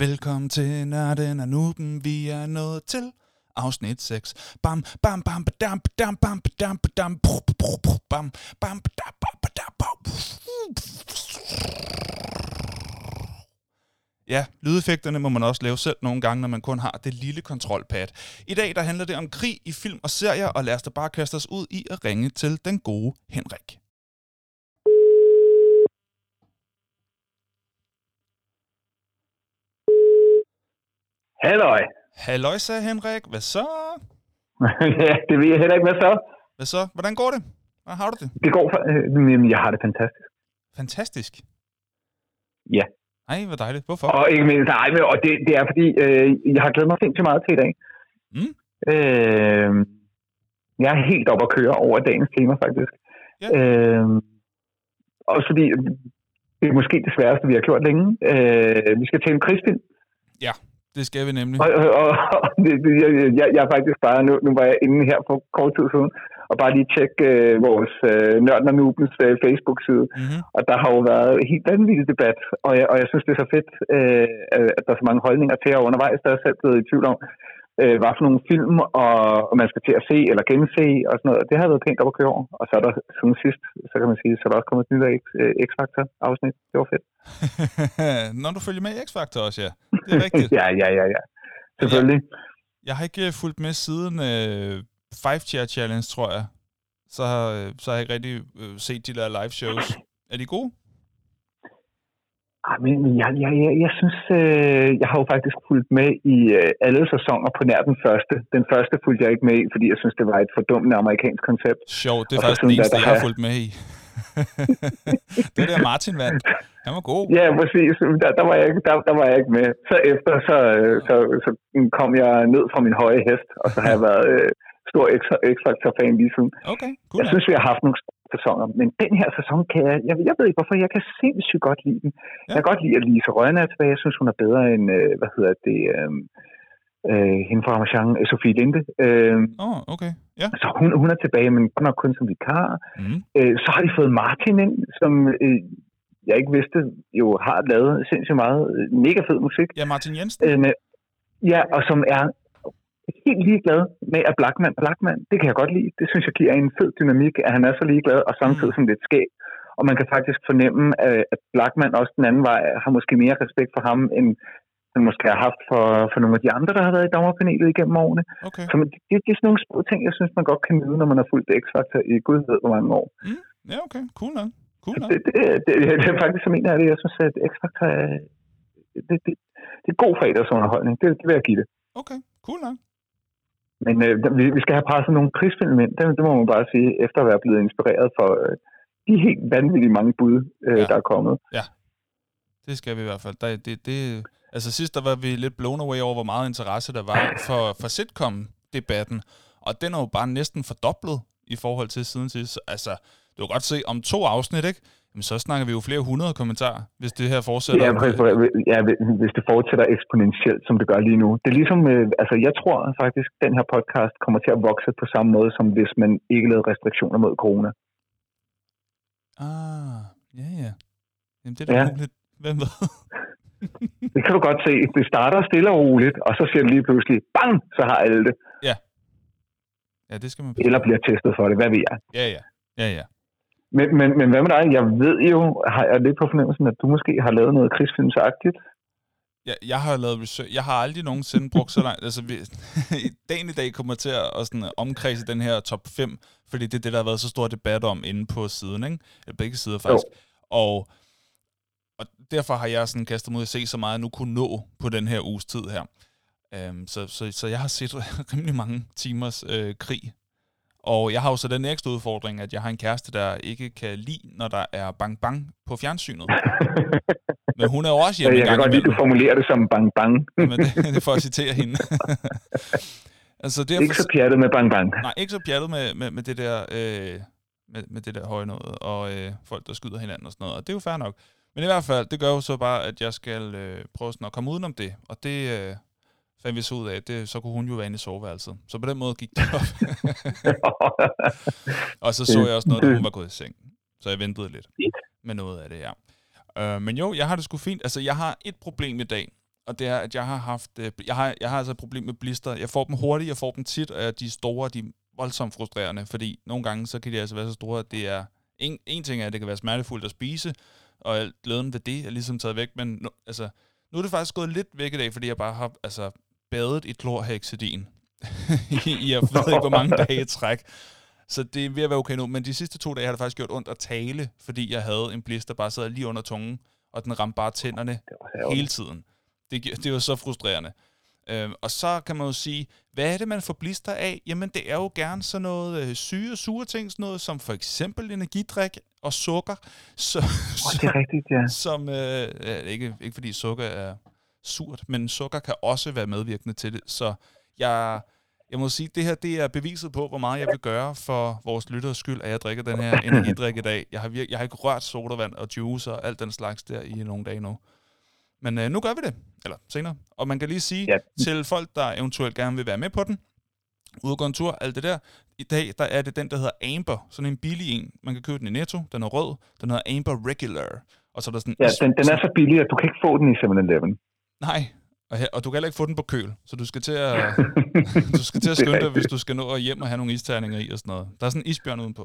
Velkommen til Nørden og Nuben, vi er nået til afsnit 6. Bam, bam, bam, badam, badam, bam, badam, badam, bru, bru, bam, bam, badam, bam, badam, bam. Ja, lydeffekterne må man også lave selv nogle gange, når man kun har det lille kontrolpad. I dag der handler det om krig i film og serier, og lad os da bare kaste os ud i at ringe til den gode Henrik. Halløj. Halløj, sagde Henrik. Hvad så? ja, det ved jeg heller ikke, hvad så? Hvad så? Hvordan går det? Hvad har du det? Det går. Øh, jamen, jeg har det fantastisk. Fantastisk. Ja. Ej, hvor dejligt. Hvorfor? Og ikke mindst, nej, men, og det, det er fordi, øh, jeg har glædet mig sindssygt meget til i dag. Mm. Øh, jeg er helt oppe at køre over dagens tema, faktisk. Ja. Øh, også fordi, det er måske det sværeste, vi har gjort længe. Øh, vi skal til en krigsfilm. Det skal vi nemlig. Og, og, og det, det, jeg, jeg, jeg er faktisk bare, nu, nu var jeg inde her for kort tid siden, og bare lige tjekke øh, vores øh, Nørden og Nubens øh, Facebook-side. Mm-hmm. Og der har jo været en helt vanvittig debat, og jeg, og jeg synes, det er så fedt, øh, at der er så mange holdninger til, og undervejs der er selv blevet i tvivl om, øh, hvad for nogle film, og, og man skal til at se eller gense, og sådan noget. Det har været pænt op at køre over. Og så er der siden sidst, så kan man sige, så er der også kommet et nyt øh, X-Factor-afsnit. Det var fedt. Når du følger med i X-Factor også, ja. Det er rigtigt. ja, ja, ja, ja. Selvfølgelig. Jeg har ikke øh, fulgt med siden øh, Five Chair Challenge, tror jeg. Så, har, øh, så har jeg ikke rigtig øh, set de der live shows. Er de gode? Ej, men jeg, jeg, jeg, jeg synes, øh, jeg har jo faktisk fulgt med i øh, alle sæsoner på nær den første. Den første fulgte jeg ikke med i, fordi jeg synes, det var et fordummende amerikansk koncept. Sjovt, det er Og faktisk den eneste, der jeg har fulgt med i. det der Martin vandt. Han var god. Ja, præcis. Der, der, var jeg, ikke- der, der var jeg ikke med. Så efter, så, øh, så, så kom jeg ned fra min høje hest, og så har jeg været øh, stor X-Factor-fan lige siden. Okay, cool. Jeg synes, vi har haft nogle sæsoner, men den her sæson kan jeg, jeg, jeg ved ikke hvorfor, jeg kan sindssygt godt lide den. Ja. Jeg kan godt lide, at Lise Rønne er tilbage. Jeg synes, hun er bedre end, øh, hvad hedder det, øh, øh, hende fra Ramachan, øh, Sofie Linde. Øh, oh, okay. Ja. så hun, hun er tilbage, men godt nok kun som vikar. Mm. Øh, så har de fået Martin ind, som øh, jeg ikke vidste jo har lavet sindssygt meget øh, mega fed musik. Ja, Martin Jensen. Øh, med, ja, og som er helt ligeglad med, at Blackman Blackman. Det kan jeg godt lide. Det synes jeg giver en fed dynamik, at han er så ligeglad, og samtidig Mm. som lidt skæg. Og man kan faktisk fornemme, øh, at Blackman også den anden vej har måske mere respekt for ham, end han måske har haft for, for nogle af de andre, der har været i dommerpanelet igennem årene. Okay. Så det, det, det er sådan nogle små ting, jeg synes, man godt kan nyde, når man har fulgt X-Factor i gud ved hvor mange år. Ja, okay. Cool nok. Cool nok. Det, det, det, det, er faktisk som en af det, jeg synes, at X-Factor er, det, det, det er god fredagsunderholdning. Det, det vil jeg give det. Okay, cool nok. Men øh, vi, vi skal have presset nogle krigsfilm ind. Det, det må man bare sige, efter at være blevet inspireret for øh, de helt vanvittige mange bud, øh, Ja. ja. der er kommet. Det skal vi i hvert fald. Der, det, det, altså sidst der var vi lidt blown away over, hvor meget interesse der var for, for sitcom-debatten. Og den er jo bare næsten fordoblet i forhold til siden sidst. Altså, du kan godt se, om to afsnit, ikke? Jamen, så snakker vi jo flere hundrede kommentarer, hvis det her fortsætter. Ja, præcis. ja, hvis det fortsætter eksponentielt, som det gør lige nu. Det er ligesom, øh, altså jeg tror faktisk, at den her podcast kommer til at vokse på samme måde, som hvis man ikke lavede restriktioner mod corona. Ah, ja, ja. Jamen, det er da Ja. muligt. Hvem ved? Det kan du godt se. Det starter stille og roligt, og så siger det lige pludselig, bang, så har alle det. Ja, det skal man... Eller bliver testet for det, hvad ved jeg. Ja, ja. Ja, ja. Men, men, men hvad med dig? Jeg ved jo, har jeg lidt på fornemmelsen, at du måske har lavet noget krigsfilmsagtigt. Jeg, jeg har lavet research. Jeg har aldrig nogensinde brugt så langt. Altså, vi, dagen i dag kommer til at, sådan, omkredse den her top 5, fordi det er det, der har været så stor debat om inde på siden, ikke? Eller begge sider faktisk. Og, og derfor har jeg sådan kastet mod at se så meget, jeg nu kunne nå på den her uges tid her. Um, så, så, så jeg har set rimelig mange timers øh, krig. Og jeg har jo så den ekstra udfordring, at jeg har en kæreste, der ikke kan lide, når der er bang bang på fjernsynet. Men hun er jo også hjemme jeg kan godt lide, at du formulerer det som bang bang. Men det, det er for at citere hende. altså, det er Ikke så pjattet med bang bang. Nej, ikke så pjattet med, med, med det der øh, med, med det der høje noget, og øh, folk, der skyder hinanden og sådan noget. Og det er jo fair nok. Men i hvert fald, det gør jo så bare, at jeg skal øh, prøve sådan at komme udenom det. Og det øh, fandt vi så ud af, det, så kunne hun jo være inde i soveværelset. Så på den måde gik det op. og så så jeg også noget, da hun var gået i seng. Så jeg ventede lidt med noget af det, ja. Øh, men jo, jeg har det sgu fint. Altså, jeg har et problem i dag, og det er, at jeg har haft, øh, jeg har, jeg har altså et problem med blister. Jeg får dem hurtigt, jeg får dem tit, og de er store, de er voldsomt frustrerende, fordi nogle gange, så kan de altså være så store, at det er, en, en ting er, at det kan være smertefuldt at spise, og alt glæden ved det er ligesom taget væk, men nu, altså, nu er det faktisk gået lidt væk i dag, fordi jeg bare har altså, badet i klorhexidin i, jeg ved ikke, hvor mange dage i træk. Så det er ved at være okay nu, men de sidste to dage har det faktisk gjort ondt at tale, fordi jeg havde en blister, der bare sad lige under tungen, og den ramte bare tænderne hele tiden. Det, det var så frustrerende. Øhm, og så kan man jo sige, hvad er det, man får blister af? Jamen, det er jo gerne sådan noget øh, syge og sure ting, sådan noget som for eksempel energidrik og sukker. Så, oh, det er rigtigt, ja. Som, øh, ikke, ikke fordi sukker er surt, men sukker kan også være medvirkende til det. Så jeg, jeg må sige, det her det er beviset på, hvor meget jeg vil gøre for vores lytteres skyld, at jeg drikker den her energidrik i dag. Jeg har, virke, jeg har ikke rørt sodavand og juice og alt den slags der i nogle dage nu. Men øh, nu gør vi det, eller senere. Og man kan lige sige ja. til folk, der eventuelt gerne vil være med på den, ud og gå en tur, alt det der. I dag der er det den, der hedder Amber, sådan en billig en. Man kan købe den i Netto, den er rød, den hedder Amber Regular. Og så er der sådan... Ja, den, den er så billig, at du kan ikke få den i 7-Eleven. Nej, og, og du kan heller ikke få den på køl, så du skal til at, du skal til at skynde dig, hvis du skal nå at hjem og have nogle isterninger i og sådan noget. Der er sådan en isbjørn udenpå.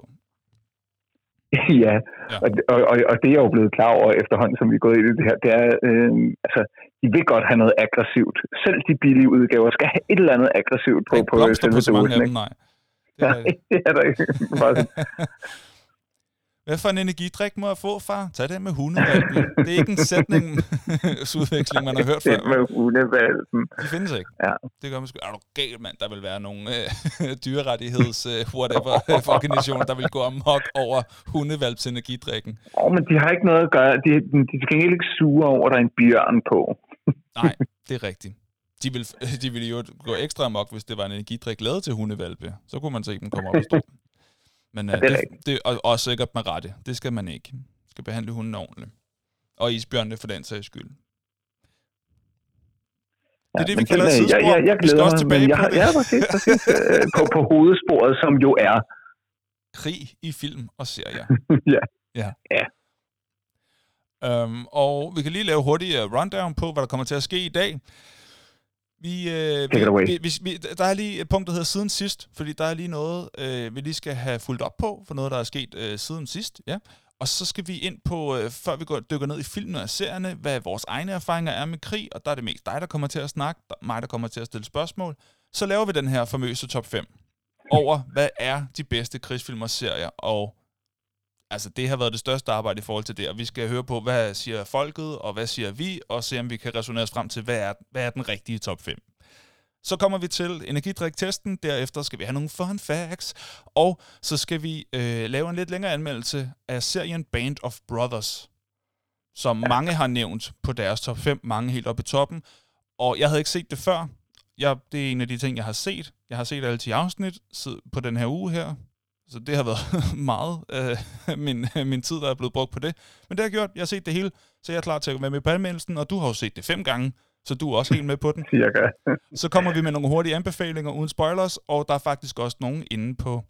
ja, ja. Og, og, og, og det er jeg jo blevet klar over efterhånden, som vi er gået ind i det her, det er, øh, altså, de vil godt have noget aggressivt. Selv de billige udgaver skal have et eller andet aggressivt på, på selve dosen, ikke? nej. Det er, nej, det er der ikke. Hvad for en energidrik må jeg få, far? Tag det med hundevalpen. Det er ikke en sætningsudveksling, man har hørt før. Det med hundevalpen. De findes ikke. Ja. Det gør man sgu. Er du gal, mand? Der vil være nogle øh, dyrerettigheds øh, whatever organisationer, der vil gå amok over hundevalps energidrikken. Åh, oh, men de har ikke noget at gøre. De, de skal ikke sure over, at der er en bjørn på. Nej, det er rigtigt. De vil, de ville jo gå ekstra amok, hvis det var en energidrik lavet til hundevalpe. Så kunne man se dem komme op og stå. Men ja, øh, det, det, det, og, og sikkert med rette. Det skal man ikke. Man skal behandle hunden ordentligt. Og isbjørnene for den sags skyld. Det er det, vi kalder. Jeg, jeg, jeg vi skal også tilbage jeg, på det. Ja, præcis, præcis. Øh, på, på hovedsporet, som jo er... Krig i film og serier. ja. Ja. ja. Um, og vi kan lige lave hurtigt rundown på, hvad der kommer til at ske i dag. Vi, øh, vi, vi, vi, vi, der er lige et punkt, der hedder siden sidst, fordi der er lige noget, øh, vi lige skal have fulgt op på, for noget, der er sket øh, siden sidst. Ja. Og så skal vi ind på, øh, før vi går, dykker ned i filmene og serierne, hvad vores egne erfaringer er med krig, og der er det mest dig, der kommer til at snakke, der, mig, der kommer til at stille spørgsmål. Så laver vi den her famøse top 5 over, hvad er de bedste krigsfilm og serier, og altså det har været det største arbejde i forhold til det, og vi skal høre på, hvad siger folket, og hvad siger vi, og se om vi kan resonere os frem til, hvad er, hvad er den rigtige top 5. Så kommer vi til energidrik-testen, derefter skal vi have nogle fun facts, og så skal vi øh, lave en lidt længere anmeldelse af serien Band of Brothers, som mange har nævnt på deres top 5, mange helt oppe i toppen, og jeg havde ikke set det før. Jeg, det er en af de ting, jeg har set. Jeg har set alle 10 afsnit på den her uge her, så det har været meget øh, min, min tid, der er blevet brugt på det. Men det har gjort, jeg har set det hele, så jeg er klar til at være med på anmeldelsen, og du har jo set det fem gange, så du er også helt med på den. Cirka. så kommer vi med nogle hurtige anbefalinger uden spoilers, og der er faktisk også nogen inde på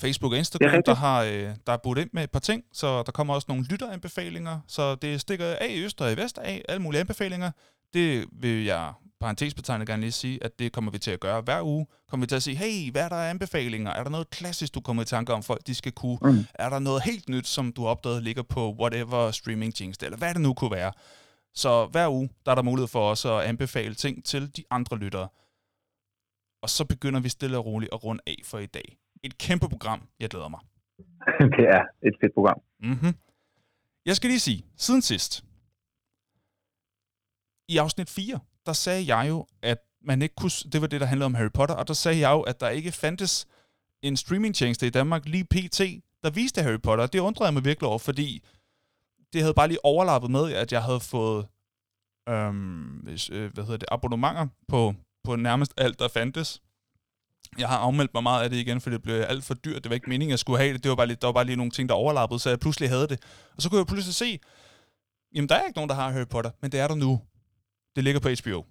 Facebook og Instagram, der har, øh, der er budt ind med et par ting, så der kommer også nogle lytteranbefalinger, så det stikker af i øst og i vest af, alle mulige anbefalinger. Det vil jeg parentesbetegnet gerne lige sige, at det kommer vi til at gøre hver uge. Kommer vi til at sige, hey, hvad er der af anbefalinger? Er der noget klassisk, du kommer i tanke om, folk de skal kunne? Mm. Er der noget helt nyt, som du opdagede ligger på whatever streaming tjeneste, eller hvad det nu kunne være? Så hver uge, der er der mulighed for os at anbefale ting til de andre lyttere. Og så begynder vi stille og roligt at runde af for i dag. Et kæmpe program. Jeg glæder mig. Det er et fedt program. Mm-hmm. Jeg skal lige sige, siden sidst, i afsnit 4, der sagde jeg jo, at man ikke kunne, det var det, der handlede om Harry Potter, og der sagde jeg jo, at der ikke fandtes en streamingtjeneste i Danmark lige pt., der viste Harry Potter. Det undrede jeg mig virkelig over, fordi det havde bare lige overlappet med, at jeg havde fået øhm, øh, hvad hedder det, abonnementer på, på nærmest alt, der fandtes. Jeg har afmeldt mig meget af det igen, for det blev alt for dyrt. Det var ikke meningen, at jeg skulle have det. det var bare lige, der var bare lige nogle ting, der overlappede, så jeg pludselig havde det. Og så kunne jeg pludselig se, jamen der er ikke nogen, der har Harry Potter, men det er der nu. Det ligger på HBO.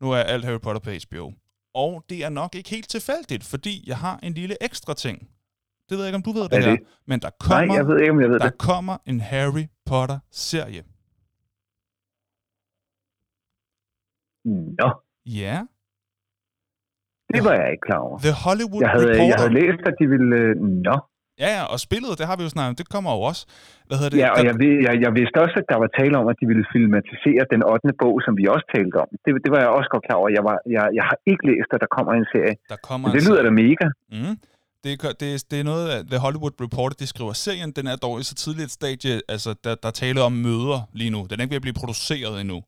Nu er alt Harry Potter på HBO. Og det er nok ikke helt tilfældigt, fordi jeg har en lille ekstra ting. Det ved jeg ikke, om du ved det, det her. Men der kommer, Nej, jeg ved ikke, om jeg ved der det. kommer en Harry Potter-serie. Nå, Ja. det var jeg ikke klar over. The Hollywood Jeg havde, Reporter. jeg havde læst, at de ville... øh, Nå. Ja, ja, og spillet, det har vi jo snakket om, det kommer jo også. Hvad hedder det? Ja, og Der- jeg, ved, jeg, jeg vidste også, at der var tale om, at de ville filmatisere den 8. bog, som vi også talte om. Det, det var jeg også godt klar over. Jeg, var, jeg, jeg har ikke læst, at der kommer en serie. der kommer Men det lyder da mega. Mm. Det, er, det, det er noget, The Hollywood Reporter, de skriver. Serien, den er dog i så tidligt et stadie, altså der, der taler om møder lige nu. Den er ikke ved at blive produceret endnu.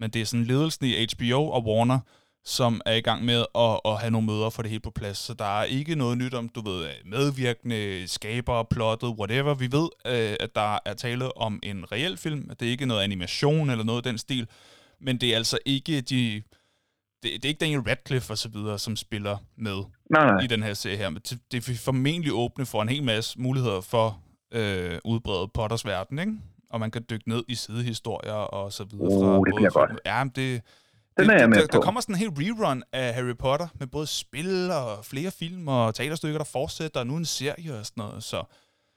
Men det er sådan ledelsen i HBO og Warner, som er i gang med at, at have nogle møder for det hele på plads. Så der er ikke noget nyt om, du ved, medvirkende, skaber, plottet, whatever. Vi ved, øh, at der er tale om en reel film. At det er ikke noget animation eller noget af den stil. Men det er altså ikke de... Det, det er ikke Daniel Radcliffe og så videre, som spiller med Nej, nej. i den her serie her. Men det, det vil formentlig åbne for en hel masse muligheder for øh, udbredet Potters verden, ikke? Og man kan dykke ned i sidehistorier og så videre. Uh, fra det bliver godt. Ja, men det... Den er jeg med der, der på. kommer sådan en hel rerun af Harry Potter med både spil og flere film og teaterstykker, der fortsætter, og nu en serie og sådan noget. Så,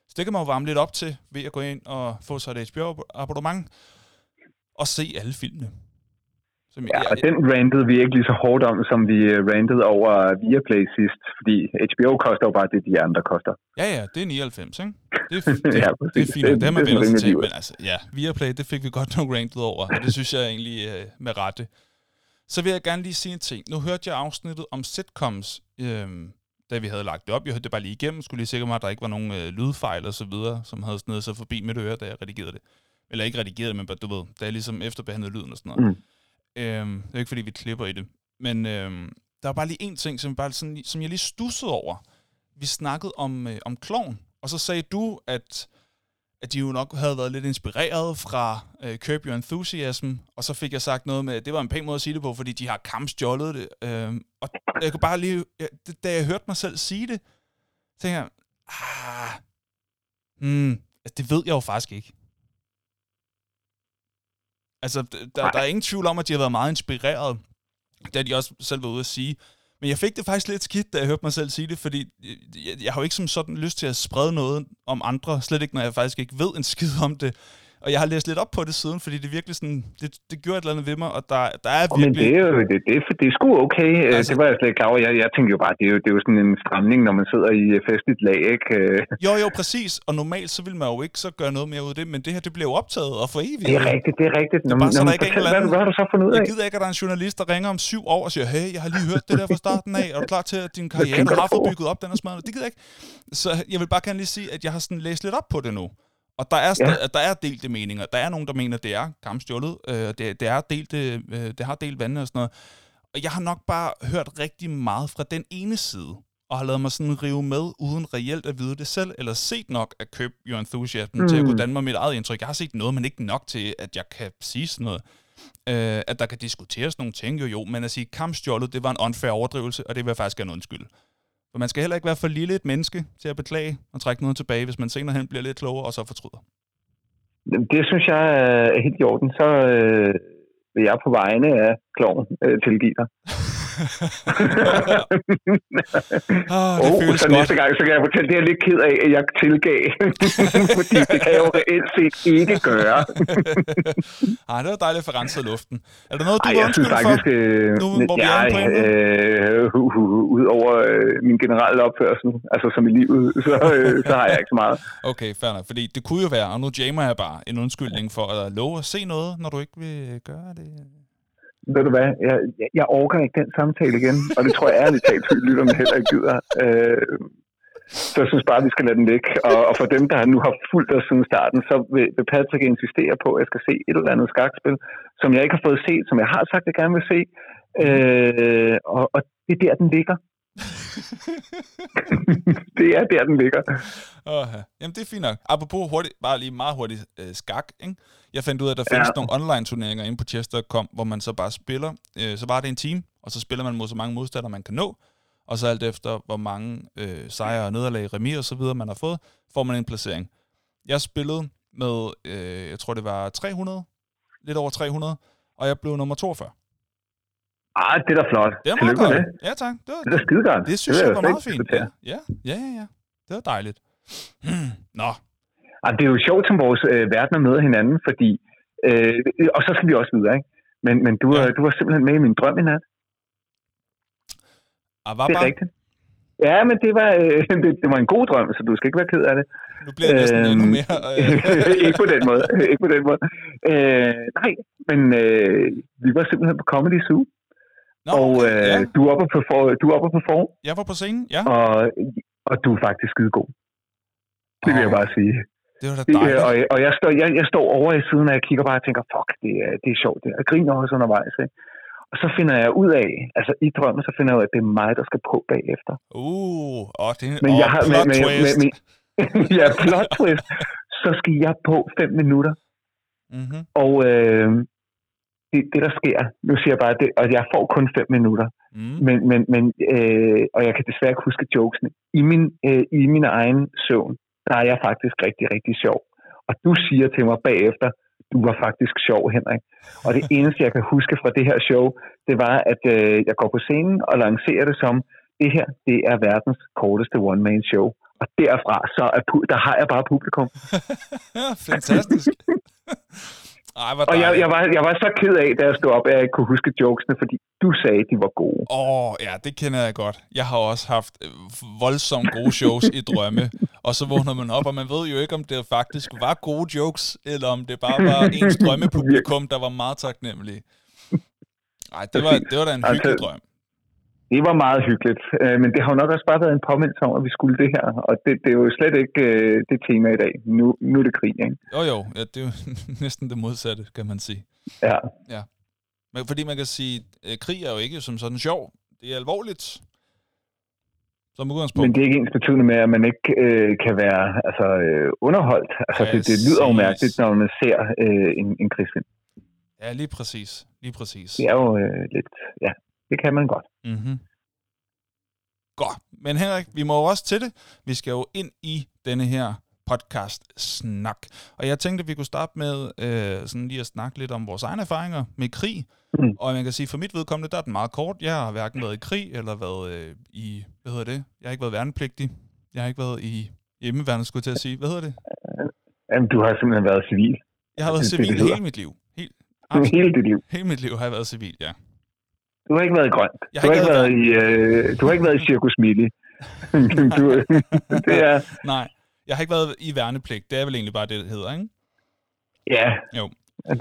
så det kan man jo varme lidt op til ved at gå ind og få sig et HBO-abonnement og se alle filmene. Som Ja, og den rantede vi ikke lige så hårdt om, som vi øh, rantede over Viaplay sidst, fordi HBO koster jo bare det, de andre koster. Ja, ja, det er 99, ikke? Det er, det, Ja, præcis. det er fint, Det- det, det man er vendt sig til, men altså, ja, Viaplay, det fik vi godt nok ranket over, og det synes jeg egentlig øh, med rette. Så vil jeg gerne lige sige en ting. Nu hørte jeg afsnittet om sitcoms, øh, da vi havde lagt det op. Jeg hørte det bare lige igennem, skulle lige sikre mig, at der ikke var nogen øh, lydfejl og så videre, som havde snedet sig forbi mit øre, da jeg redigerede det. Eller ikke redigerede men bare, du ved, da jeg ligesom efterbehandlede lyden og sådan noget. Mm. Øhm, det er ikke, fordi vi klipper i det. Men øhm, der var bare lige en ting, som, bare sådan, som jeg lige stussede over. Vi snakkede om, øh, om klovn, og så sagde du, at, at de jo nok havde været lidt inspireret fra øh, Curb Your Enthusiasm, og så fik jeg sagt noget med, at det var en pæn måde at sige det på, fordi de har kampstjålet det. Øhm, og jeg kunne bare lige, det- da jeg hørte mig selv sige det, tænkte jeg, ah, hmm, altså, det ved jeg jo faktisk ikke. Altså, der, der er ingen tvivl om, at de har været meget inspireret. Har de også selv været ude at sige. Men jeg fik det faktisk lidt skidt, da jeg hørte mig selv sige det, fordi øh, jeg, jeg har jo ikke som sådan lyst til at sprede noget om andre, slet ikke, når jeg faktisk ikke ved en skid om det. Og jeg har læst lidt op på det siden, fordi det virkelig sådan, det, det gjorde et eller andet ved mig, og der, der er Og men virkelig... det er jo det, det, er, det er sgu okay. Altså- Altså, det var jeg slet ikke klar over. Jeg, jeg tænkte jo bare, det er jo, det er jo sådan en stramning, når man sidder i øh, festligt lag, ikke? Øh, Jo, jo, præcis. Og normalt så vil man jo ikke så gøre noget mere ud af det, men det her, det bliver jo optaget og for evigt. Det er rigtigt, det er rigtigt. Nå, er bare men- så, nå, der men ikke er en fortæl, hvad, hvad har du så fundet ud af? Jeg gider ikke, at der er en journalist, der ringer om syv år og siger, hey, jeg har lige hørt det der fra starten af. Er du klar til, at din karriere har fået bygget op, den er smadret? Det gider jeg ikke. Så jeg vil bare gerne lige sige, at jeg har sådan læst lidt op på det nu. Og der er, ja. Der er delte meninger. Der er nogen, der mener, at det er kampstjålet. Øh, det, det, er delt, øh, det har delt vandene og sådan noget. Og jeg har nok bare hørt rigtig meget fra den ene side, og har lavet mig sådan rive med, uden reelt at vide det selv, eller set nok at købe Your Enthusiasm mm. til at kunne danne mig mit eget indtryk. Jeg har set noget, men ikke nok til, at jeg kan sige sådan noget. Øh, at der kan diskuteres nogle ting, jo jo, men at sige kampstjålet, det var en unfair overdrivelse, og det vil jeg faktisk gerne undskylde. For man skal heller ikke være for lille et menneske til at beklage og trække noget tilbage, hvis man senere hen bliver lidt klogere og så fortryder. Det synes jeg er helt i orden. Så øh, vil jeg på vegne af kloven øh, tilgive dig. Ah, det oh, føles så godt. næste gang, så kan jeg fortælle, det er jeg lidt ked af, at jeg tilgav. Fordi det kan jeg jo reelt set ikke gøre. Ej, det var dejligt for renset luften. Er der noget, du Ej, jeg synes undskylde for? faktisk, øh, Nu, hvor vi er jeg, emnet? øh, hu, hu, ud over øh, min generelle opførsel, altså som i livet, så, øh, så har jeg ikke så meget. Okay, fair nok. Fordi det kunne jo være, og nu jammer jeg bare en undskyldning for at love at se noget, når du ikke vil gøre det. Ved du hvad, jeg, jeg- orker ikke den samtale igen, og det tror jeg ærligt talt, at lytterne heller ikke gider. Øh, så jeg synes bare, at vi skal lade den ligge. Og, og for dem, der nu har fulgt os siden starten, så vil, vil Patrick insistere på, at jeg skal se et eller andet skakspil, som jeg ikke har fået set, som jeg har sagt, at jeg gerne vil se. Øh, og, og det er der, den ligger. det er der, den ligger. Uh, jamen, det er fint nok. Apropos hurtigt, bare lige meget hurtigt øh, skak, ikke? Jeg fandt ud af, at der findes Ja. nogle online-turneringer inde på chess.com, hvor man så bare spiller. Øh, så var det en team, og så spiller man mod så mange modstandere, man kan nå. Og så alt efter, hvor mange øh, sejre og nederlag, remis og så videre, man har fået, får man en placering. Jeg spillede med, øh, jeg tror det var 300, lidt over 300, og jeg blev nummer 42. Ah, det er da flot. Det er meget godt. det. Ja, tak. Det, var, Det er skidegodt. det synes vil jeg var meget fint. diskutere. Ja, ja, ja, ja. Det var dejligt. Nå, Ah, det er jo sjovt, som vores øh, verdener møder hinanden, fordi, øh, og så skal vi også videre, ikke? Men, men du, Ja. ja. du var simpelthen med i min drøm i nat. Ah, var Det er rigtigt. Ja, men det var, øh, det, det var en god drøm, så du skal ikke være ked af det. nu bliver jeg næsten Øhm, endnu mere... Øh, ikke på den måde. ikke på den måde. Øh, nej, men øh, vi var simpelthen på Comedy Zoo, Nå, og okay, øh, ja. du er oppe på for, du er oppe på form, Jeg var på scenen, ja. og, og du er faktisk skide god. Det vil jeg bare sige. Det var da Det, dejligt. øh, og og jeg, står, jeg, jeg står over i siden, og jeg kigger bare og tænker, fuck, det er, det er sjovt. Det er. Jeg griner også undervejs. Ikke? Og så finder jeg ud af, altså i drømmen, så finder jeg ud af, at det er mig, der skal på bagefter. Uh, åh, det er en Men jeg har, plot men, men, twist. men, men, ja, plot twist. Så skal jeg på fem minutter. Mhm. Og øh, det, det, der sker, nu siger jeg bare, det, og jeg får kun fem minutter, Mm. men, men, men øh, og jeg kan desværre ikke huske jokesene. I min, øh, I min egen søvn, der er jeg faktisk rigtig, rigtig sjov. Og du siger til mig bagefter, du var faktisk sjov, Henrik. Og det eneste, jeg kan huske fra det her show, det var, at øh, jeg går på scenen og lancerer det som, det her, det er verdens korteste one-man-show. Og derfra, så er, der har jeg bare publikum. Fantastisk. Ej, Og jeg, jeg, var, jeg var så ked af, da jeg stod op, at jeg ikke kunne huske jokesene, fordi du sagde, de var gode. Åh, oh, ja, det kender jeg godt. Jeg har også haft øh, voldsomt gode shows i drømme, og så vågner man op, og man ved jo ikke, om det faktisk var gode jokes, eller om det bare var ens drømmepublikum, der var meget taknemmelige. Nej, det var, det var da en Altså, hyggelig drøm. Det var meget hyggeligt, øh, men det har jo nok også bare været en påmindelse om, at vi skulle det her, og det, det er jo slet ikke øh, det tema i dag. Nu, nu er det krig, ikke? Jo, jo, ja, det er jo næsten det modsatte, kan man sige. Ja. Men fordi man kan sige, at krig er jo ikke som sådan sjov. Det er alvorligt. Som udgangspunkt. Men det er ikke ens betydende med, at man ikke øh, kan være altså, øh, underholdt. Altså, det, det lyder jo mærkeligt, når man ser øh, en, en krigsfilm. Ja, lige præcis. Lige præcis. Det er jo øh, lidt, ja, det kan man godt. Mm-hmm. Godt. Men Henrik, vi må jo også til det. Vi skal jo ind i denne her podcast-snak. Og jeg tænkte, at vi kunne starte med øh, sådan lige at snakke lidt om vores egne erfaringer med krig. Mm. Og man kan sige, for mit vedkommende, der er den meget kort. Jeg har hverken været i krig, eller været øh, i, hvad hedder det? Jeg har ikke været værnepligtig. Jeg har ikke været i hjemmeværnet, skulle jeg til at sige. Hvad hedder det? Jamen, du har simpelthen været civil Jeg har været civil hele mit liv. Helt, absolut, hele dit liv. hele mit liv har jeg været civil, ja. Du har ikke været i grønt. Jeg Du har ikke været i, øh, du har ikke været i Circus Mili. du, det er, Nej, jeg har ikke været i værnepligt. Det er vel egentlig bare det, det hedder, ikke? ja. Jo.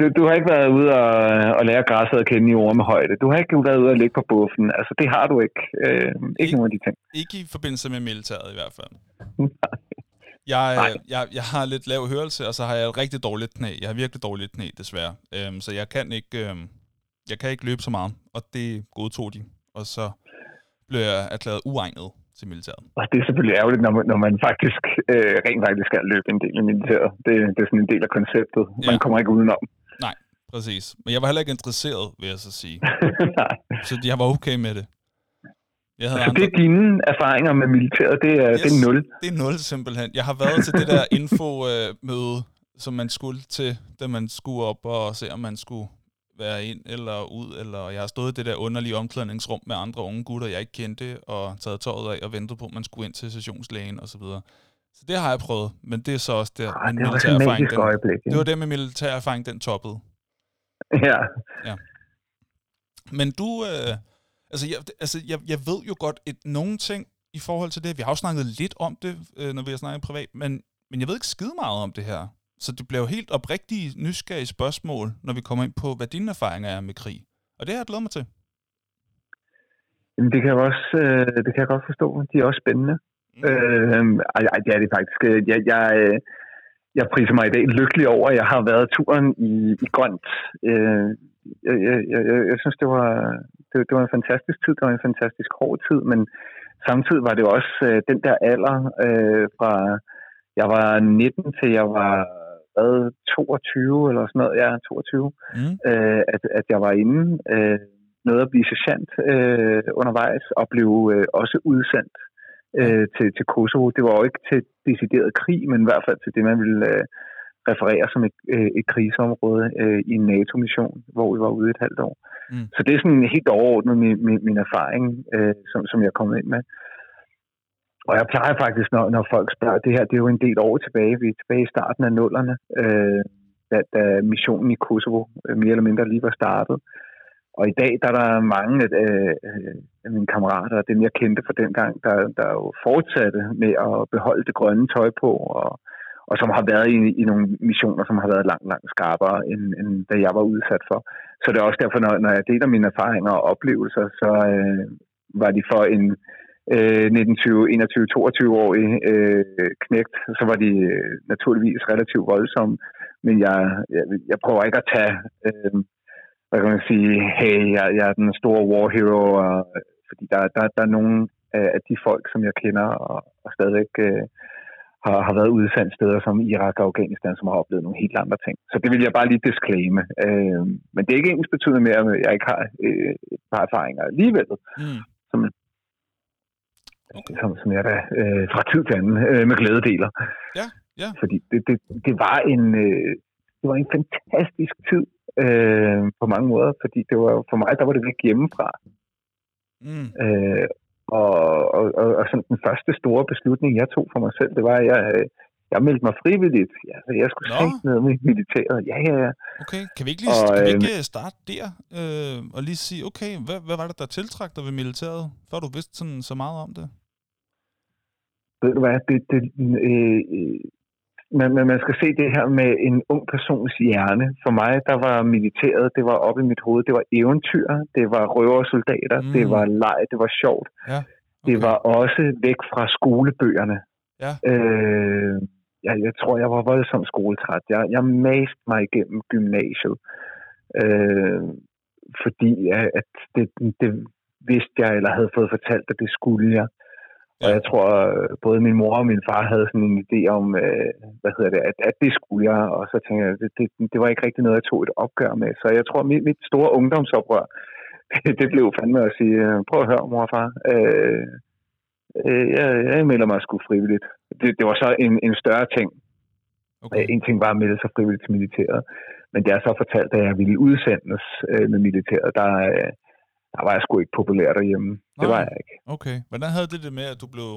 Du, du har ikke været ude og, og lære græsset at kende i ormehøjde. Du har ikke været ude og ligge på buffen. Altså, det har du ikke. Øh, ikke Ikke- nogen af de ting. Ikke i forbindelse med militæret i hvert fald. Jeg, Nej. øh, jeg, jeg har lidt lav hørelse, og så har jeg et rigtig dårligt knæ. Jeg har virkelig dårligt knæ, desværre. Øhm, så jeg kan ikke, øhm, jeg kan ikke løbe så meget, og det godtog de. Og så blev jeg erklæret uegnet til militæret. Og det er selvfølgelig ærgerligt, når man, når man faktisk øh, rent faktisk skal løbe en del i militæret. Det, det er sådan en del af konceptet. Man Ja. kommer ikke udenom. Præcis. Men jeg var heller ikke interesseret, vil jeg så sige. Nej. Så jeg var okay med det. Jeg havde Så det andre, er dine erfaringer med militæret. Det er, yes. det er nul. det er nul simpelthen. Jeg har været til det der info-møde, som man skulle til, da man skulle op og se, om man skulle være ind eller ud, eller jeg har stået i det der underlige omklædningsrum med andre unge gutter, jeg ikke kendte, og taget tøjet af og ventet på, at man skulle ind til sessionslægen og så videre. Så det har jeg prøvet, men det er så også der, Ah, min det militær erfaring, den, øjeblik. det var det med militær erfaring, den toppede. Ja. Men du, øh, altså, jeg, altså jeg, jeg ved jo godt et, nogle ting i forhold til det. Vi har jo snakket lidt om det, øh, når vi har snakket privat, men, men jeg ved ikke skide meget om det her. Så det bliver jo helt oprigtige, nysgerrige spørgsmål, når vi kommer ind på, hvad dine erfaringer er med krig. Og det har jeg glædet mig til. Jamen, det kan jeg også, øh, det kan jeg godt forstå. De er også spændende. Mm. Øh, ej, ej, det er det faktisk. Jeg, jeg, øh, jeg priser mig i dag lykkelig over, at jeg har været turen i, i grønt. Øh, jeg, jeg, jeg, jeg, synes, det var, det, det var en fantastisk tid. Det var en fantastisk hård tid, men samtidig var det også øh, den der alder øh, fra jeg var 19 til jeg var hvad, 22 eller sådan noget. Ja, 22 Mm. øh, at, at jeg var inde. Øh, noget at blive sergeant øh, undervejs, og blev øh, også udsendt øh, til, til Kosovo. Det var jo ikke til decideret krig, men i hvert fald til det, man ville øh, referere som et, øh, et krigsområde øh, i en NATO-mission, hvor vi var ude et halvt år. Mm. Så det er sådan helt overordnet min, min, min erfaring, øh, som, som jeg er kommet ind med. Og jeg plejer faktisk, når, når folk spørger, det her det er jo en del år tilbage, vi er tilbage i starten af nullerne, øh, da, da missionen i Kosovo øh, mere eller mindre lige var startet. Og i dag der er der mange øh, øh af mine kammerater, og dem jeg kendte fra dengang, der, der jo fortsatte med at beholde det grønne tøj på, og, og som har været i, i nogle missioner, som har været langt, langt skarpere, end, end da jeg var udsat for. Så det er også derfor, når, når jeg deler mine erfaringer og oplevelser, så øh, var de for en øh, 19-21-22 årig øh, knægt, så var de øh, naturligvis relativt voldsomme. Men jeg, jeg, jeg prøver ikke at tage, øh, hvad kan man sige, hey, jeg, jeg er den store war hero, og, fordi der, der, der er nogle af de folk, som jeg kender og, og stadigvæk øh, har, har været udsendt steder som Irak og Afghanistan, som har oplevet nogle helt andre ting. Så det vil jeg bare lige disclaime. Øh, men det er ikke ens betydende med, at jeg ikke har øh, et par erfaringer alligevel, mm som, okay. som, som jeg da øh, fra tid til anden øh, med glæde deler. Ja, ja. Fordi det, det, det, var en, øh, det var en fantastisk tid øh, på mange måder, fordi det var for mig, der var det væk hjemmefra. Mm. Øh, og, og, og, og sådan den første store beslutning, jeg tog for mig selv, det var, at jeg, øh, jeg meldte mig frivilligt. Ja, jeg skulle se ned med militæret. Ja, ja, ja. Okay, kan vi ikke lige og, kan vi ikke øh, starte der øh, og lige sige, okay, hvad, hvad var det, der tiltrak dig ved militæret, før du vidste sådan så meget om det? Ved du hvad, det, det, øh, man, man skal se det her med en ung persons hjerne. For mig, der var militæret, det var oppe i mit hoved, det var eventyr, det var røversoldater, mm. det var leg, det var sjovt. Ja. Okay. Det var også væk fra skolebøgerne. Ja. Øh, jeg, jeg tror, jeg var voldsomt skoletræt. Jeg, jeg mast mig igennem gymnasiet, øh, fordi at det, det vidste jeg, eller havde fået fortalt, at det skulle jeg. Ja. Og jeg tror, både min mor og min far havde sådan en idé om, øh, hvad hedder det, at, at det skulle jeg, og så tænkte jeg, det, det, det var ikke rigtig noget, jeg tog et opgør med. Så jeg tror, mit, mit store ungdomsoprør, det blev fandme at sige, prøv at høre, mor og far, øh, øh, jeg, jeg melder mig sgu frivilligt. Det, det var så en, en større ting. Okay. En ting var at melde sig frivilligt til militæret, men det er så fortalt, at jeg ville udsendes øh, med militæret. Der, øh, der var jeg sgu ikke populær derhjemme. Det var jeg ikke. Okay. Hvordan havde det det med, at du blev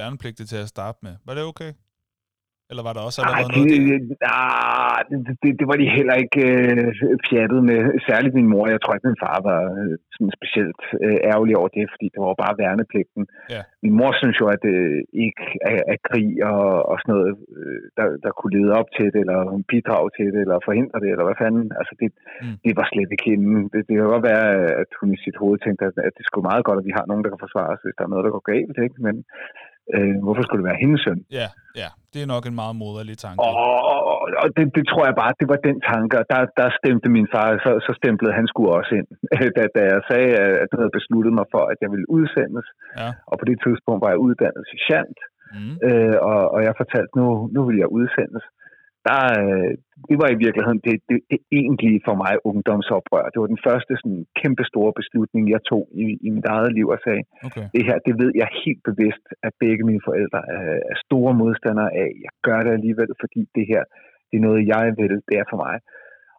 værnepligtig til at starte med? Var det okay? Eller var der også allerede Arh, noget der? Ah, det, det, det var de heller ikke øh, pjattet med. Særligt min mor. Jeg tror ikke, min far var øh, sådan specielt øh, ærgerlig over det, fordi det var bare værnepligten. Ja. Min mor synes jo, at det øh, ikke er, er krig og, og sådan noget, øh, der, der kunne lede op til det, eller bidrage til det, eller forhindre det, eller hvad fanden. Altså, det, mm. det var slet ikke hende. Det, det kan godt være, at hun i sit hoved tænkte, at, at det skulle meget godt, at vi har nogen, der kan forsvare os, hvis der er noget, der går galt. Ikke? Men øh, hvorfor skulle det være hendes søn? Ja, ja. Det er nok en meget moderlig tanke. Og, og, og det, det tror jeg bare, det var den tanke, og der, der stemte min far, så, så stemplede han skulle også ind. da, da jeg sagde, at jeg havde besluttet mig for, at jeg ville udsendes, ja. og på det tidspunkt var jeg uddannet sergeant, mm. øh, og, og jeg fortalte, nu, nu vil jeg udsendes der, øh, det var i virkeligheden det, det, det egentlige for mig ungdomsoprør. Det var den første sådan, kæmpe store beslutning, jeg tog i, i mit eget liv og sagde, okay. det her, det ved jeg helt bevidst, at begge mine forældre er, er store modstandere af. Jeg gør det alligevel, fordi det her, det er noget, jeg vil, det er for mig.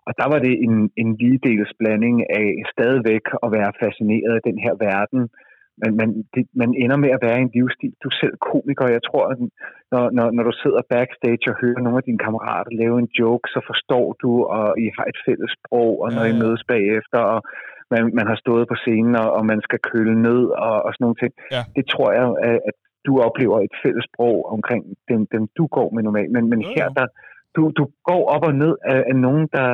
Og der var det en, en ligedels blanding af stadigvæk at være fascineret af den her verden, men man, det, man ender med at være i en livsstil. Du er selv komiker, jeg tror, at når, når, når du sidder backstage og hører nogle af dine kammerater lave en joke, så forstår du, og I har et fælles sprog, og når ja, ja. I mødes bagefter, og man, man har stået på scenen, og, og man skal køle ned, og, og sådan nogle ting. Ja. Det tror jeg, at, at du oplever et fælles sprog omkring dem, dem du går med normalt. Men, men ja, her, der, du, du går op og ned af, af nogen, der,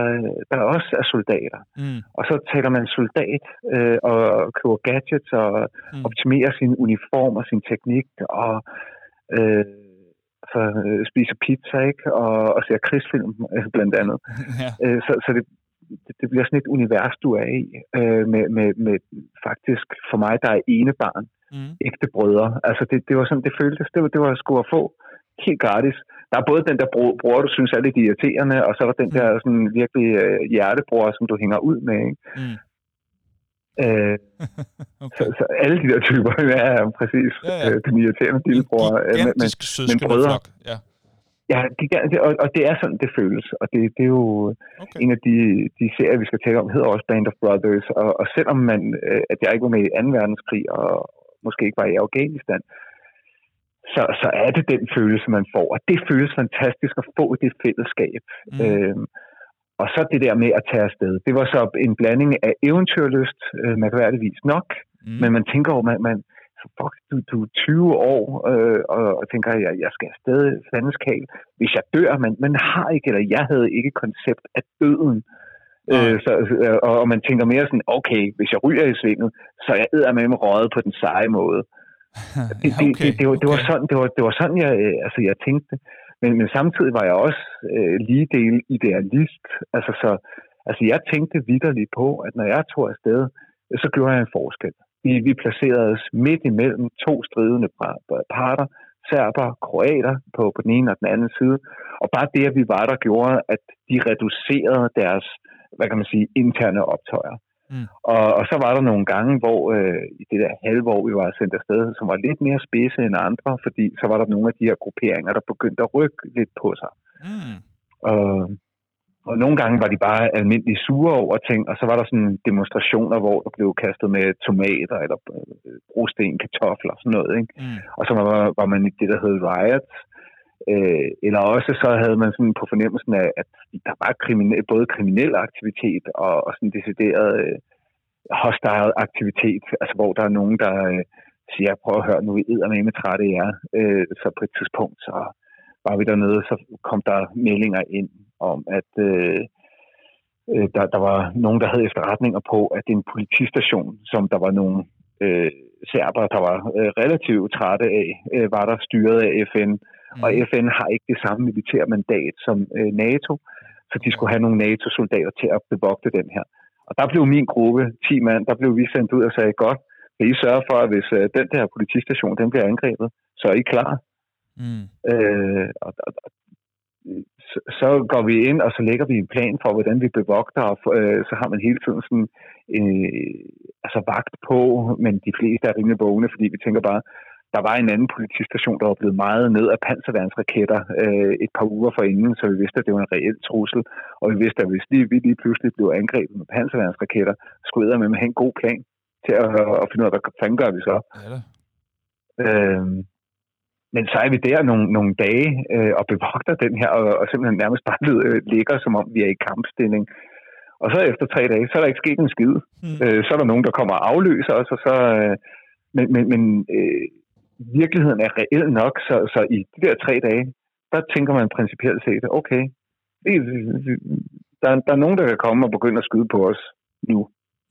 der også er soldater. Mm. Og så taler man soldat øh, og køber gadgets og mm. optimerer sin uniform og sin teknik og øh, så øh, spiser pizza ikke og, og ser krigsfilm øh, blandt andet. ja. øh, så så det, det, bliver sådan et univers, du er i øh, med, med, med faktisk for mig, der er ene barn, mm. ægte brødre. Altså det, det var sådan, det føltes. Det var, det var sgu at få helt gratis. Der er både den der bror, du synes er lidt irriterende, og så er der den mm. der sådan virkelig øh, hjertebror, som du hænger ud med. Ikke? Mm. Øh, okay. så, så alle de der typer er præcis ja, ja. Øh, den irriterende lillebror. Øh, men, men, brødre. Ja. Ja, gigantisk, og, og det er sådan, det føles. Og det, det er jo okay. en af de, de serier, vi skal tale om, hedder også Band of Brothers. Og, og selvom man, øh, at jeg ikke var med i 2. verdenskrig, og måske ikke var i Afghanistan, så, så er det den følelse, man får. Og det føles fantastisk at få det fællesskab. Mm. Øhm, og så det der med at tage afsted. Det var så en blanding af eventyrlyst, øh, mærkværdigvis nok, mm. men man tænker over, man, man fuck, du, du er 20 år, øh, og, og tænker, jeg, jeg skal afsted fandens kal, hvis jeg dør, men man har ikke, eller jeg havde ikke koncept af døden. Øh, så, øh, og, og man tænker mere sådan, okay, hvis jeg ryger i svinget, så er jeg med mig røget på den seje måde. Det, det, okay, det, det, var, det, var sådan, det, var, det var sådan, jeg, øh, altså, jeg tænkte. Men, men samtidig var jeg også øh, lige del idealist. Altså, så, altså, jeg tænkte vidderligt på, at når jeg tog afsted, så gjorde jeg en forskel. Vi, vi placerede os midt imellem to stridende parter, serber, kroater på, på den ene og den anden side. Og bare det, at vi var der, gjorde, at de reducerede deres, hvad kan man sige, interne optøjer. Mm. Og, og så var der nogle gange, hvor øh, i det der halve år, vi var sendt afsted, som var lidt mere spidse end andre, fordi så var der nogle af de her grupperinger, der begyndte at rykke lidt på sig. Mm. Og, og nogle gange var de bare almindeligt sure over ting, og så var der sådan demonstrationer, hvor der blev kastet med tomater eller øh, brosten, kartofler og sådan noget. Ikke? Mm. Og så var, var man i det, der hed riots, Øh, eller også så havde man sådan på fornemmelsen af, at der var kriminel, både kriminel aktivitet og, og sådan decideret øh, hostile aktivitet, altså hvor der er nogen, der øh, siger, prøv at høre, nu er med med trætte jer. Øh, så på et tidspunkt, så var vi dernede, så kom der meldinger ind om, at øh, øh der, der var nogen, der havde efterretninger på, at det er en politistation, som der var nogle øh, serber, der var øh, relativt trætte af, øh, var der styret af FN, øh, og FN har ikke det samme militære mandat som øh, NATO, så de skulle have nogle NATO-soldater til at bevogte den her. Og der blev min gruppe, 10 mand, der blev vi sendt ud og sagde, godt, kan I sørge for, at hvis øh, den der politistation den bliver angrebet, så er I klar. Mm. Øh, og, og, så går vi ind, og så lægger vi en plan for, hvordan vi bevogter, og øh, så har man hele tiden sådan øh, altså vagt på, men de fleste er rimelig vågne, fordi vi tænker bare, der var en anden politistation, der var blevet meget ned af panserværnsraketter øh, et par uger forinden, så vi vidste, at det var en reel trussel. Og vi vidste, at hvis lige, vi lige pludselig blev angrebet med panserværnsraketter, skulle jeg med at have en god plan til at, at finde ud af, hvad fanden gør vi så. Ja, øhm, men så er vi der nogle, nogle dage øh, og bevogter den her, og, og simpelthen nærmest bare øh, ligger, som om vi er i kampstilling. Og så efter tre dage, så er der ikke sket en skid. Mm. Øh, så er der nogen, der kommer og afløser os, og så... Øh, men men, men øh, virkeligheden er reelt nok, så, så i de der tre dage, der tænker man principielt set, okay, der, der er nogen, der kan komme og begynde at skyde på os nu.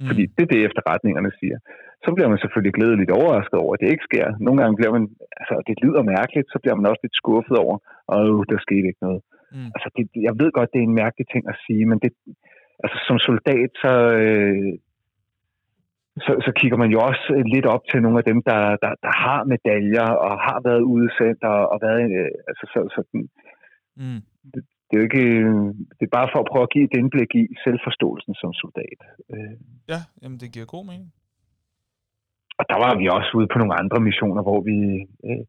Mm. Fordi det er det, efterretningerne siger. Så bliver man selvfølgelig glædeligt overrasket over, at det ikke sker. Nogle gange bliver man, altså det lyder mærkeligt, så bliver man også lidt skuffet over, og der skete ikke noget. Mm. Altså det, jeg ved godt, det er en mærkelig ting at sige, men det, altså som soldat, så, øh, så, så kigger man jo også øh, lidt op til nogle af dem, der, der, der har medaljer og har været udsendt og, og været... Øh, altså, så, så, mm. det, det er jo ikke... Det er bare for at prøve at give et indblik i selvforståelsen som soldat. Øh. Ja, jamen det giver god mening. Og der var vi også ude på nogle andre missioner, hvor vi, øh,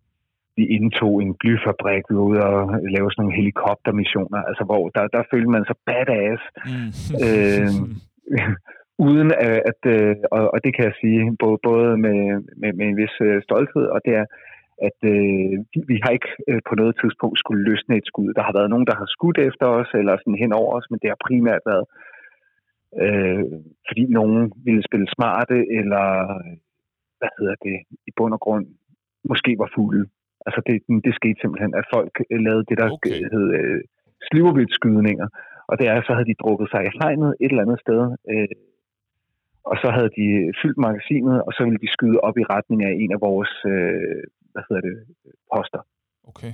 vi indtog en blyfabrik, vi var ude og lave sådan nogle helikoptermissioner, altså hvor der, der følte man sig badass. Mm. øh, uden at, øh, og, og det kan jeg sige både, både med, med, med en vis øh, stolthed, og det er, at øh, vi, vi har ikke øh, på noget tidspunkt skulle løsne et skud. Der har været nogen, der har skudt efter os, eller sådan hen over os, men det har primært været, øh, fordi nogen ville spille smarte, eller hvad hedder det, i bund og grund, måske var fulde. Altså det, det skete simpelthen, at folk lavede det, der okay. hed øh, slivervildskydninger, og det er, så havde de drukket sig i hegnet et eller andet sted, øh, og så havde de fyldt magasinet, og så ville de skyde op i retning af en af vores, øh, hvad hedder det, poster. Okay.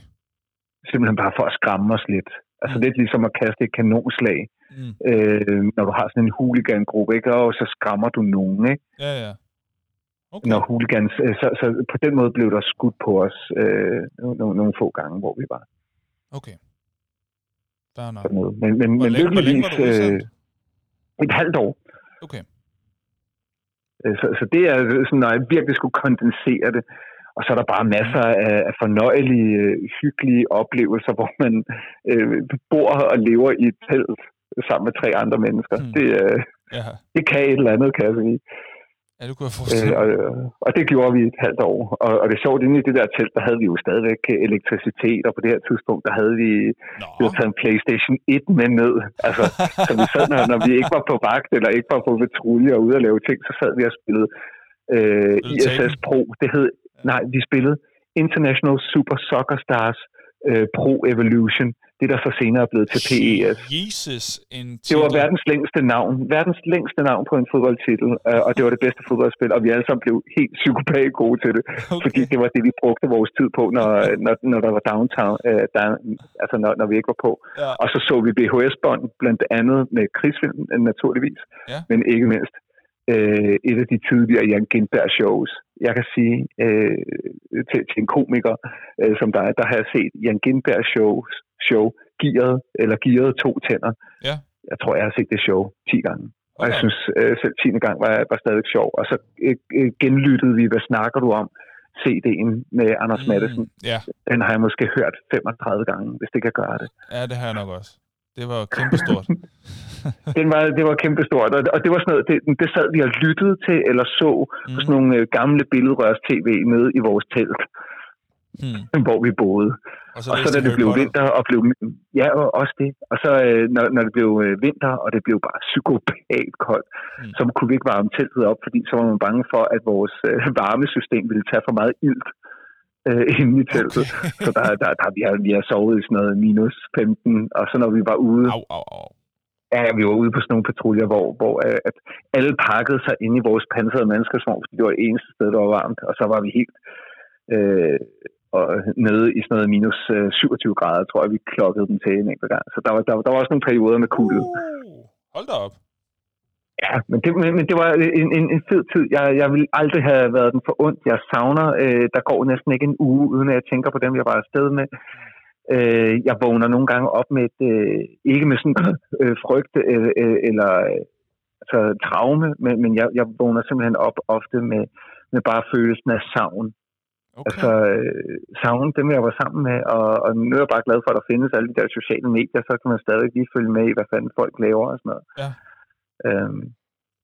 Simpelthen bare for at skræmme os lidt. Altså mm. lidt ligesom at kaste et kanonslag, mm. øh, når du har sådan en huligangruppe, ikke? Og så skræmmer du nogen, ikke? Ja, ja. Okay. Når hooligans, øh, så, så på den måde blev der skudt på os øh, nogle, nogle få gange, hvor vi var. Okay. Der er nok. Men, men, hvor, men længe, hvor længe var du? Øh, et halvt år. Okay. Øh, så, så det er sådan, når jeg virkelig skulle kondensere det. Og så er der bare masser af, af fornøjelige, hyggelige oplevelser, hvor man øh, bor og lever i et telt sammen med tre andre mennesker. Mm. Det, øh, ja. det kan et eller andet, kan jeg sige. Ja, det kunne jeg forestille øh, og, og det gjorde vi et halvt år. Og, og det er sjovt, inde i det der telt, der havde vi jo stadigvæk elektricitet, og på det her tidspunkt, der havde vi, vi havde taget en Playstation 1 med ned. Altså, så vi sad, når, når vi ikke var på vagt, eller ikke var på patrulje og ude at lave ting, så sad vi og spillede øh, ISS Pro. Det hed, nej, vi spillede International Super Soccer Stars øh, Pro Evolution det der så senere er blevet til PES. Jesus, en det var verdens længste navn. Verdens længste navn på en fodboldtitel, øh, og det var det bedste fodboldspil, og vi alle sammen blev helt psykopat gode til det, okay. fordi det var det, vi brugte vores tid på, når, når, når der var downtown, øh, der, altså når, når vi ikke var på. Ja. Og så så vi VHS-bånd, blandt andet med krigsfilm, naturligvis, ja. men ikke mindst øh, et af de tidligere Jan Gindberg shows. Jeg kan sige øh, til, til en komiker, øh, som dig, der har jeg set Jan Gindberg shows, show, gearet, eller gearet to tænder. Ja. Jeg tror, jeg har set det show 10 gange. Og jeg synes øh, selv 10. gang var, var stadig sjov. Og så øh, øh, genlyttede vi, hvad snakker du om? CD'en med Anders mm, Madsen. Ja. Den har jeg måske hørt 35 gange, hvis det kan gøre det. Ja, det har jeg nok også. Det var kæmpestort. den var, det var kæmpestort, og, og det var sådan noget, det, det sad vi og lyttede til, eller så mm. sådan nogle øh, gamle billedrørs-tv nede i vores telt, mm. hvor vi boede. Og så, og så da det blev Potter. vinter, og blev, ja, og også det. Og så øh, når, når det blev øh, vinter, og det blev bare psykopat koldt, mm. så kunne vi ikke varme teltet op, fordi så var man bange for, at vores øh, varmesystem ville tage for meget ilt øh, inde i teltet. Okay. så der, der, der, vi, har, vi har sovet i sådan noget minus 15, og så når vi var ude... Au, au, au. Ja, vi var ude på sådan nogle patruljer, hvor, hvor øh, at alle pakkede sig ind i vores pansrede mandskabsvogn, fordi det var det eneste sted, der var varmt, og så var vi helt øh, og nede i sådan noget minus øh, 27 grader, tror jeg, vi klokkede den til en enkelt gang. Så der var, der, der var også nogle perioder med kulde. Uh, hold da op. Ja, men det, men, det var en, en, en fed tid. Jeg, jeg ville aldrig have været den for ondt. Jeg savner, øh, der går næsten ikke en uge, uden at jeg tænker på dem, jeg var afsted med. Øh, jeg vågner nogle gange op med et, øh, ikke med sådan øh, frygt øh, øh, eller øh, altså, traume, men, men jeg, jeg vågner simpelthen op ofte med, med bare følelsen af savn. Okay. Altså, øh, savn dem, jeg var sammen med, og, og nu er jeg bare glad for, at der findes alle de der sociale medier, så kan man stadig lige følge med i, hvad fanden folk laver og sådan noget. Ja. Øhm,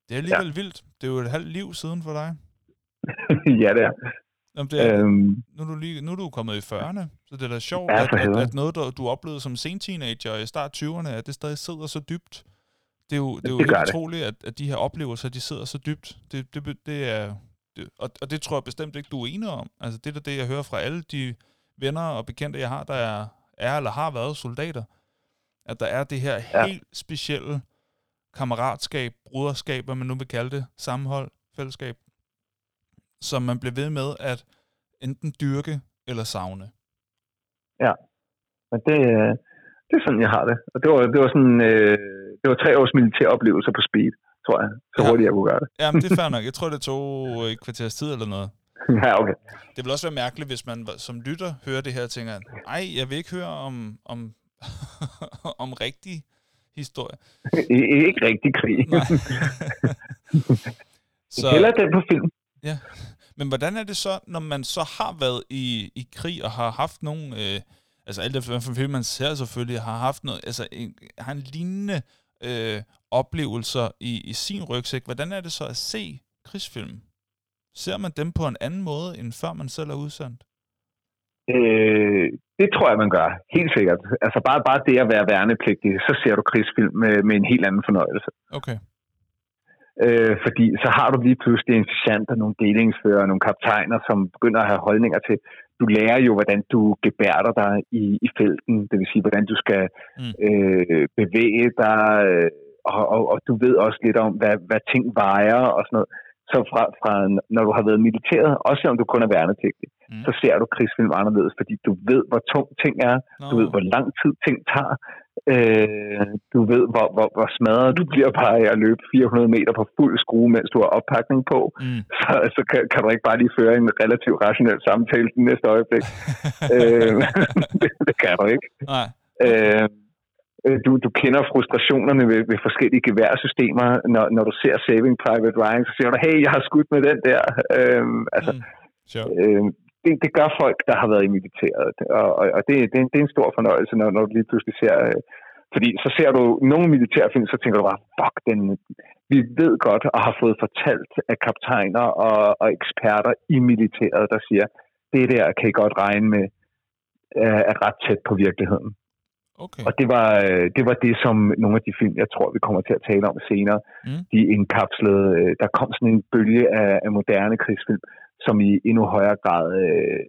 det er alligevel ja. vildt. Det er jo et halvt liv siden for dig. ja, det er. Jamen, det er øhm, nu, er du lige, nu er du kommet i 40'erne, så det er da sjovt, ja, at, at, at noget, du, du oplevede som sen teenager i start 20'erne, at det stadig sidder så dybt. Det er jo, det er jo det helt utroligt, at, at de her oplevelser, de sidder så dybt. Det, det, det er, det, og, og det tror jeg bestemt ikke, du er enig om. Altså det er det, jeg hører fra alle de venner og bekendte, jeg har, der er, er eller har været soldater. At der er det her ja. helt specielle kammeratskab, bruderskab, hvad man nu vil kalde det, sammenhold, fællesskab, som man bliver ved med at enten dyrke eller savne. Ja, men det, det er sådan, jeg har det. Og det var, det var sådan, øh, det var tre års militæroplevelser på speed, tror jeg, så ja. hurtigt jeg kunne gøre det. Jamen, det er fair nok. Jeg tror, det tog et kvarters tid eller noget. Ja, okay. Det vil også være mærkeligt, hvis man som lytter hører det her og tænker, nej, jeg vil ikke høre om, om, om rigtig historie. ikke rigtig krig. så, Heller den på film. Ja. Men hvordan er det så, når man så har været i, i krig og har haft nogle, øh, altså alt efter hvilken film man ser selvfølgelig, har haft noget, altså en, har en lignende øh, oplevelser i, i sin rygsæk. Hvordan er det så at se krigsfilm? Ser man dem på en anden måde, end før man selv er udsendt? Øh, det tror jeg, man gør. Helt sikkert. Altså bare, bare det at være værnepligtig, så ser du krigsfilm med, med en helt anden fornøjelse. Okay. Øh, fordi så har du lige pludselig en sergeant og nogle delingsfører, nogle kaptajner, som begynder at have holdninger til, du lærer jo, hvordan du gebærder dig i, i felten, det vil sige, hvordan du skal mm. øh, bevæge dig, øh, og, og, og du ved også lidt om, hvad, hvad ting vejer og sådan noget. Så fra, fra, når du har været militæret, også selvom du kun er værnepligtig, mm. så ser du krigsfilm anderledes, fordi du ved, hvor tung ting er, no. du ved, hvor lang tid ting tager, øh, du ved, hvor, hvor, hvor smadret du bliver bare af at løbe 400 meter på fuld skrue, mens du har oppakning på, mm. så, så kan, kan du ikke bare lige føre en relativt rationel samtale den næste øjeblik. øh, det, det kan du ikke. Nej. Øh, Øh, du, du kender frustrationerne ved, ved forskellige geværsystemer, når, når du ser Saving Private Ryan, så siger du, hey, jeg har skudt med den der. Øhm, altså, mm, sure. øhm, det, det gør folk, der har været i militæret, og, og, og det, det, det er en stor fornøjelse, når, når du lige pludselig ser... Øh, fordi så ser du nogle militærfilm, så tænker du bare, fuck, den, vi ved godt og har fået fortalt af kaptajner og, og eksperter i militæret, der siger, det der kan I godt regne med er ret tæt på virkeligheden. Okay. Og det var, øh, det var det, som nogle af de film, jeg tror, vi kommer til at tale om senere, mm. de indkapslede. Øh, der kom sådan en bølge af, af moderne krigsfilm, som i endnu højere grad øh,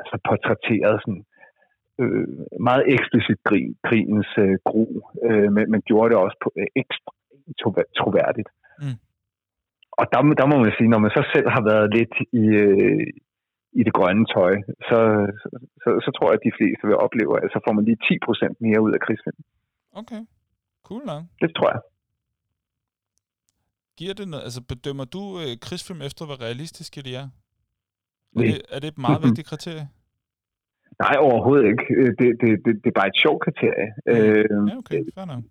altså portrætterede sådan, øh, meget eksplicit krig, krigens øh, gru, øh, men, men gjorde det også på, øh, ekstremt troværdigt. Mm. Og der, der må man sige, når man så selv har været lidt i, øh, i det grønne tøj, så, så, så, tror jeg, at de fleste vil opleve, at så får man lige 10% mere ud af krigsfilm. Okay, cool nok. Det tror jeg. Giver det noget, altså bedømmer du øh, krigsfilm efter, hvor realistiske de er? Er det, er det et meget vigtigt kriterie? Nej, overhovedet ikke. Øh, det, det, det, det er bare et sjovt kriterie. Ja, okay, fair nok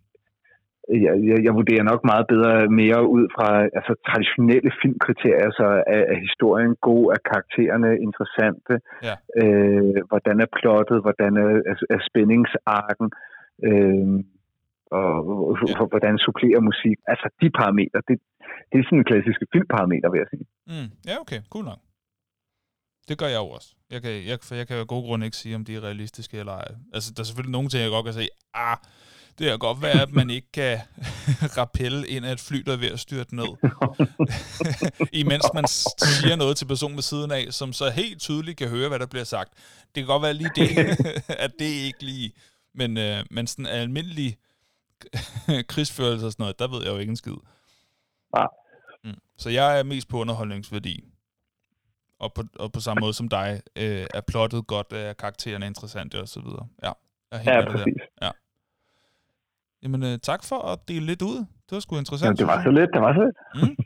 jeg, jeg, jeg vurderer nok meget bedre mere ud fra altså, traditionelle filmkriterier, så er, er historien god, er karaktererne interessante, ja. øh, hvordan er plottet, hvordan er, er, er spændingsarken, øh, og ja. hvordan supplerer musik. Altså de parametre, det, det er sådan en klassiske filmparameter, vil jeg sige. Mm. Ja, okay, cool nok. Det gør jeg jo også. Jeg kan, jeg, for jeg kan jo af gode grunde ikke sige, om de er realistiske eller ej. Altså, der er selvfølgelig nogle ting, jeg godt kan sige, ah, det kan godt være, at man ikke kan rappelle ind af et fly, der er ved at styrte ned. Imens man siger noget til personen ved siden af, som så helt tydeligt kan høre, hvad der bliver sagt. Det kan godt være lige det, at det ikke lige... Men, øh, men sådan almindelig krigsførelse og sådan noget, der ved jeg jo ikke en skid. Ja. Mm. Så jeg er mest på underholdningsværdi. Og på, og på samme måde som dig, øh, er plottet godt, er karaktererne interessante og så videre. Ja, jeg er ja, præcis. Der. Ja. Jamen, øh, tak for at dele lidt ud. Det var sgu interessant. Jamen, det var så lidt, det var så lidt. Mm.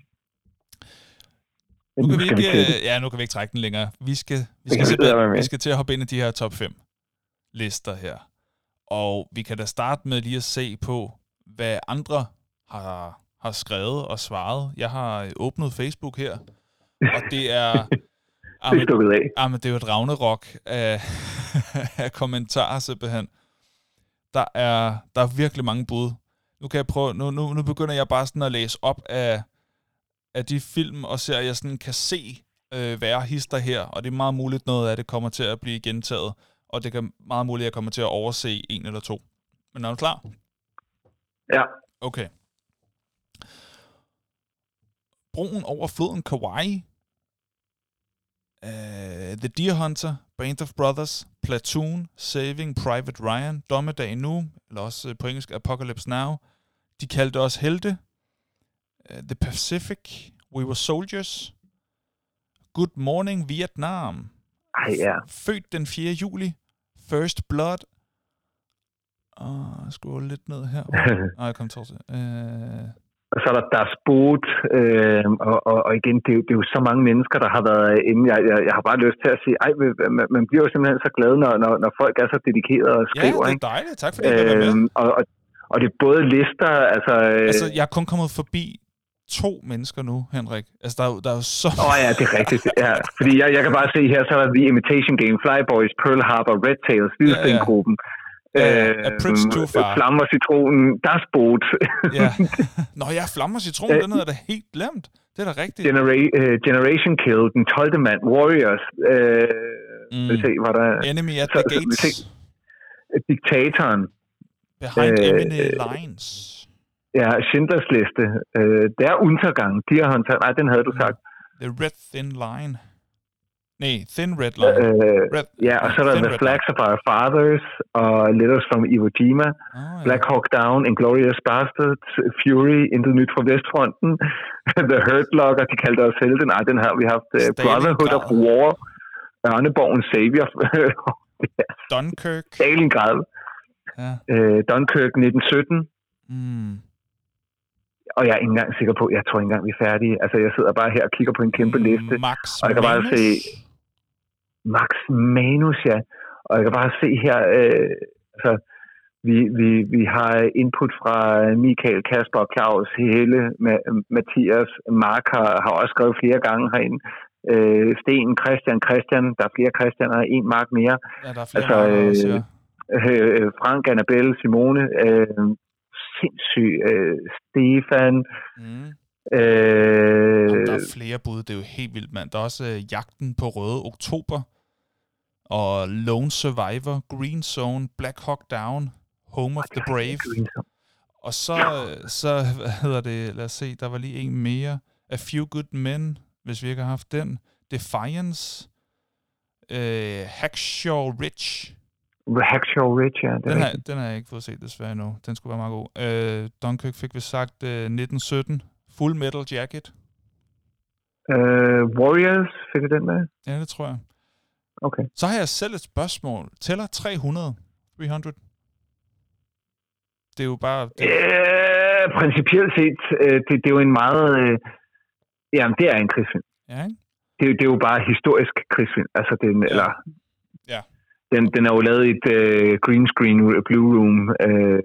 Nu kan vi ikke, vi øh, ja, nu kan vi ikke trække den længere. Vi skal, vi skal, skal vi skal til at hoppe ind i de her top 5 lister her. Og vi kan da starte med lige at se på, hvad andre har, har skrevet og svaret. Jeg har øh, åbnet Facebook her, og det er... det er stukket af. Jamen, det er jo et ravnerok af, af kommentarer simpelthen der er, der er virkelig mange bud. Nu kan jeg prøve, nu, nu, nu begynder jeg bare sådan at læse op af, af de film og serier, jeg sådan kan se øh, være hister her, og det er meget muligt, noget af det kommer til at blive gentaget, og det kan meget muligt, at jeg kommer til at overse en eller to. Men er du klar? Ja. Okay. Broen over floden Kauai. Uh, The Deer Hunter. Band of Brothers, Platoon, Saving Private Ryan, Dommedag Nu, eller også øh, på engelsk Apocalypse Now. De kaldte os helte. Uh, The Pacific, We Were Soldiers. Good Morning Vietnam. Ej, ja. Født den 4. juli. First Blood. Og jeg scroller lidt ned her. Nej, jeg kom til uh, og så er der Das Boot, øh, og, og, og igen, det er, jo, det er jo så mange mennesker, der har været inde. Jeg, jeg, jeg har bare lyst til at sige, ej, man, man bliver jo simpelthen så glad, når, når, når folk er så dedikerede og skriver. Ja, det er dejligt. Tak fordi øh, med. Og, og, og det er både lister, altså... Øh, altså, jeg er kun kommet forbi to mennesker nu, Henrik. Altså, der er, der er jo så... Åh oh, ja, det er rigtigt. Ja. Fordi jeg, jeg kan bare se her, så er der The Imitation Game, Flyboys, Pearl Harbor, Red Tails, Hvidestengruppen. Ja, ja. Uh, Prince Too Far. Flamme og citronen, das Boot. ja. Nå ja, Flamme og citronen, den hedder da helt glemt. Det er da rigtigt. Genera- uh, Generation Kill, den 12. mand, Warriors. Uh, mm. se, var der... Enemy at så, the Gates. Se, diktatoren. Behind uh, Enemy Lines. Ja, Schindlers liste. Uh, det er Untergang. Håndtaget. Nej, den havde du sagt. The Red Thin Line. Nej, Thin Red Line. Øh, red, ja, og så er der The Flags of Our Fathers og Letters from Iwo Jima, oh, ja. Black Hawk Down, Inglorious Bastards, Fury, Intet Nyt fra Vestfronten, The Hurt Locker, de kaldte os helte. Nej, den har vi haft. Uh, Brotherhood of War, Ørneborgen Savior. Dunkirk. Stalingrad. Ja. Uh, Dunkirk 1917. Mm. Og jeg er ikke engang sikker på, jeg tror ikke engang, vi er færdige. Altså, jeg sidder bare her og kigger på en kæmpe liste. Max og jeg kan bare se Max Manus, ja. Og jeg kan bare se her, øh, altså, vi, vi, vi har input fra Michael, Kasper, Claus, Hele, Mathias, Mark har, har også skrevet flere gange herinde. Øh, Sten, Christian, Christian, der er flere Christianer, en Mark mere. Ja, der er flere altså, øh, også, ja. øh, Frank, Annabelle, Simone, øh, sindssyg. Øh, Stefan. Mm. Øh, Jamen, der er flere bud, det er jo helt vildt, mand. Der er også øh, Jagten på Røde Oktober, og Lone Survivor, Green Zone, Black Hawk Down, Home of the Brave. Og så, så, hvad hedder det, lad os se, der var lige en mere. A Few Good Men, hvis vi ikke har haft den. Defiance. Øh, Hackshaw Ridge. Hackshaw Ridge, ja. Det Den har, den har jeg ikke fået set desværre endnu. Den skulle være meget god. Øh, Dunkirk fik vi sagt øh, 1917. Full Metal Jacket. Øh, Warriors, fik du den med? Ja, det tror jeg. Okay. Så har jeg selv et spørgsmål. Tæller 300? 300? Det er jo bare... Det, Øh, principielt set, øh, det, det er jo en meget... Øh, jamen, det er en krigsfilm. ja, ikke? Det, er jo- det er jo bare historisk krigsfilm. Altså, den, ja. eller, Ja. Den, den er jo lavet i et øh, green screen blue room. Øh,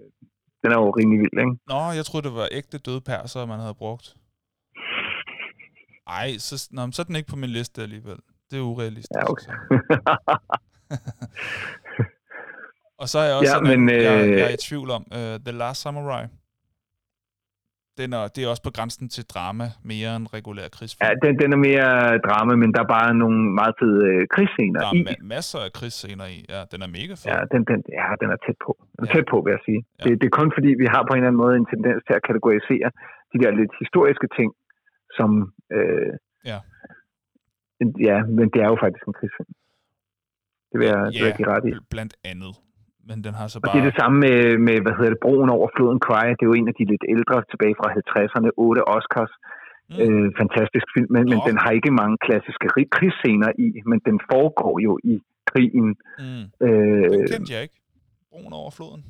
den er jo rimelig vild, ikke? Nå, jeg troede, det var ægte døde perser, man havde brugt. Ej, så, nå, så er den ikke på min liste alligevel. Det er urealistisk. Ja, okay. så. Og så er jeg også Ja, sådan, men, en, jeg, øh, jeg er i tvivl om uh, The Last Samurai. Den er, det er også på grænsen til drama, mere end regulær krigsfilm. ja, den, den er mere drama, men der er bare nogle meget fede øh, krigsscener Der i. er ma- masser af krigsscener i. Ja, den er mega fed. Ja, den, den, ja, den er tæt på. Den er Ja. tæt på, vil jeg sige. Ja. Det, det er kun fordi, vi har på en eller anden måde en tendens til at kategorisere de der lidt historiske ting, som... Øh, Ja. Ja, men det er jo faktisk en krigsfilm. Det vil jeg, det vil jeg give ret i. bl- blandt andet. Men den har så Og bare... det er det samme med, med, hvad hedder det, broen over floden Kwai. Det er jo en af de lidt ældre tilbage fra 50'erne. Otte Oscars. Mm. Øh, fantastisk film, men, men den har ikke mange klassiske rig- krigsscener i, men den foregår jo i krigen. Mm. Øh, Den kendte jeg ikke. Broen over floden.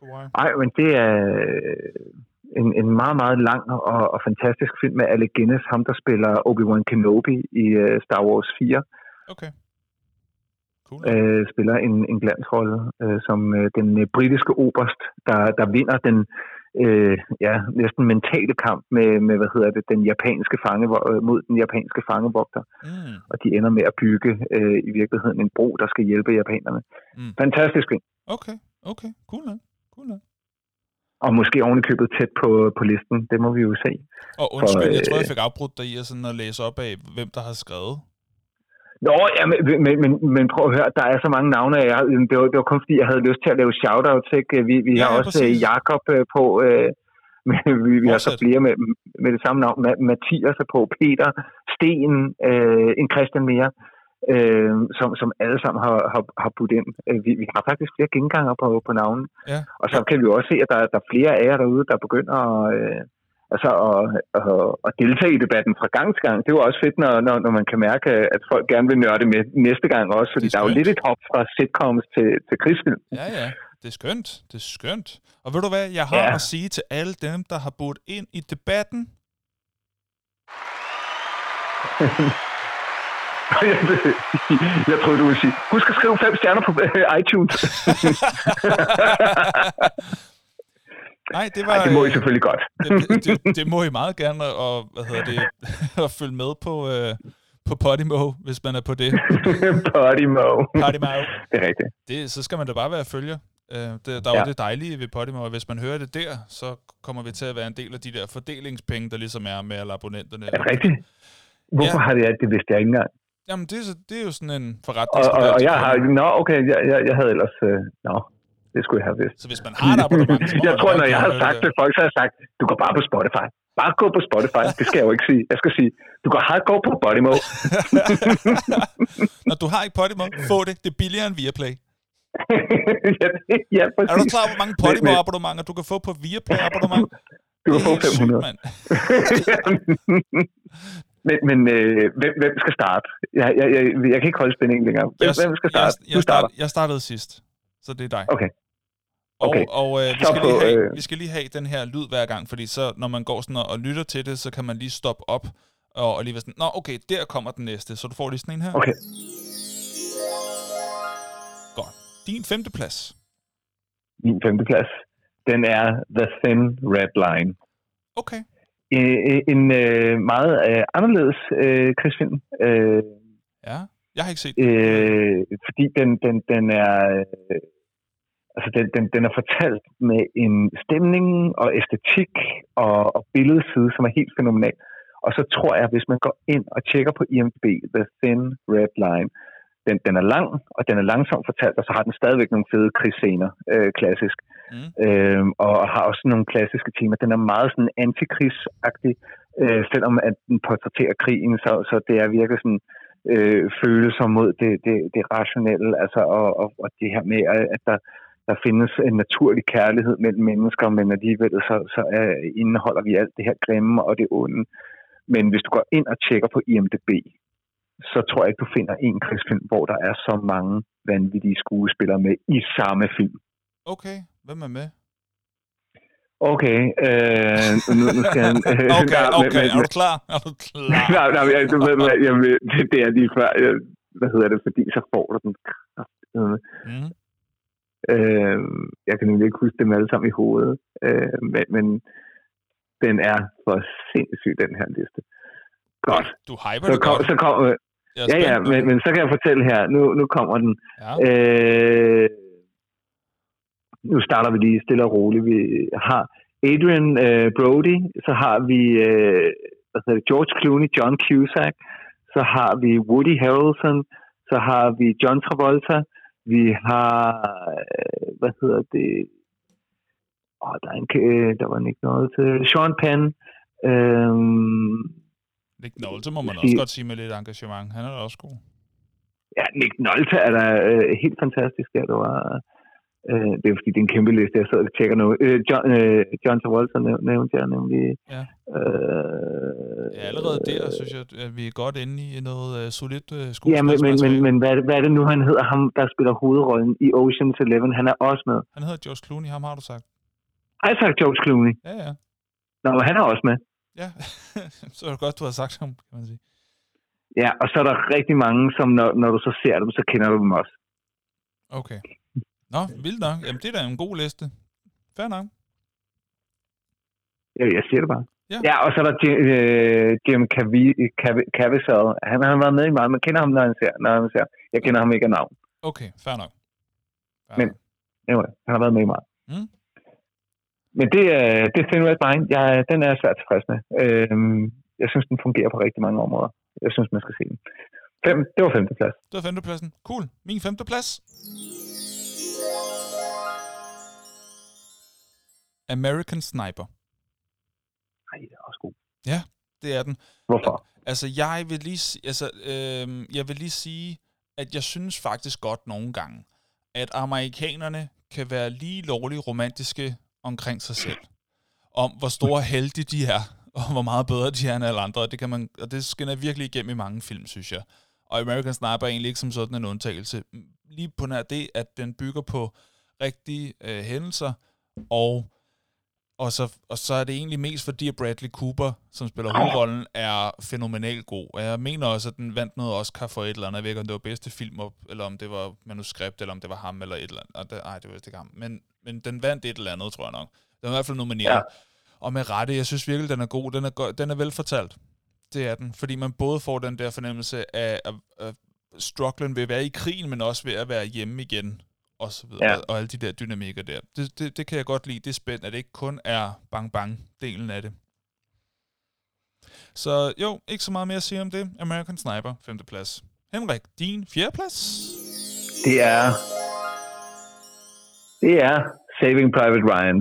Hawaii. Ej, men det er øh, en, en meget, meget lang og, og fantastisk film med Alec Guinness, ham der spiller Obi-Wan Kenobi i uh, Star Wars 4, Okay. Cool. øh, spiller en, en glansrolle øh, som øh, den øh, britiske oberst, der, der vinder den øh, ja, næsten mentale kamp med, med, hvad hedder det, den japanske fange, mod den japanske fangevogter. Mm. Og de ender med at bygge øh, i virkeligheden en bro, der skal hjælpe japanerne. Mm. Fantastisk film. Okay, okay. Cool nok. Cool nok. Og måske ovenikøbet tæt på, på listen. Det må vi jo se. Og undskyld, For, jeg tror, øh, jeg fik afbrudt dig i at, sådan at læse op af, hvem der har skrevet. Nå, ja, men, men, men, men prøv at høre, der er så mange navne. Jeg, det, var, det var kun fordi, jeg havde lyst til at lave shoutouts. Ikke? Vi, vi Ja, har ja, også præcis. øh, Jakob øh, på. Øh, men vi, vi har så flere med, med det samme navn. Ma- Mathias er på, Peter, Sten, øh, en Christian mere, øh, som, som alle sammen har, har, har budt ind. Øh, Vi, vi har faktisk flere genganger på, på navnen. Ja. Og så kan vi jo også se, at der, der er flere af jer derude, der begynder at, øh, altså at, at, at deltage i debatten fra gang til gang. Det jo også fedt, når, når, når man kan mærke, at folk gerne vil nørde med næste gang også, fordi Det er der er jo lidt et hop fra sitcoms til, til krigsfilm. Ja, ja. Det er skønt. Det er skønt. Og ved du hvad, jeg har Ja. at sige til alle dem, der har budt ind i debatten? Jeg troede, du ville sige, husk at skrive fem stjerner på øh, iTunes. Nej, det var... Ej, det må I øh, selvfølgelig godt. det, det, det, må I meget gerne, og hvad hedder det, at følge med på, øh, på Podimo, hvis man er på det. Podimo. Podimo. Det er rigtigt. Det, så skal man da bare være følger. Øh, det, der er jo Ja. det dejlige ved Podimo, og hvis man hører det der, så kommer vi til at være en del af de der fordelingspenge, der ligesom er med alle abonnenterne. Er det rigtigt? Hvorfor Ja. har det det? Det vidste jeg ikke engang. Jamen, det er, så, det er jo sådan en Og, forretningsmodel. og, og til jeg har... Nå, okay, jeg, jeg, jeg havde ellers... Øh, nå, det skulle jeg have vidst. Så hvis man har et abonnement, jeg tror, når jeg har sagt det. det, folk så har sagt, du går bare på Spotify. Bare gå på Spotify. Det skal jeg jo ikke sige. Jeg skal sige, du går hardcore på Podimo. Når du har ikke Podimo, få det. Det er billigere end Viaplay. ja, det- ja, Er du præcis. klar hvor mange Men- Podimo-abonnementer du kan få på Viaplay-abonnement? Du kan få helt sygt, 500. mand. men men øh, hvem, hvem skal starte? Jeg, jeg, jeg, jeg kan ikke holde spændingen længere. Hvem, Jeg, hvem skal starte? jeg, jeg, Du starter. start, jeg startede sidst, så det er dig. Okay. Og, Okay. og øh, vi, skal lige have, øh, vi skal lige have den her lyd hver gang, fordi så når man går sådan og, og lytter til det, så kan man lige stoppe op og, og lige være sådan, nå okay, der kommer den næste, så du får lige sådan en her. Okay. Godt. Din femte plads. Min femte plads, den er The Thin Red Line. Okay. En, en øh, meget øh, anderledes øh, krigsfilm. Øh, Ja, jeg har ikke set den. øh, fordi den, den, den er... Øh, altså den, den, den er fortalt med en stemning og æstetik og, og billedside, som er helt fænomenal. Og så tror jeg, hvis man går ind og tjekker på IMDb, The Thin Red Line, den, den er lang, og den er langsomt fortalt, og så har den stadigvæk nogle fede krigsscener, øh, klassisk. Mm. Øh, og har også nogle klassiske timer. Den er meget sådan antikrigsagtig, øh, selvom at den portrætterer krigen, så, så det er virkelig sådan øh, Øh, følelser mod det, det, det rationelle, altså, og, og, og det her med, at der, der findes en naturlig kærlighed mellem mennesker, men alligevel så, så er, indeholder vi alt det her grimme og det onde. Men hvis du går ind og tjekker på IMDb, så tror jeg ikke, du finder en krigsfilm, hvor der er så mange vanvittige skuespillere med i samme film. Okay, hvem er med? Okay, øh, nu, nu skal jeg... Øh, okay, okay, er du klar? Er du klar? nej, nej, jeg, du ved, jeg, jeg, det, det er lige før, jeg, hvad hedder det, fordi så får du den mm. øh, Jeg kan nemlig ikke huske dem alle sammen i hovedet, øh, men, men den er for sindssyg, den her liste. Godt. Du hyper så det kom, godt. Så kom, øh, ja, ja, men, men så kan jeg fortælle her, nu, nu kommer den. Ja. Øh, nu starter vi lige stille og roligt. Vi har Adrian øh, Brody, så har vi øh, det, George Clooney, John Cusack, så har vi Woody Harrelson, så har vi John Travolta, vi har, øh, hvad hedder det, åh, der, er en, øh, der var ikke noget til, Sean Penn, øh, Nick Nolte må man også godt sige med lidt engagement. Han er da også god. Ja, Nick Nolte er da øh, helt fantastisk. Ja, det var, Øh, det er fordi, det er en kæmpe liste, jeg sidder og tjekker nu. Øh, John, øh, John Travolta næv- nævnte jeg nemlig. Ja. Øh, ja, allerede der synes jeg, at vi er godt inde i noget uh, solidt uh, Ja, men, men, men, men hvad, er det, hvad er det nu, han hedder? Ham, der spiller hovedrollen i Ocean's Eleven. Han er også med. Han hedder George Clooney, ham har du sagt. Har jeg sagt George Clooney? Ja, ja. Nå, men han er også med. Ja, så er det godt, du har sagt ham, kan man sige. Ja, og så er der rigtig mange, som når, når du så ser dem, så kender du dem også. Okay. Nå, vildt nok. Jamen, det er da en god liste. Fair nok. Ja, jeg siger det bare. Ja, ja og så er der uh, Jim Caviezel. Han, han har været med i meget. Man kender ham, når han ser. Når han ser. Jeg kender ham ikke af navn. Okay, fair nok. Fair Men anyway, han har været med i meget. Mm. Men det, uh, det er Thin Red Line. Jeg, den er svært tilfreds med. Uh, jeg synes, den fungerer på rigtig mange områder. Jeg synes, man skal se den. Fem, det var femteplads. Det var femtepladsen. Cool. Min femteplads. American Sniper. Nej, det er også god. Ja, det er den. Hvorfor? Altså, jeg vil lige, altså, øh, jeg vil lige sige, at jeg synes faktisk godt nogle gange, at amerikanerne kan være lige lovligt romantiske omkring sig selv. Om hvor store heldige de er, og hvor meget bedre de er end alle andre. Det kan man, og det skinner virkelig igennem i mange film, synes jeg. Og American Sniper er egentlig ikke som sådan en undtagelse. Lige på nær det, at den bygger på rigtige øh, hændelser, og og så, og så er det egentlig mest fordi, at Bradley Cooper, som spiller hovedrollen, er fænomenalt god. Og jeg mener også, at den vandt noget Oscar for et eller andet. Jeg ved ikke, om det var bedste film, eller om det var manuskript, eller om det var ham, eller et eller andet. Og det, ej, det var ikke ham. Men, men den vandt et eller andet, tror jeg nok. Den var i hvert fald nomineret. Ja. Og med rette, jeg synes virkelig, den er god. Den er, go- den er velfortalt. Det er den. Fordi man både får den der fornemmelse af, at, at strugglen ved at være i krigen, men også ved at være hjemme igen og så videre, ja. og alle de der dynamikker der. Det, det, det kan jeg godt lide, det er spændt, at det ikke kun er bang-bang-delen af det. Så jo, ikke så meget mere at sige om det. American Sniper, femte plads. Henrik, din fjerde plads? Det er... Det er Saving Private Ryan.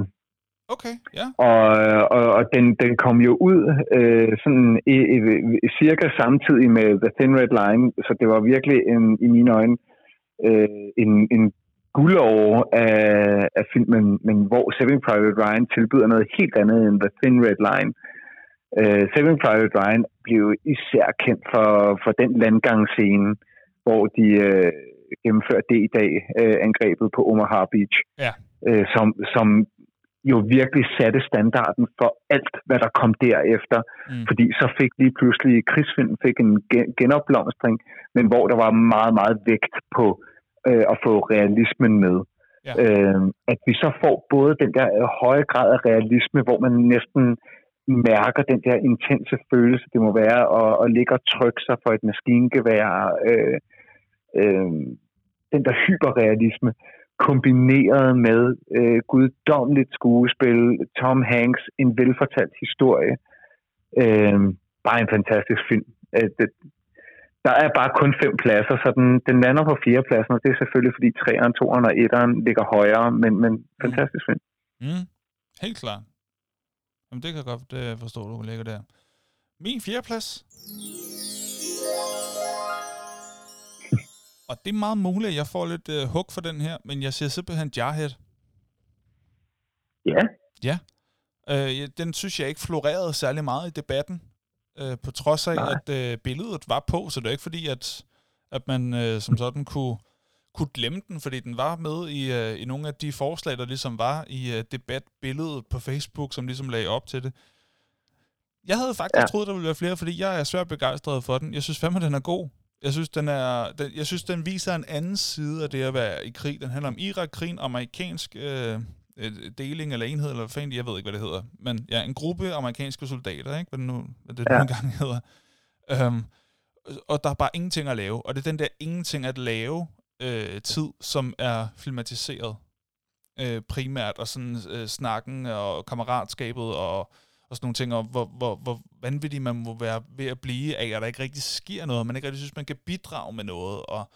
Okay, ja. Og, og, og den, den kom jo ud øh, sådan i, i, i, cirka samtidig med The Thin Red Line, så det var virkelig en, i mine øjne øh, en, en guldår af, af filmen, men hvor Saving Private Ryan tilbyder noget helt andet end The Thin Red Line. Uh, Saving Private Ryan blev især kendt for, for den landgangsscene, hvor de uh, gennemførte det i dag, uh, angrebet på Omaha Beach, ja. uh, som, som jo virkelig satte standarden for alt, hvad der kom derefter. Mm. Fordi så fik lige pludselig krigsfilm fik en genopblomstring, men hvor der var meget, meget vægt på øh, at få realismen med. Ja. Øh, at vi så får både den der øh, høje grad af realisme, hvor man næsten mærker den der intense følelse, det må være at, at ligge og trykke sig for et maskingevær. Øh, øh, den der hyperrealisme, kombineret med øh, guddommeligt skuespil, Tom Hanks, en velfortalt historie. Øh, bare en fantastisk film. Øh, det, der er bare kun fem pladser, så den, den lander på fire pladser, og det er selvfølgelig, fordi 3'eren, 2'eren og 1'eren ligger højere, men, men fantastisk film. Mm, helt klart. Jamen, det kan jeg godt det forstå, du ligger der. Min fjerdeplads. og det er meget muligt, at jeg får lidt uh, hug for den her, men jeg siger simpelthen Jarhead. Ja. Ja. Uh, den synes jeg ikke florerede særlig meget i debatten øh, på trods af, Nej. at øh, billedet var på, så det er ikke fordi, at, at man øh, som sådan kunne, kunne glemme den, fordi den var med i, øh, i nogle af de forslag, der ligesom var i øh, debatbilledet på Facebook, som ligesom lagde op til det. Jeg havde faktisk ja. troet, der ville være flere, fordi jeg er svært begejstret for den. Jeg synes fandme, den er god. Jeg synes, den er, den, jeg synes, den viser en anden side af det at være i krig. Den handler om Irak-krigen, amerikansk øh, deling eller enhed, eller fanden, jeg ved ikke, hvad det hedder. Men ja, en gruppe amerikanske soldater, ikke? Hvad det nu, hvad det ja. engang hedder. Um, og der er bare ingenting at lave. Og det er den der ingenting at lave øh, tid, som er filmatiseret øh, primært, og sådan øh, snakken og kammeratskabet og, og sådan nogle ting, og hvor, hvor, hvor vanvittigt man må være ved at blive af, at der ikke rigtig sker noget, man ikke rigtig synes, man kan bidrage med noget, og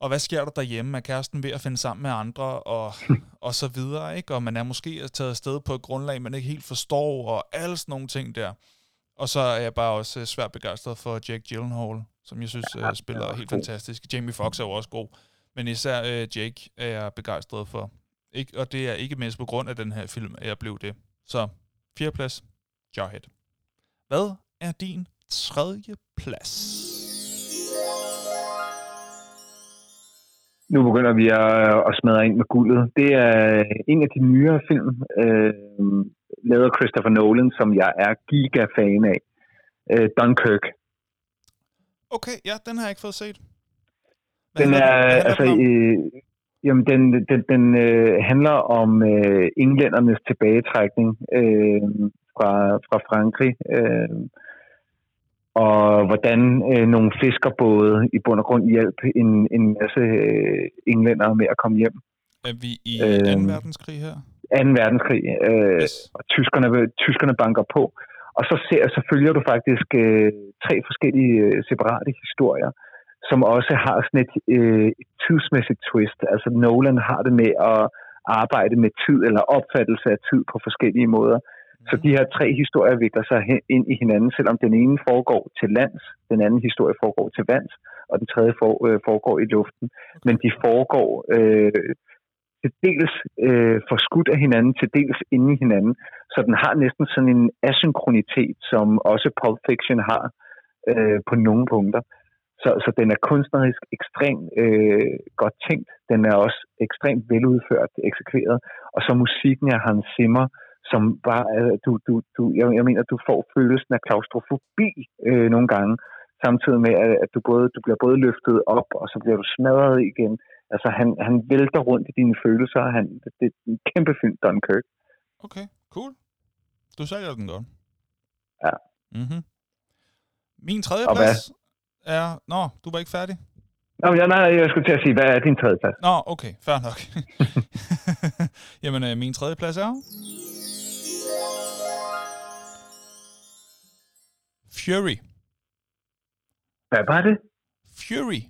og hvad sker der derhjemme? Er kæresten ved at finde sammen med andre, og, og så videre, ikke? Og man er måske taget afsted på et grundlag, man ikke helt forstår, og alle sådan nogle ting der. Og så er jeg bare også øh, svært begejstret for Jake Gyllenhaal, som jeg synes ja, uh, spiller helt god. fantastisk. Jamie Foxx er jo også god, men især uh, Jake er jeg begejstret for. Ikke, og det er ikke mindst på grund af den her film, at jeg blev det. Så fjerdeplads, Jarhead. Hvad er din tredje plads? Nu begynder vi at, at smadre ind med guldet. Det er en af de nyere film, øh, lavet af Christopher Nolan, som jeg er giga-fan af. Øh, Dunkirk. Okay, ja, den har jeg ikke fået set. Hvad den er, altså, øh, jamen, den, den, den øh, handler om øh, englændernes tilbagetrækning øh, fra, fra Frankrig. Øh, og hvordan øh, nogle fiskerbåde i bund og grund hjalp en, en masse øh, englænder med at komme hjem. Er vi i øh, 2. verdenskrig her? 2. verdenskrig, øh, yes. og tyskerne, tyskerne banker på. Og så, ser, så følger du faktisk øh, tre forskellige øh, separate historier, som også har sådan et, øh, et tidsmæssigt twist. Altså Nolan har det med at arbejde med tid eller opfattelse af tid på forskellige måder. Så de her tre historier vikler sig hen, ind i hinanden, selvom den ene foregår til lands, den anden historie foregår til vands, og den tredje øh, foregår i luften. Men de foregår øh, til dels øh, forskudt af hinanden, til dels inde i hinanden. Så den har næsten sådan en asynkronitet, som også Pulp Fiction har øh, på nogle punkter. Så, så den er kunstnerisk ekstremt øh, godt tænkt. Den er også ekstremt veludført, eksekveret. Og så musikken af Hans Zimmer, som bare, du, du, du, jeg, jeg mener, du får følelsen af klaustrofobi øh, nogle gange, samtidig med, at du, både, du bliver både løftet op, og så bliver du smadret igen. Altså, han, han vælter rundt i dine følelser. Han, det, det er en kæmpe film, Dunkirk. Okay, cool. Du sælger den godt. Ja. Mm-hmm. Min tredje plads er... Nå, du var ikke færdig? Nå, ja, nej, jeg skulle til at sige, hvad er din tredje plads? Nå, okay, fair nok. Jamen, øh, min tredje plads er... Fury. Hvad var det? Fury.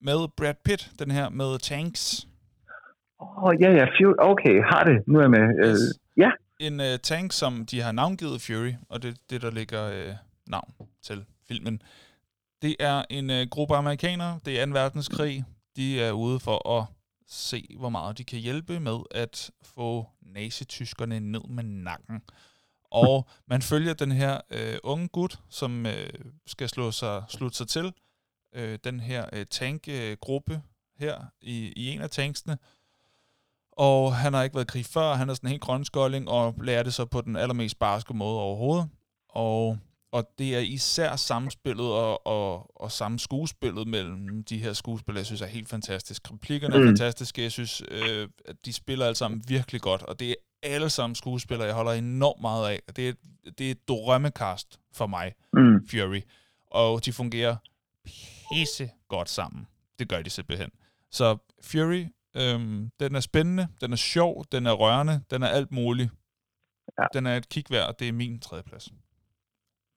Med Brad Pitt, den her med tanks. Åh, oh, ja, ja, Fury. Okay, har det. Nu er jeg med. Øh, yes. Uh, ja. En uh, tank, som de har navngivet Fury, og det er det, der ligger uh, navn til filmen. Det er en uh, gruppe amerikanere, det er 2. verdenskrig. De er ude for at se, hvor meget de kan hjælpe med at få nazityskerne ned med nakken. Og man følger den her øh, unge gut, som øh, skal slå sig, slutte sig til øh, den her øh, tankgruppe her i, i en af tanksene. Og han har ikke været i krig før, han er sådan en helt grønskolding, og lærer det så på den allermest barske måde overhovedet. Og, og det er især samspillet og, og, og samme skuespillet mellem de her skuespillere, jeg synes er helt fantastisk. Replikkerne er mm. fantastiske, jeg synes, øh, at de spiller alle sammen virkelig godt, og det er alle sammen skuespillere, jeg holder enormt meget af. Det er, det er et drømmekast for mig, mm. Fury. Og de fungerer pisse godt sammen. Det gør de simpelthen. Så Fury Øhm, den er spændende, den er sjov, den er rørende, den er alt muligt. Ja. Den er et kig værd, og det er min tredje plads.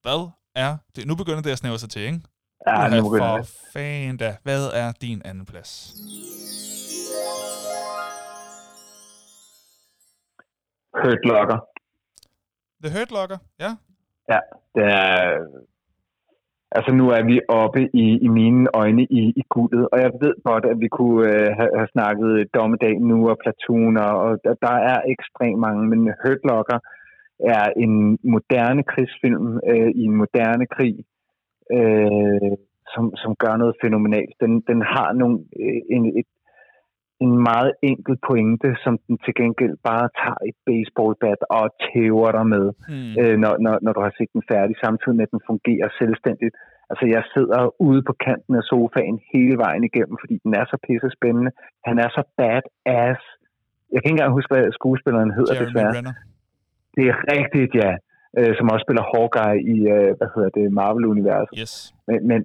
Hvad er det? Nu begynder det at snævre sig til, ikke? Ja, nu begynder for det. fanden da. Hvad er din anden plads? Hurt Locker. The Hurt Locker, ja. Ja, det er... Altså nu er vi oppe i, i mine øjne i, i guldet, og jeg ved godt, at vi kunne øh, have, have snakket Dommedag nu og Platoon, og, der, der er ekstremt mange, men Hurt Locker er en moderne krigsfilm øh, i en moderne krig, øh, som, som gør noget fænomenalt. Den, den har nogle, øh, en, et, en meget enkel pointe, som den til gengæld bare tager et baseballbat og tæver dig med, Hmm. øh, når, når, når du har set den færdig, samtidig med, at den fungerer selvstændigt. Altså, jeg sidder ude på kanten af sofaen hele vejen igennem, fordi den er så pisse spændende. Han er så badass. Jeg kan ikke engang huske, hvad skuespilleren hedder, Jeremy desværre. Renner. Det er rigtigt, ja. Øh, som også spiller Hawkeye i, øh, hvad hedder det, Marvel-universet. Yes. Men, men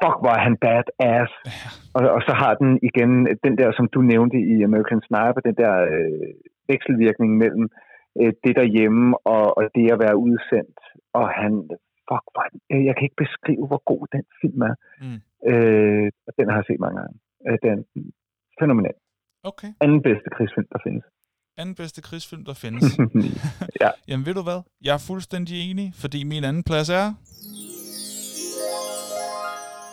fuck, hvor er han badass. Og, og så har den igen den der, som du nævnte i American Sniper, den der øh, vekselvirkning mellem øh, det derhjemme og, og det at være udsendt. Og han, fuck, hvor, øh, jeg kan ikke beskrive, hvor god den film er. Mm. Øh, og den har jeg set mange gange. Øh, den er fænomenal. Okay. Anden bedste krigsfilm, der findes. Anden bedste krigsfilm, der findes. ja. Jamen ved du hvad? Jeg er fuldstændig enig, fordi min anden plads er...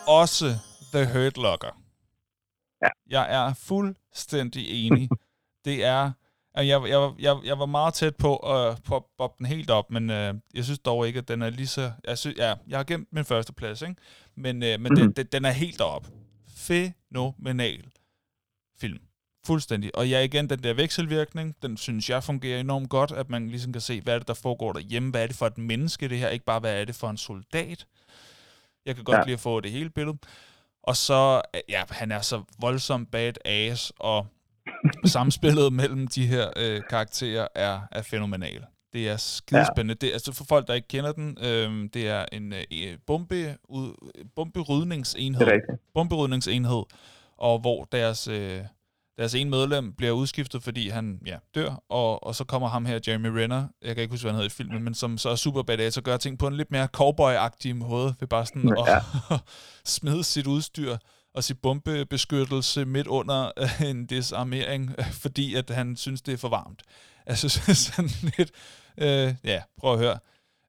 Også The Hurt Locker. Ja. Jeg er fuldstændig enig. det er... Jeg, jeg, jeg, jeg, var meget tæt på at poppe pop den helt op, men øh, jeg synes dog ikke, at den er lige så... Jeg, synes, ja, jeg har gemt min første plads, ikke? Men, øh, men mm. den, den, den er helt deroppe. Fænomenal film. Fuldstændig. Og ja, igen, den der vekselvirkning, den synes jeg fungerer enormt godt, at man ligesom kan se, hvad er det, der foregår derhjemme, hvad er det for et menneske, det her, ikke bare, hvad er det for en soldat. Jeg kan godt ja. Lide at få det hele billede. Og så, ja, han er så voldsomt badass, og samspillet mellem de her øh, karakterer er, er fænomenal. Det er skidespændende. Ja. Det, altså for folk, der ikke kender den, øh, det er en øh, bombe, ud, bomberydningsenhed. Det er rigtigt. Bomberydningsenhed, og hvor deres, øh, deres ene medlem bliver udskiftet, fordi han ja, dør, og, og så kommer ham her, Jeremy Renner, jeg kan ikke huske, hvad han hedder i filmen, men som så er super badass og gør ting på en lidt mere cowboy-agtig måde, ved bare sådan Ja. at smide sit udstyr og sit bombebeskyttelse midt under øh, en disarmering, øh, fordi at han synes, det er for varmt. Altså sådan lidt, øh, ja, prøv at høre.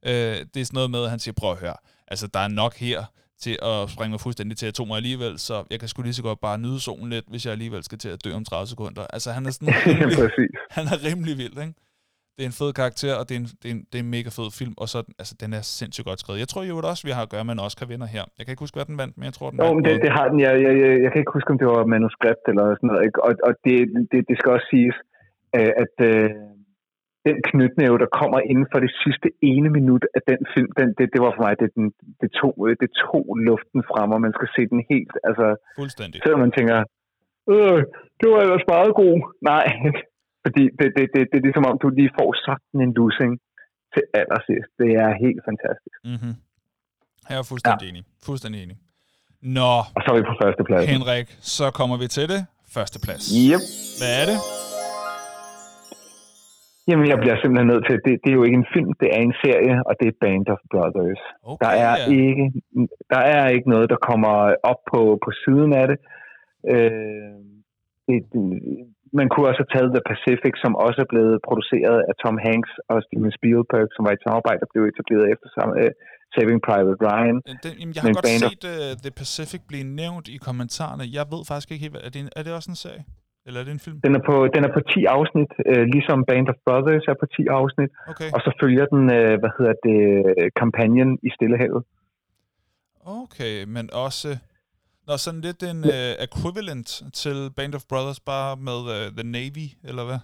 Øh, det er sådan noget med, at han siger, prøv at høre. Altså, der er nok her til at springe mig fuldstændig til atomer alligevel, så jeg kan sgu lige så godt bare nyde solen lidt, hvis jeg alligevel skal til at dø om 30 sekunder. Altså, han er sådan rimelig, han er rimelig vild, ikke? Det er en fed karakter, og det er en, det er en, det er en mega fed film, og så, altså, den er sindssygt godt skrevet. Jeg tror jo også, vi har at gøre med en Oscar-vinder her. Jeg kan ikke huske, hvad den vandt, men jeg tror, den Jo, vandt men det, det har den. Jeg, jeg, jeg, jeg kan ikke huske, om det var manuskript eller sådan noget. Ikke? Og, og det, det, det skal også siges, øh, at øh, den knytnæve, der kommer inden for det sidste ene minut af den film, den, det, det var for mig, det, den, det, tog, øh, det tog luften frem, og man skal se den helt. Altså, Fuldstændig. selvom man tænker, øh, det var ellers meget god. Nej, fordi det, det, det, det er ligesom om, du lige får sådan en lussing til allersidst. Det er helt fantastisk. Mm-hmm. Jeg er fuldstændig ja. enig. Fuldstændig enig. Nå, Og så er vi på første plads. Henrik, så kommer vi til det. Første plads. Yep. Hvad er det? Jamen, jeg bliver simpelthen nødt til, det, det er jo ikke en film, det er en serie, og det er Band of Brothers. Okay, Der er, ja. ikke, der er ikke noget, der kommer op på, på siden af det. Øh, det, det. Man kunne også have taget The Pacific, som også er blevet produceret af Tom Hanks og Steven Spielberg, som var et samarbejde, der blev etableret efter sammen, uh, Saving Private Ryan. Øh, Den, jamen, jeg har Men godt Band of- set uh, The Pacific blive nævnt i kommentarerne. Jeg ved faktisk ikke helt, er det, en, er det også en serie? Eller er det en film? Den er på, den er på 10 afsnit, øh, ligesom Band of Brothers er på 10 afsnit, Okay. og så følger den, øh, hvad hedder det, Companion i Stillehavet. Okay, men også... Nå, sådan lidt en uh, equivalent til Band of Brothers, bare med uh, The Navy, eller hvad?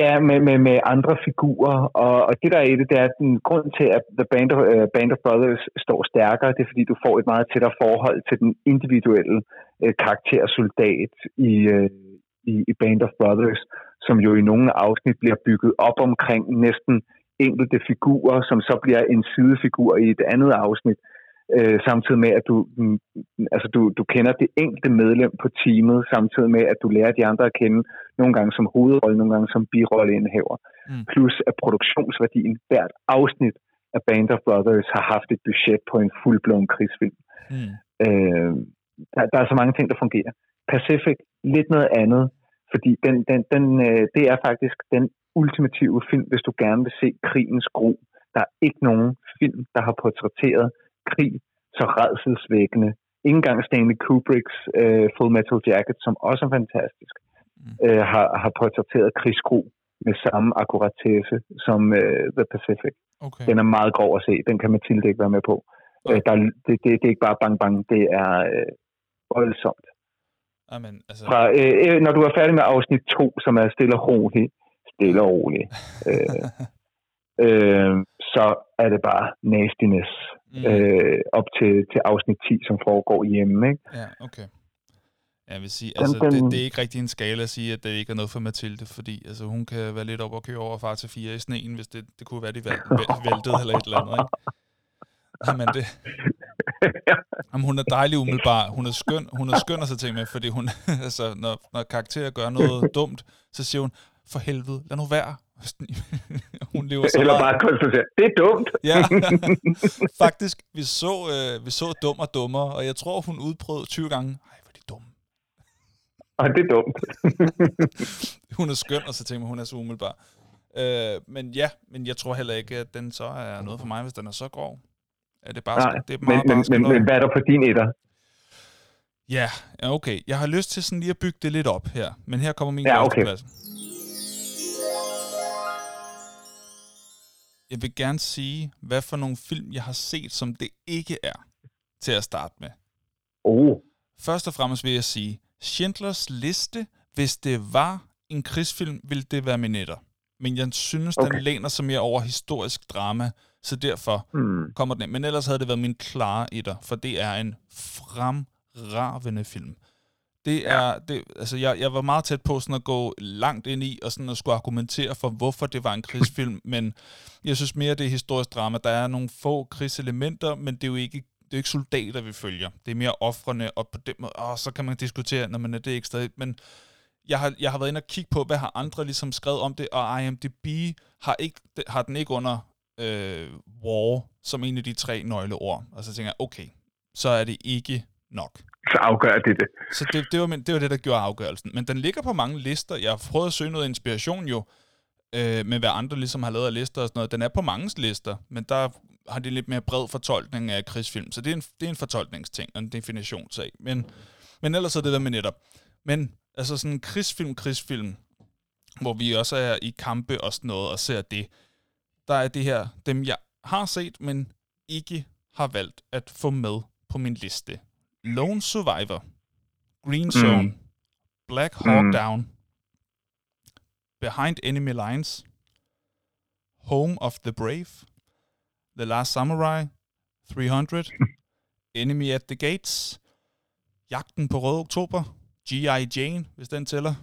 Ja, med, med, med andre figurer, og, og det der er i det, det er den grund til, at The Band of, uh, Band of Brothers står stærkere, det er fordi, du får et meget tættere forhold til den individuelle uh, karaktersoldat i, uh, i, i Band of Brothers, som jo i nogle afsnit bliver bygget op omkring næsten enkelte figurer, som så bliver en sidefigur i et andet afsnit. øh, samtidig med, at du, mm, altså du, du kender det enkelte medlem på teamet, samtidig med, at du lærer de andre at kende, nogle gange som hovedrolle, nogle gange som birolleindhæver. Mm. Plus at produktionsværdien hvert afsnit af Band of Brothers har haft et budget på en fuldblåen krigsfilm. Mm. Øh, der, der er så mange ting, der fungerer. Pacific, lidt noget andet, fordi den, den, den, øh, det er faktisk den ultimative film, hvis du gerne vil se krigens gro. Der er ikke nogen film, der har portrætteret krig så redselsvækkende. Ingen gang Stanley Kubricks uh, Full Metal Jacket, som også er fantastisk, mm. uh, har, har portrætteret krigsgro med samme akkuratesse som uh, The Pacific. Okay. Den er meget grov at se. Den kan Mathilde ikke være med på. Okay. Uh, der, det, det, det er ikke bare bang bang, det er uh, voldsomt. Amen, altså... Fra, uh, når du er færdig med afsnit 2, som er stille og roligt, stille og roligt, uh, uh, så er det bare nastiness mm. øh, op til, til afsnit 10, som foregår hjemme. Ikke? Ja, okay. Jeg vil sige, altså, den, den, det, det er ikke rigtig en skala at sige, at det ikke er noget for Mathilde, fordi altså, hun kan være lidt op og køre over far til fire i sneen, hvis det, det kunne være, de væltede eller et eller andet. Ikke? Jamen, det, Jamen, hun er dejlig umiddelbar. Hun er skøn, hun er skøn at se ting med, fordi hun, altså, når, når karakterer gør noget dumt, så siger hun, for helvede, lad nu være. hun lever så Eller bare konstatere, det er dumt. ja, faktisk, vi så, øh, vi så dum og dummer, og jeg tror, hun udprøvede 20 gange, ej, hvor er de dumme. Og det er dumt. hun er skøn, og så tænker hun er så umiddelbar. Øh, men ja, men jeg tror heller ikke, at den så er noget for mig, hvis den er så grov. Er det bare, Nej, det er meget men, men, men, men hvad er der på din etter? Ja, okay. Jeg har lyst til sådan lige at bygge det lidt op her, men her kommer min ja, okay. plads. jeg vil gerne sige, hvad for nogle film, jeg har set, som det ikke er, til at starte med. Oh. Først og fremmest vil jeg sige, Schindlers Liste, hvis det var en krigsfilm, ville det være min etter. Men jeg synes, okay. den læner sig mere over historisk drama, så derfor hmm. kommer den ind. Men ellers havde det været min klare etter, for det er en fremravende film. Det er, det, altså jeg, jeg var meget tæt på sådan at gå langt ind i, og sådan at skulle argumentere for, hvorfor det var en krigsfilm, men jeg synes mere, det er historisk drama. Der er nogle få krigselementer, men det er jo ikke, det er ikke soldater, vi følger. Det er mere offrene, og på den måde, åh, så kan man diskutere, når man er det ikke stadig, men jeg har, jeg har været inde og kigge på, hvad har andre ligesom skrevet om det, og IMDb har, ikke, har den ikke under øh, war som en af de tre nøgleord. Og så tænker jeg, okay, så er det ikke nok så afgør det det. Så det, det, var, det var det, der gjorde afgørelsen. Men den ligger på mange lister. Jeg har prøvet at søge noget inspiration jo, øh, med hvad andre ligesom har lavet af lister og sådan noget. Den er på mange lister, men der har de lidt mere bred fortolkning af krigsfilm. Så det er en, det er en fortolkningsting og en definitionssag. Men, men ellers er det der med netop. Men altså sådan en krigsfilm, krigsfilm, hvor vi også er i kampe og sådan noget og ser det, der er det her, dem jeg har set, men ikke har valgt at få med på min liste. Lone Survivor, Green Zone, mm. Black Hawk mm. Down, Behind Enemy Lines, Home of the Brave, The Last Samurai, 300, Enemy at the Gates, Jagten på Røde Oktober, G.I. Jane, hvis den tæller,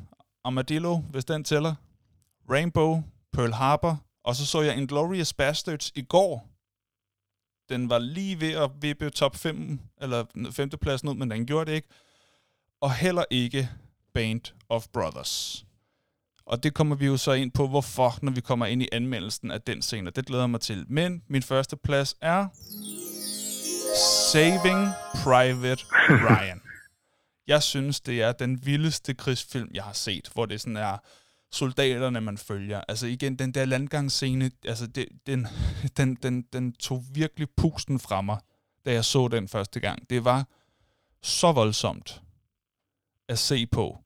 Armadillo, hvis den tæller, Rainbow, Pearl Harbor, og så så jeg Inglourious Bastards i går, den var lige ved at vippe top 5, eller femtepladsen ud, men den gjorde det ikke. Og heller ikke Band of Brothers. Og det kommer vi jo så ind på, hvorfor, når vi kommer ind i anmeldelsen af den scene. Det glæder mig til. Men min første plads er Saving Private Ryan. Jeg synes, det er den vildeste krigsfilm, jeg har set, hvor det sådan er soldaterne, man følger. Altså igen, den der landgangsscene, altså det, den, den, den, den tog virkelig pusten fra mig, da jeg så den første gang. Det var så voldsomt at se på.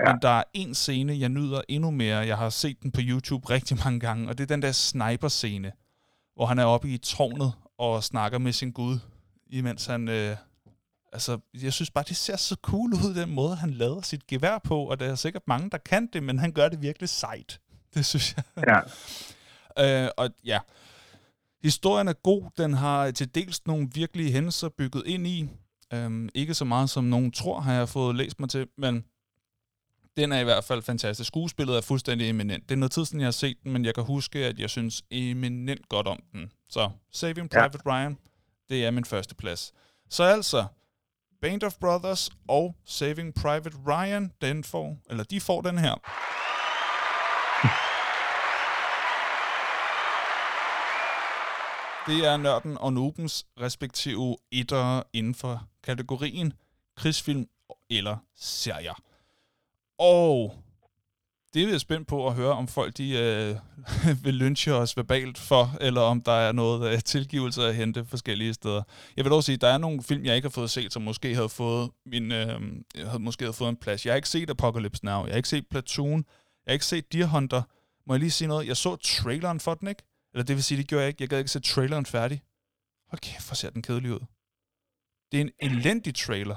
Ja. Men der er en scene, jeg nyder endnu mere. Jeg har set den på YouTube rigtig mange gange, og det er den der sniper-scene, hvor han er oppe i tårnet og snakker med sin gud, imens han øh, altså, jeg synes bare, det ser så cool ud, den måde, han lader sit gevær på, og der er sikkert mange, der kan det, men han gør det virkelig sejt. Det synes jeg. Ja. øh, og ja, historien er god. Den har til dels nogle virkelige hændelser bygget ind i. Øhm, ikke så meget, som nogen tror, har jeg fået læst mig til, men den er i hvert fald fantastisk. Skuespillet er fuldstændig eminent. Det er noget tid siden, jeg har set den, men jeg kan huske, at jeg synes eminent godt om den. Så Saving Private ja. Ryan, Det er min første plads. Så altså, Band of Brothers og Saving Private Ryan, den får, eller de får den her. Det er Nørden og Nobens respektive etter inden for kategorien krigsfilm eller serier. Og det er jeg spændt på at høre, om folk de, øh, vil lynche os verbalt for, eller om der er noget øh, tilgivelse at hente forskellige steder. Jeg vil dog sige, at der er nogle film, jeg ikke har fået set, som måske havde fået, min, øh, havde måske havde fået en plads. Jeg har ikke set Apocalypse Now, jeg har ikke set Platoon, jeg har ikke set Deer Hunter. Må jeg lige sige noget? Jeg så traileren for den, ikke? Eller det vil sige, det gjorde jeg ikke. Jeg gad ikke se traileren færdig. Hold kæft, hvor ser den kedelig ud. Det er en elendig trailer.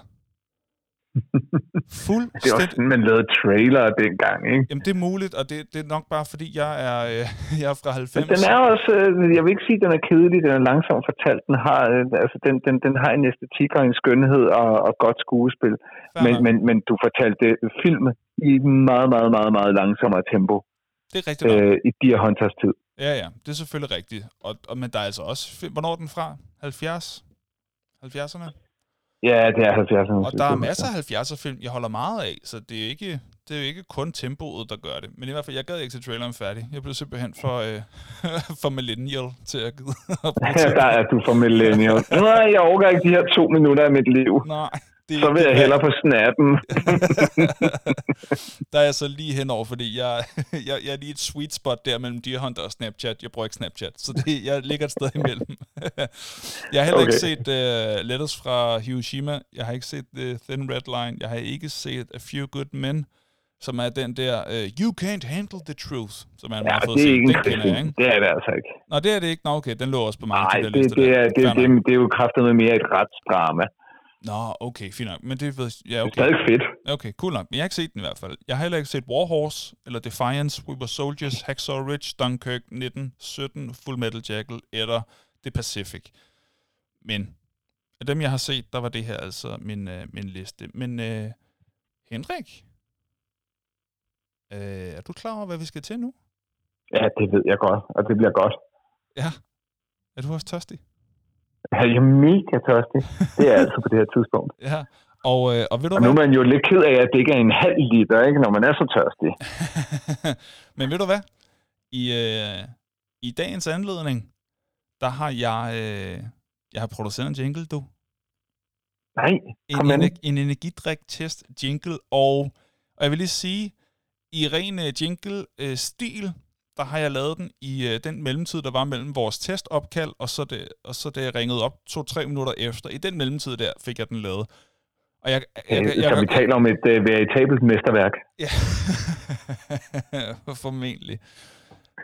Fuldstændig. Det var sådan, man lavede trailer dengang, ikke? Jamen, det er muligt, og det, det er nok bare, fordi jeg er, øh, jeg er fra 90. Men den er også, øh, jeg vil ikke sige, at den er kedelig, den er langsomt fortalt. Den har, øh, altså, den, den, den har en æstetik og en skønhed og, og godt skuespil. Men, men, men du fortalte film i meget, meget, meget, meget langsommere tempo. Det er rigtigt nok. Øh, I Deer Hunters tid. Ja, ja, det er selvfølgelig rigtigt. Og, og, men der er altså også, hvornår er den fra? 70? 70'erne? Ja, det er 70'erne. Og der er masser af 70'er film, jeg holder meget af, så det er ikke det er jo ikke kun tempoet, der gør det. Men i hvert fald, jeg gad ikke til traileren færdig. Jeg blev simpelthen for, øh, for millennial til at gide der er du for millennial. Nej, jeg overgår ikke de her to minutter af mit liv. Nej. Det, så vil jeg hellere på snappen. der er jeg så lige henover, fordi jeg, jeg, jeg er lige et sweet spot der mellem Deer Hunter og Snapchat. Jeg bruger ikke Snapchat, så det, jeg ligger et sted imellem. jeg har heller okay. ikke set uh, Letters fra Hiroshima. Jeg har ikke set The Thin Red Line. Jeg har ikke set A Few Good Men som er den der uh, You Can't Handle the Truth, som er en ja, meget fed det er ikke den kender jeg, ikke? Det er det altså ikke. Nå, det er det ikke. Nå, okay, den lå også på mig. Nej, det, det, det, er, det, det, det, er jo kraftigt med mere et retsdrama. Nå, okay, fint nok. Men det, ved, ja, okay. det er stadig fedt. Okay, cool nok. Men jeg har ikke set den i hvert fald. Jeg har heller ikke set Warhorse, eller Defiance, We Were Soldiers, Hacksaw Ridge, Dunkirk, 1917, Full Metal Jacket, eller The Pacific. Men af dem, jeg har set, der var det her altså min, øh, min liste. Men øh, Henrik, øh, er du klar over, hvad vi skal til nu? Ja, det ved jeg godt, og det bliver godt. Ja. Er du også tørstig? Er mega tørstig. Det er altså på det her tidspunkt. Ja, og, øh, og ved du og nu er man jo lidt ked af, at det ikke er en halv liter, ikke, når man er så tørstig. Men ved du hvad? I, øh, I dagens anledning, der har jeg, øh, jeg har produceret en jingle, du. Nej, en, en, en energidrik-test jingle, og, og jeg vil lige sige, i ren jingle-stil, uh, der har jeg lavet den i uh, den mellemtid, der var mellem vores testopkald, og så det, og så det jeg ringede op to-tre minutter efter. I den mellemtid der fik jeg den lavet. Og jeg, jeg, jeg, jeg, så vi taler om et uh, veritabelt mesterværk. Ja, formentlig.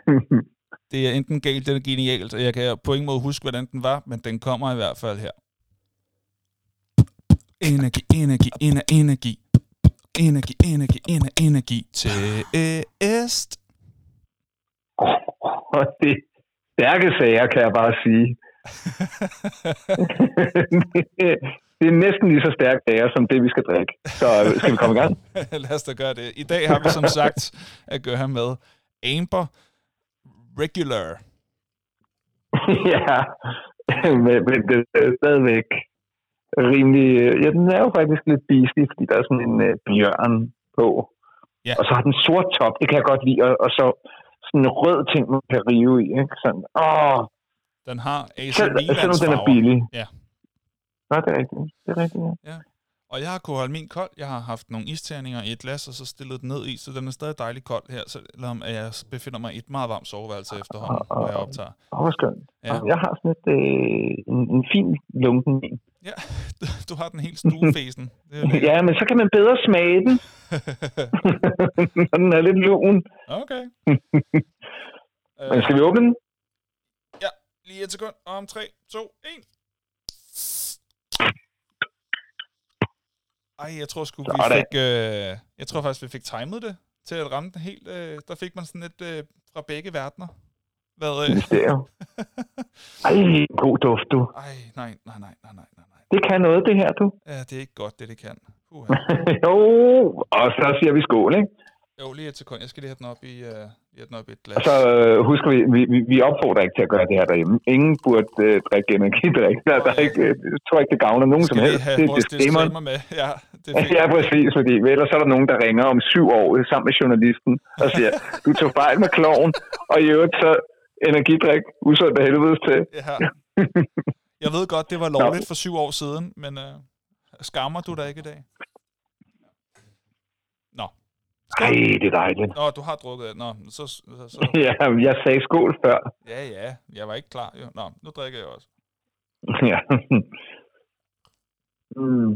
det er enten galt eller genialt, og jeg kan på ingen måde huske, hvordan den var, men den kommer i hvert fald her. Energi, energi, energi, energi. Energi, energi, energi, energi. Test. Og det er stærke sager, kan jeg bare sige. det er næsten lige så stærke sager, som det, vi skal drikke. Så øh, skal vi komme i gang? Lad os da gøre det. I dag har vi som sagt at gøre med Amber Regular. ja, men, men det er stadigvæk rimelig... Ja, den er jo faktisk lidt beastly, fordi der er sådan en uh, bjørn på. Ja. Og så har den sort top, det kan jeg godt lide, og, og så en rød ting, man kan rive i. Ikke? Sådan, åh. Den har AC Selv, Selvom den er billig. Ja. Nå, det er rigtigt. Det er rigtigt, ja. ja. Og jeg har kunnet holde min kold. Jeg har haft nogle isterninger i et glas, og så stillet den ned i, så den er stadig dejlig kold her, selvom jeg befinder mig i et meget varmt soveværelse efterhånden, og, hvor jeg optager. Åh, hvor skønt. Ja. Jeg har sådan et, øh, en, en fin lunken vin. Ja, du, har den helt stuefæsen. Ja, men så kan man bedre smage den, når den er lidt lun. Okay. men skal vi åbne den? Ja, lige et sekund. Om 3, 2, 1. Ej, jeg tror sgu, vi fik... Øh, jeg tror faktisk, vi fik timet det til at ramme den helt... Øh, der fik man sådan et øh, fra begge verdener. Hvad, øh? Er jo. Ej, god duft, du. Ej, nej, nej, nej, nej, nej, nej. Det kan noget, det her, du. Ja, det er ikke godt, det det kan. jo, og så siger vi skål, ikke? Jo, lige et sekund. Jeg skal lige have den op i... Uh, Ja, den op i et Og glas. så øh, husker vi, vi, vi, vi opfordrer ikke til at gøre det her derhjemme. Ingen burde øh, drikke energidrik. Der, der er ikke, øh, jeg tror ikke, det gavner nogen som helst. lige have Det disclaimer med. Ja, det. Ja, præcis, fordi ellers er der nogen, der ringer om syv år sammen med journalisten og siger, du tog fejl med kloven, og i øvrigt så energidrik, usundt af helvedes til. Ja. Jeg ved godt, det var lovligt for syv år siden, men øh, skammer du dig ikke i dag? Nå. Ej, det er dejligt. Nå, du har drukket. Nå, så, så, så. Ja, jeg sagde skål før. Ja, ja. Jeg var ikke klar, jo. Nå, nu drikker jeg også. Ja. Mm.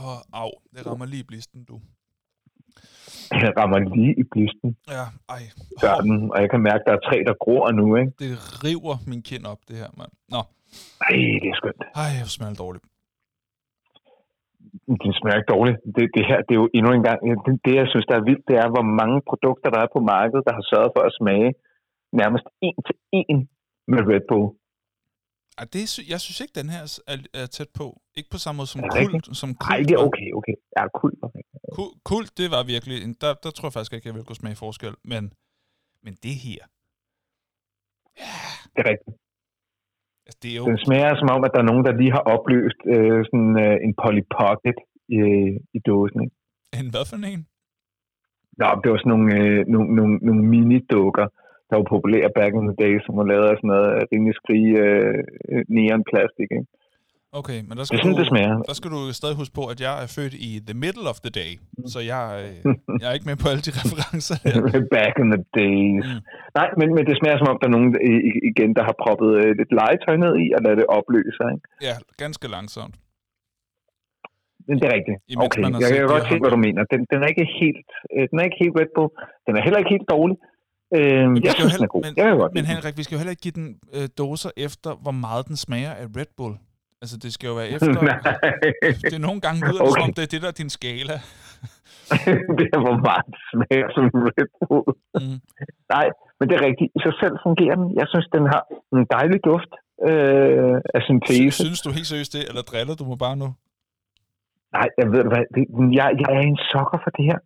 Åh, au. Det rammer lige blisten, du. Jeg rammer lige i blisten, Ja, ej. gør den, og jeg kan mærke, at der er træ, der gror nu, ikke? det river min kind op, det her, mand. Nå, Ej, det er skønt. ej, jeg smager dårligt. Det smager ikke dårligt. Det, det her, det er jo endnu en gang, det, det, jeg synes, der er vildt, det er, hvor mange produkter, der er på markedet, der har sørget for at smage nærmest en til en med Red Bull. Ej, det, jeg synes ikke, den her er, er tæt på. Ikke på samme måde som kult. Som kult Nej, det er okay, okay. Ja, cool. Okay. Kult, kult, det var virkelig... En, der, der tror jeg faktisk ikke, jeg vil kunne smage forskel. Men, men det her... Det er rigtigt. Altså, det er jo... Den smager som om, at der er nogen, der lige har opløst øh, sådan øh, en Polly Pocket i, i dåsen. Ikke? En hvad for en? Nå, det var sådan nogle, øh, nogle, nogle, nogle mini-dukker, der var populære back in the day, som var lavet af sådan noget øh, rimelig skrig øh, neonplastik. Ikke? Okay, men der Det skal, er sådan, du, det smager. der skal du stadig huske på, at jeg er født i the middle of the day. Så jeg, øh, jeg er ikke med på alle de referencer her. back in the days. Mm. Mm. Nej, men, men det smager som om, der er nogen igen, der har proppet øh, lidt legetøj ned i, og ladet det opløse sig. Ikke? Ja, ganske langsomt. Men det er rigtigt. Imens Okay, jeg kan godt se, hvad du mener. Den, den, er ikke helt, øh, den er ikke helt Red Bull. Den er heller ikke helt dårlig. Øh, Men jeg synes, den er god. men, jeg godt men. Henrik, vi skal jo heller ikke give den øh, doser efter, hvor meget den smager af Red Bull. Altså, det skal jo være efter... Nej. det er nogle gange lyder som Okay. om det er det, der er din skala. det er, hvor meget smager som Red Bull. Mm. Nej, men det er rigtigt. I sig selv fungerer den. Jeg synes, den har en dejlig duft øh, af syntese. Sy- Synes du helt seriøst det, eller driller du mig bare nu? Nej, jeg ved hvad, det, jeg, jeg er en sokker for det her.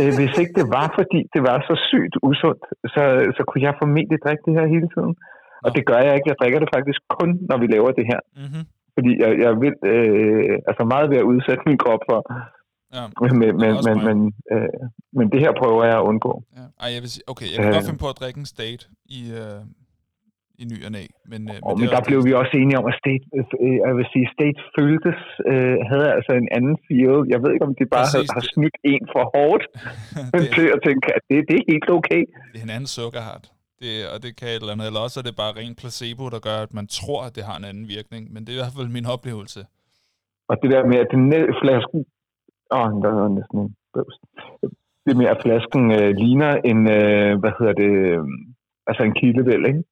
Øh, hvis ikke det var, fordi det var så sygt usundt, så, så kunne jeg formentlig drikke det her hele tiden. Og Nå. det gør jeg ikke. Jeg drikker det faktisk kun, når vi laver det her. Mm-hmm. Fordi jeg, jeg vil øh, altså meget ved at udsætte min krop for. Ja. Men, men, men, men, men, øh, men det her prøver jeg at undgå. ja. Ej, jeg vil sige, okay, jeg kan Øh. godt finde på at drikke en state i, øh, i ny og næ, men, øh, Og, men er der blev vi også enige om, at State, øh, jeg vil sige, State føltes, øh, havde altså en anden feel. Jeg ved ikke, om de bare Præcis, har, har snydt en for hårdt det, til at tænke, at det, det er helt okay. det er en anden sukkerhart. Det, og det kan et eller andet. Eller også er det bare ren placebo, der gør, at man tror, at det har en anden virkning. Men det er i hvert fald min oplevelse. Og det der med, at den næ- flasken... Åh, oh, der var næsten en bøvs. Det med, at flasken øh, ligner en, øh, hvad hedder det, øh, altså en kildevæld, ikke?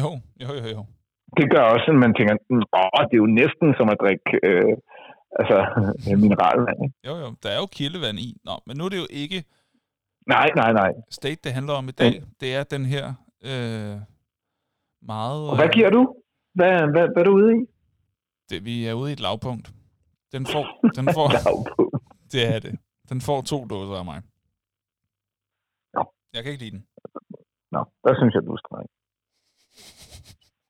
Jo, jo, jo, jo. Det gør også, at man tænker, "Mm, åh, det er jo næsten som at drikke øh, altså, mineralvand, ikke? Jo, jo. Der er jo kildevand i. Nå, men nu er det jo ikke Nej, nej, nej. state, det handler om i dag. Det er den her øh, meget... Og hvad giver du? Hvad, hvad, hvad er du ude i? Det, vi er ude i et lavpunkt. Den får, den får, Lavpunkt. det er det. Den får to dåser af mig. Nå. Jeg kan ikke lide den. Nå, der synes jeg, du er streng.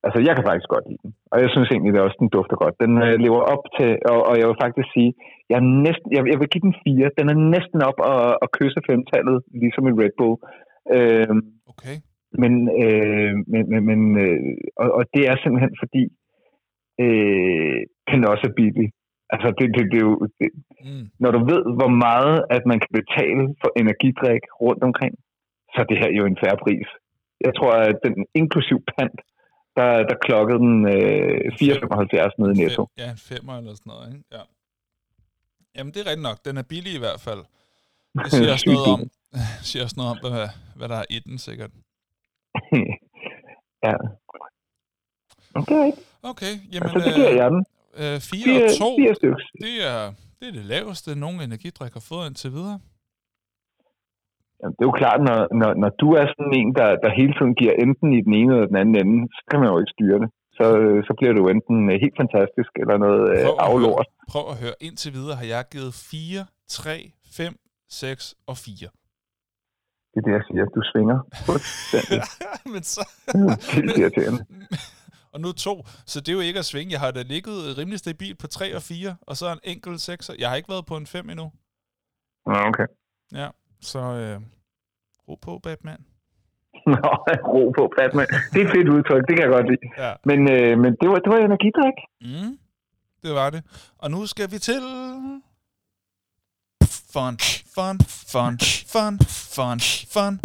Altså, jeg kan faktisk godt lide den. Og jeg synes egentlig, at også, den dufter godt. Den øh, lever op til, og, og jeg vil faktisk sige, jeg, er næsten, jeg, jeg vil give den fire. Den er næsten op og, og kysse femtallet, ligesom i Red Bull. Øh, Okay. men øh, men, men, men øh, og, og det er simpelthen fordi, øh, den også er billig. Altså, det, det, det er jo, det, Mm. når du ved, hvor meget at man kan betale for energidrik rundt omkring, så er det her jo en færre pris. Jeg tror, at den inklusiv pant, der, der klokkede den øh, 4,75 nede i Netto. Ja, en femmer eller sådan noget, ikke? Ja. Jamen, det er rigtigt nok. Den er billig i hvert fald. Det siger også noget om, siger også noget om hvad, hvad der er i den, sikkert. ja. Okay, Okay, jamen, så det giver jeg den. øh, 4 Fire, og 2, fire stykker. det er, det er det laveste, nogen energidrik har fået indtil videre. Jamen, det er jo klart, når, når, når du er sådan en, der, der hele tiden giver enten i den ene eller den anden ende, så kan man jo ikke styre det. Så, så bliver det jo enten øh, helt fantastisk, eller noget øh, Prøv at aflort. Prøv at høre, indtil videre har jeg givet 4, 3, 5, 6 og 4. Det er det, jeg siger. Du svinger. Men så... Vildt irriterende. og nu to, så det er jo ikke at svinge. Jeg har da ligget rimelig stabil på 3 og 4, og så en enkelt 6. Jeg har ikke været på en 5 endnu. Nå, okay. Ja, så øh, ro på, Batman. Nå, ro på, Batman. Det er et fedt udtryk, det kan jeg godt lide. Ja. Men, øh, men det, var, det var energidrik. Mm, det var det. Og nu skal vi til... Fun, fun, fun, fun, fun, fun.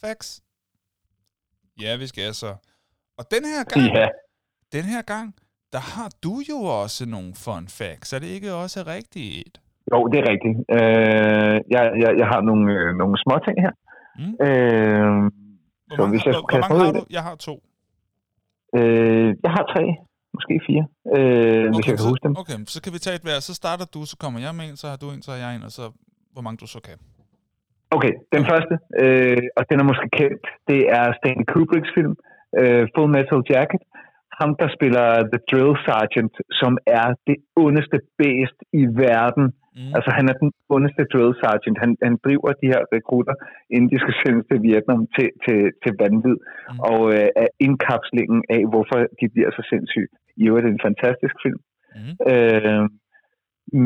Facts. Ja, vi skal så. Og den her gang, Ja. den her gang, der har du jo også nogle fun facts. Er det ikke også rigtigt? Jo, det er rigtigt. Øh, jeg, jeg, jeg har nogle, øh, nogle små ting her. Mm. Øh, Hvor Så mange, hvis jeg hvor, hvor mange har du? Jeg har to. øh, jeg har tre, måske fire, øh, hvis jeg kan så, huske dem. okay, så kan vi tage et hver. Så starter du, så kommer jeg med en, så har du en, så har jeg en, og så hvor mange du så kan. Okay, den første, øh, og den er måske kendt, det er Stanley Kubricks film, øh, Full Metal Jacket. Ham, der spiller The Drill Sergeant, som er det ondeste bæst i verden. Mm. Altså, han er den ondeste drill sergeant. Han, han driver de her rekrutter, inden de skal sendes til Vietnam, til, til, til vanvid. Mm. Og øh, er indkapslingen af, hvorfor de bliver så sindssyge. I øvrigt er det en fantastisk film. Mm. Øh,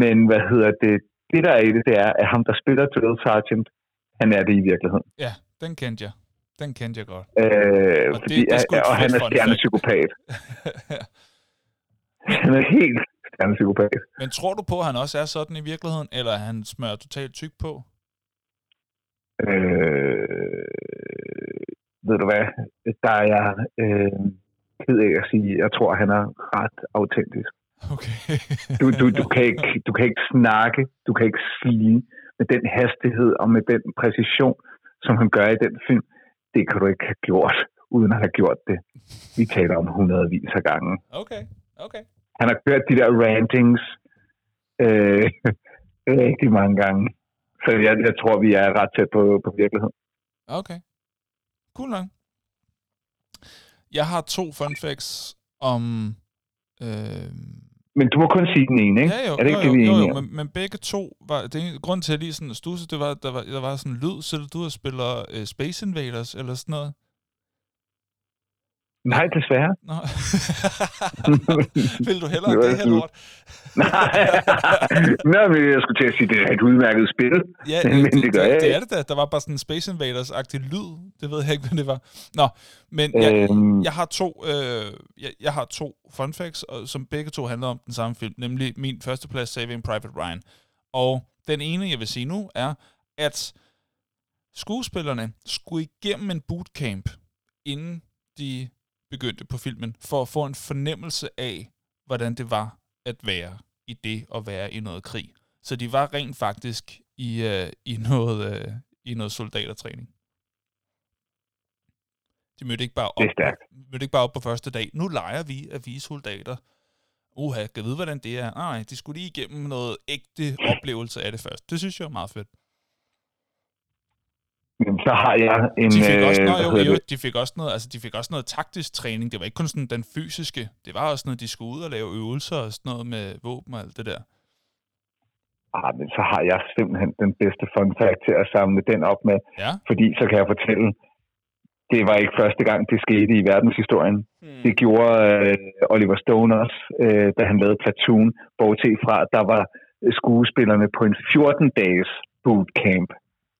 men hvad hedder det? Det, der er i det, det er, at ham, der spiller drill sergeant, han er det i virkeligheden. Ja, den kendte jeg. Den kendte jeg godt. Øh, Og det- fordi, det er sgu et og han er stjernepsykopat. Han er helt stjernepsykopat. Men tror du på, at han også er sådan i virkeligheden, eller er han smører totalt tyk på? Øh, ved du hvad, der er jeg øh, ked af at sige, jeg tror, han er ret autentisk. Okay. Du, du, du, kan ikke, du kan ikke snakke, du kan ikke sige med den hastighed og med den præcision, som han gør i den film. Det kan du ikke have gjort, uden at have gjort det. Vi taler om hundredvis af gange. okay, okay. Han har kørt de der rantings øh, rigtig mange gange. Så jeg, jeg tror, vi er ret tæt på, på virkeligheden. Okay. Cool nok. Jeg har to fun facts om... Øh, Men du må kun sige den ene, ikke? Ja, jo, er det ikke jo, det, vi jo, jo, om? men, men begge to var... Det grund til, at jeg lige sådan stusse, det var, der var, der var sådan en lyd, så du og spiller øh, Space Invaders eller sådan noget. Nej, desværre. Nå. Vil du hellere Det det her lort? Nej, Nå, men jeg skulle til at sige, det er et udmærket spil. Ja, Men det, det det, gør jeg det, det ikke. er det da. Der var bare sådan en Space Invaders-agtig lyd. Det ved jeg ikke, hvad det var. Nå, men jeg, Øhm, jeg har to, øh, jeg, jeg har to fun facts, og, som begge to handler om den samme film, nemlig min førsteplads Saving Private Ryan. Og den ene, jeg vil sige nu, er, at skuespillerne skulle igennem en bootcamp, inden de begyndte på filmen, for at få en fornemmelse af, hvordan det var at være i det at være i noget krig. Så de var rent faktisk i, øh, i, noget, øh, i noget soldatertræning. De mødte ikke bare op, Det er mødte ikke bare op på første dag. Nu leger vi, at vi er soldater. Uha, kan vide, hvordan det er? Nej, de skulle lige igennem noget ægte oplevelse af det først. Det synes jeg er meget fedt. Jamen, så har jeg en... De fik, også øh, noget, hvad jo, jo, det? de fik også noget, altså de fik også noget taktisk træning. Det var ikke kun sådan den fysiske. Det var også noget, de skulle ud og lave øvelser og sådan noget med våben og alt det der. Ah, men så har jeg simpelthen den bedste fun fact til at samle den op med. Ja. Fordi så kan jeg fortælle, det var ikke første gang, det skete i verdenshistorien. Hmm. Det gjorde øh, Oliver Stone også, øh, da han lavede Platoon, bortset fra, at der var skuespillerne på en 14-dages bootcamp.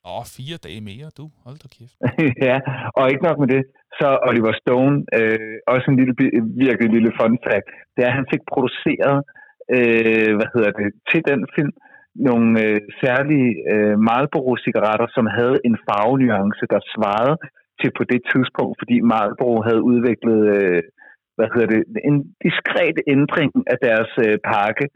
Åh, oh, fire dage mere, du. Hold da kæft. ja, og ikke nok med det, så Oliver Stone, øh, også en lille, virkelig lille fun fact, det er, at han fik produceret, øh, hvad hedder det, til den film, nogle øh, særlige øh, Marlboro-cigaretter, som havde en farvenuance, der svarede til på det tidspunkt, fordi Marlboro havde udviklet, øh, hvad hedder det, en diskret ændring af deres øh, pakke,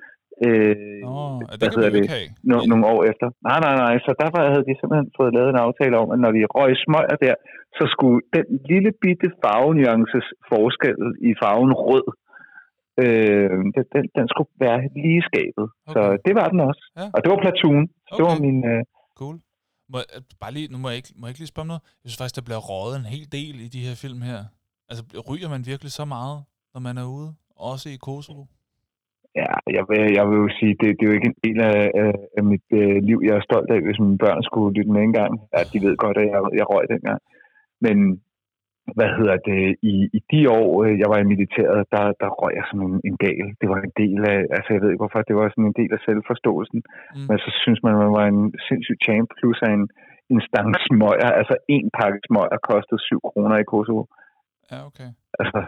øh, oh, det kan vi hedder jo det, ikke have. no, nogle år efter. Nej, nej, nej. Så derfor havde de simpelthen fået lavet en aftale om, at når de røg smøger der, så skulle den lille bitte farvenuances forskel i farven rød, øh, den, den, den skulle være lige skabet. Okay. Så Okay. det var den også. Ja. Og det var Platoon. Så Det var Okay. min... Øh, Cool. Må, jeg- bare lige, nu må jeg, ikke, må jeg ikke lige spørge om noget. Jeg synes faktisk, der bliver røget en hel del i de her film her. Altså, ryger man virkelig så meget, når man er ude? Også i Kosovo? Ja, jeg vil, jeg vil jo sige, det, det er jo ikke en del af, af, mit øh, liv, jeg er stolt af, hvis mine børn skulle lytte med en gang. Ja, de ved godt, at jeg, jeg røg dengang. Men hvad hedder det, i, i de år, øh, jeg var i militæret, der, der røg jeg som en, en gal. Det var en del af, altså jeg ved ikke hvorfor, det var sådan en del af selvforståelsen. Mm. Men så synes man, man var en sindssyg champ, plus af en, en stang smøger, altså en pakke smøger kostede 7 kroner i Kosovo. Ja, okay. Altså,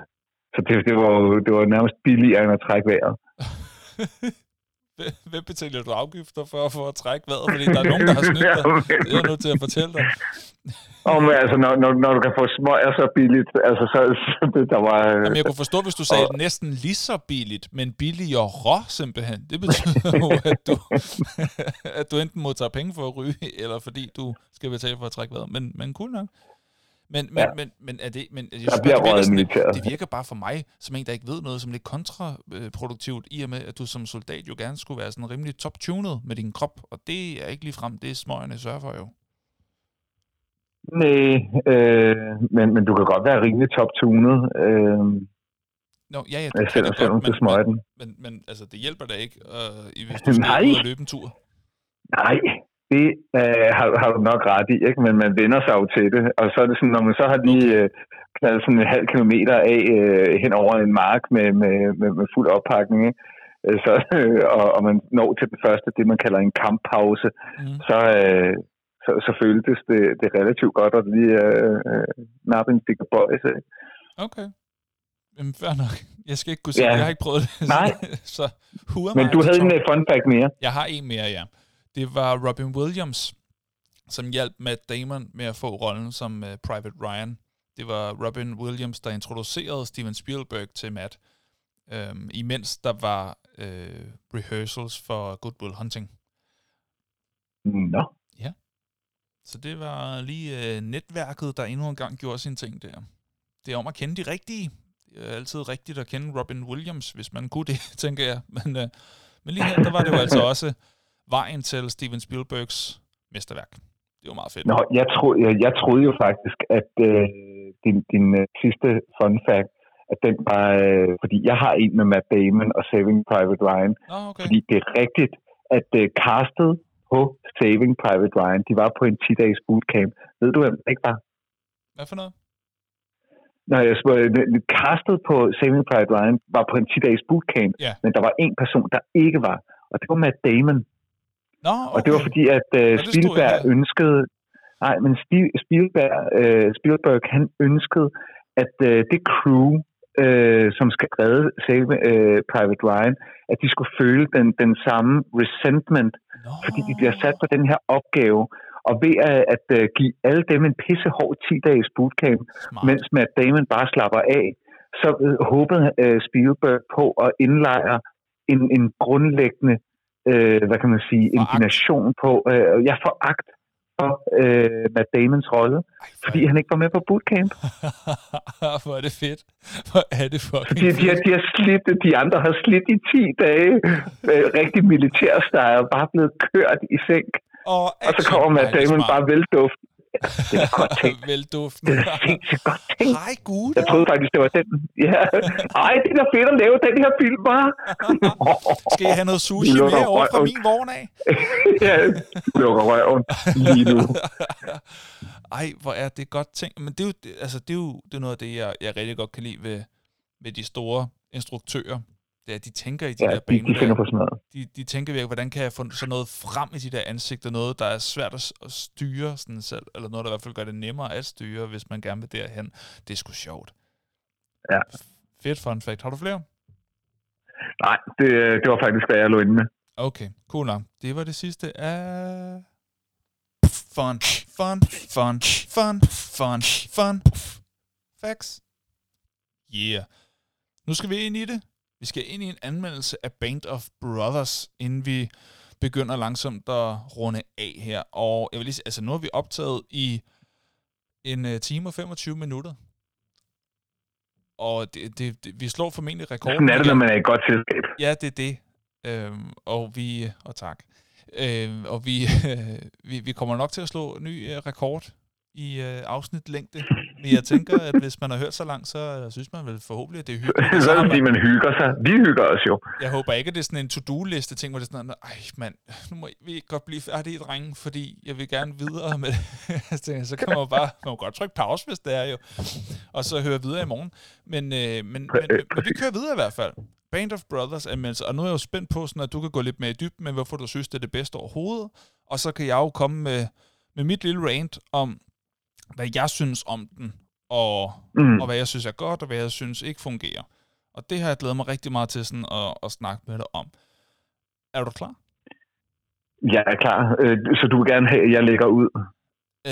så det, det, var det var nærmest billigere end at trække vejret. Hvem betaler du afgifter for, for at trække vejret? Fordi der er nogen, der har snydt dig. Det er jeg nødt til at fortælle dig. oh, men altså, når, når, når du kan få smøger så billigt, altså, så, så det, der var... Jamen, jeg kunne forstå, hvis du sagde og... næsten lige så billigt, men billigere rå, simpelthen. Det betyder jo, at du, at du enten må tage penge for at ryge, eller fordi du skal betale for at trække vejret. Men, men cool nok. Men, men, ja. men, men er det, men jeg synes, bliver det, virker sådan, det virker bare for mig, som en, der ikke ved noget, som lidt kontraproduktivt, i og med, at du som soldat jo gerne skulle være sådan rimelig top-tunet med din krop, og det er ikke lige frem, det er smøgerne sørger for jo. Nej, øh, men, men du kan godt være rimelig top-tunet. Øh, Nå, ja, ja, det selvom, selvom du smøger den. Men, men altså, det hjælper da ikke, øh, hvis du skal Nej. ud og løbe en tur. Nej, det øh, har, har du nok ret i, ikke? men man vender sig jo til det. Og så er det sådan, når man så har lige øh, knaldet sådan en halv kilometer af øh, hen over en mark med, med, med, med fuld oppakning, ikke? Øh, så, øh, og, og man når til det første, det man kalder en kamppause, mm. så, øh, så, så føltes det, det relativt godt at lige øh, øh, nappe en stikker bøjs. Okay. Jamen, fair nok. Jeg skal ikke kunne sige, ja. jeg har ikke prøvet det. Nej. så, Men du havde en uh, fun fact mere. Jeg har en mere, ja. Det var Robin Williams, som hjalp Matt Damon med at få rollen som uh, Private Ryan. Det var Robin Williams, der introducerede Steven Spielberg til Matt, um, imens der var uh, rehearsals for Good Will Hunting. Nå. Ja. Så det var lige uh, netværket, der endnu en gang gjorde sin ting der. Det er om at kende de rigtige. Det er altid rigtigt at kende Robin Williams, hvis man kunne det, tænker jeg. Men, uh, men lige her, der var det jo altså også vejen til Steven Spielbergs mesterværk. Det var meget fedt. Nå, jeg, tro, jeg, jeg troede jo faktisk, at øh, din, din uh, sidste fun fact, at den var, øh, fordi jeg har en med Matt Damon og Saving Private Ryan. Oh, okay. Fordi det er rigtigt, at øh, castet på Saving Private Ryan, de var på en 10-dages bootcamp. Ved du, hvem det ikke var? Hvad for noget? Nej, jeg spurgte, castet på Saving Private Ryan var på en 10-dages bootcamp, yeah. men der var en person, der ikke var, og det var Matt Damon. Nå, okay. Og det var fordi, at uh, Spielberg ønskede... Nej, men Spielberg, uh, Spielberg han ønskede, at uh, det crew, uh, som skal redde Save uh, Private Ryan, at de skulle føle den, den samme resentment, Nå. fordi de bliver sat på den her opgave, og ved at, at uh, give alle dem en pissehård 10-dages bootcamp, Smart. mens Matt Damon bare slapper af, så uh, håbede uh, Spielberg på at indlejre en, en grundlæggende øh, hvad kan man sige, indignation på, øh, jeg får agt for øh, Matt Damons rolle, Ej, fordi han ikke var med på bootcamp. Hvor er det fedt. Hvor er det fucking fordi de, de, har slidt, de andre har slidt i 10 dage, øh, rigtig militærstejr, bare blevet kørt i sænk. Og, og så kommer Matt Damon bare velduft det er godt tænkt. Velduften. Det er sindssygt godt tænkt. Hej gud. Jeg troede faktisk, det var den. Ja. Ej, det er da fedt at lave den her film, bare. Skal jeg have noget sushi med over fra min vogn af? ja, lukker røven lige nu. Ej, hvor er det godt tænkt. Men det er jo, altså, det er jo det er noget af det, jeg, jeg rigtig godt kan lide ved, ved de store instruktører det er, de tænker i de ja, der baner. De, de finder på sådan noget. De, de tænker virkelig, hvordan kan jeg få sådan noget frem i de der ansigter, noget, der er svært at, at styre sådan selv, eller noget, der i hvert fald gør det nemmere at styre, hvis man gerne vil derhen. Det er sgu sjovt. Ja. Fedt fun fact. Har du flere? Nej, det, det var faktisk, hvad jeg lå inde med. Okay, cool nok. Det var det sidste af... Fun, fun, fun, fun, fun, fun, facts. Yeah. Nu skal vi ind i det. Vi skal ind i en anmeldelse af Band of Brothers, inden vi begynder langsomt at runde af her. Og jeg vil lige sige, altså nu har vi optaget i en uh, time og 25 minutter. Og det, det, det, vi slår formentlig rekorden. Sådan er det, når man er i godt selskab. Ja, det er det. Øhm, og vi... Og tak. Øhm, og vi, øh, vi, vi kommer nok til at slå ny uh, rekord i øh, afsnitlængde. Men jeg tænker, at hvis man har hørt så langt, så øh, synes man vel forhåbentlig, at det er hyggeligt. så er det, fordi man hygger sig. Vi hygger os jo. Jeg håber ikke, at det er sådan en to-do-liste ting, hvor det er sådan noget, ej mand, nu må vi godt blive færdige, drenge, fordi jeg vil gerne videre med det. så kan man jo bare, man må godt trykke pause, hvis det er jo, og så høre videre i morgen. Men, øh, men, men, men, men vi kører videre i hvert fald. Band of Brothers anmeldelse, og nu er jeg jo spændt på, sådan, at du kan gå lidt mere i dybden med, hvorfor du synes, det er det bedste overhovedet, og så kan jeg jo komme med, med mit lille rant om, hvad jeg synes om den, og, mm. og hvad jeg synes er godt, og hvad jeg synes ikke fungerer. Og det har jeg glædet mig rigtig meget til sådan at, at snakke med dig om. Er du klar? Jeg er klar. Øh, så du vil gerne have, at jeg lægger ud?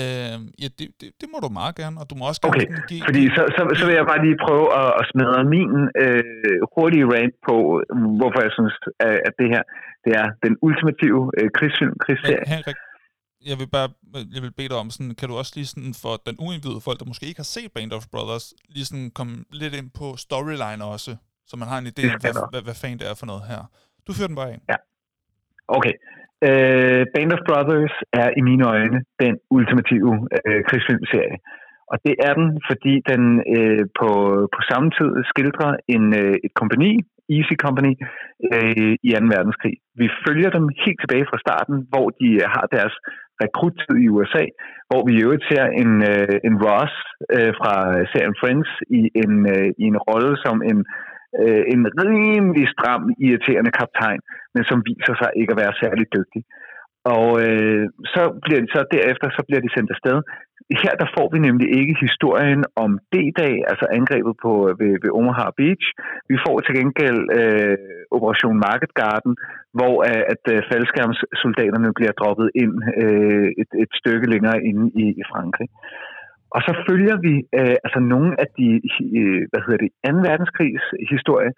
Øh, ja, det, det, det må du meget gerne, og du må også gerne okay. give... fordi så, så, så vil jeg bare lige prøve at, at smadre min øh, hurtige rant på, hvorfor jeg synes, at det her det er den ultimative øh, krigsfilm, krigsserie. Henrik, jeg vil bare jeg vil bede dig om, sådan, kan du også lige sådan for den uindvidede folk, der måske ikke har set Band of Brothers, lige sådan komme lidt ind på storyline også, så man har en idé om, hvad, hvad, hvad fanden det er for noget her. Du fører den bare ind. Ja. Okay. Uh, Band of Brothers er i mine øjne den ultimative uh, krigsfilmserie. Og det er den, fordi den øh, på, på samme tid skildrer en, øh, et kompani, Easy Company, øh, i 2. verdenskrig. Vi følger dem helt tilbage fra starten, hvor de øh, har deres rekruttid i USA, hvor vi i øvrigt ser en, øh, en Ross øh, fra øh, serien Friends i en, øh, i en rolle som en øh, en rimelig stram, irriterende kaptajn, men som viser sig ikke at være særlig dygtig. Og øh, så bliver de så derefter så bliver de sendt afsted. Her der får vi nemlig ikke historien om D-dag, altså angrebet på øh, ved, ved Omaha Beach. Vi får til gengæld øh, Operation Market Garden, hvor øh, at øh, faldskærmssoldaterne bliver droppet ind øh, et, et stykke længere inde i, i Frankrig. Og så følger vi øh, altså nogle af de, øh, hvad hedder det, 2. verdenskrigs historie,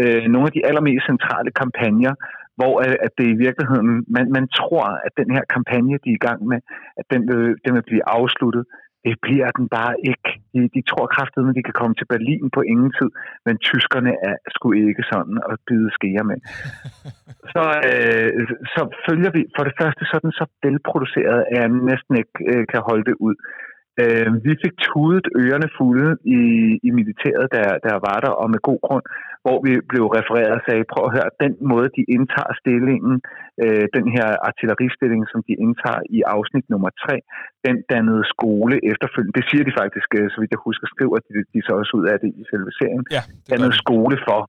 øh, nogle af de allermest centrale kampagner, hvor øh, at det i virkeligheden, man, man tror, at den her kampagne, de er i gang med, at den vil, den vil blive afsluttet. Det bliver den bare ikke. De, de tror kraftigt, at de kan komme til Berlin på ingen tid, men tyskerne er sgu ikke sådan at bide skære med. Så, øh, så følger vi for det første sådan så velproduceret, at jeg næsten ikke øh, kan holde det ud. Øh, vi fik tudet ørerne fulde i, i militæret, der, der var der, og med god grund, hvor vi blev refereret og sagde, prøv at høre, den måde, de indtager stillingen, øh, den her artilleristilling, som de indtager i afsnit nummer 3, den dannede skole efterfølgende. Det siger de faktisk, øh, så vidt jeg husker, skriver de, de så også ud af det i selve serien. Ja, det dannede skole for,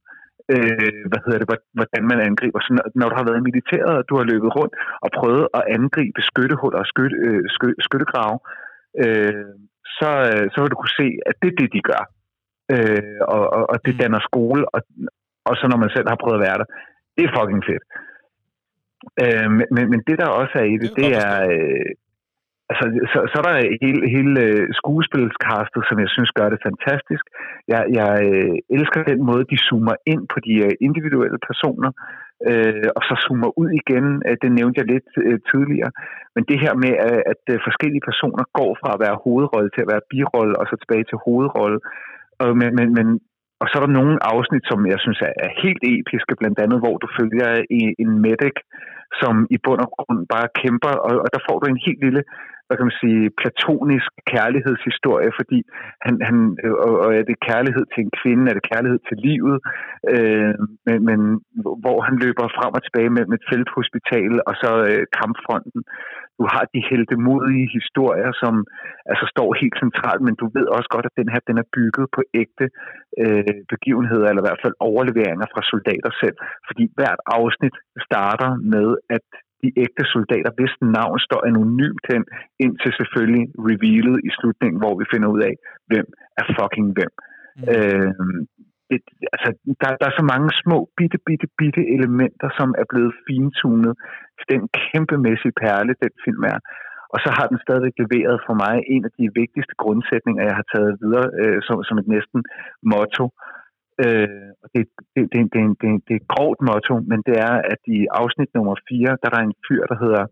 øh, hvad hedder det, hvordan man angriber. Så når, du har været i militæret, og du har løbet rundt og prøvet at angribe skyttehuller og skytte, øh, sky, skyttegrave, øh, så, øh, så vil du kunne se, at det er det, de gør. Øh, og, og, og det mm. danner skole, og, og så når man selv har prøvet at være der, det er fucking fedt. Øh, men, men det der også er i det, det er... Øh, altså, så, så er der hele, hele øh, skuespilskastet, som jeg synes gør det fantastisk. Jeg, jeg øh, elsker den måde, de zoomer ind på de øh, individuelle personer øh, og så zoomer ud igen. Øh, det nævnte jeg lidt øh, tidligere. Men det her med, øh, at, at forskellige personer går fra at være hovedrolle til at være birolle, og så tilbage til hovedrolle. Og, men, men, men, og så er der nogle afsnit, som jeg synes er, er helt episke, blandt andet, hvor du følger en, en medic, som i bund og grund bare kæmper, og, og der får du en helt lille hvad kan man sige, platonisk kærlighedshistorie, fordi han, han øh, og, og er det kærlighed til en kvinde, er det kærlighed til livet, øh, men, men hvor han løber frem og tilbage med, med et felthospital og så øh, kampfronten. Du har de heldemodige historier, som altså står helt centralt, men du ved også godt, at den her den er bygget på ægte øh, begivenheder, eller i hvert fald overleveringer fra soldater selv. Fordi hvert afsnit starter med, at de ægte soldater, hvis navn står anonymt hen, indtil selvfølgelig revealet i slutningen, hvor vi finder ud af, hvem er fucking hvem. Mm. Øh, det, altså, der, der er så mange små, bitte, bitte, bitte elementer, som er blevet fintunet til den kæmpemæssige perle, den film er. Og så har den stadigvæk leveret for mig en af de vigtigste grundsætninger, jeg har taget videre øh, som, som et næsten motto. Øh, det, det, det, det, det, det er et grovt motto, men det er, at i afsnit nummer 4, der er der en fyr, der hedder,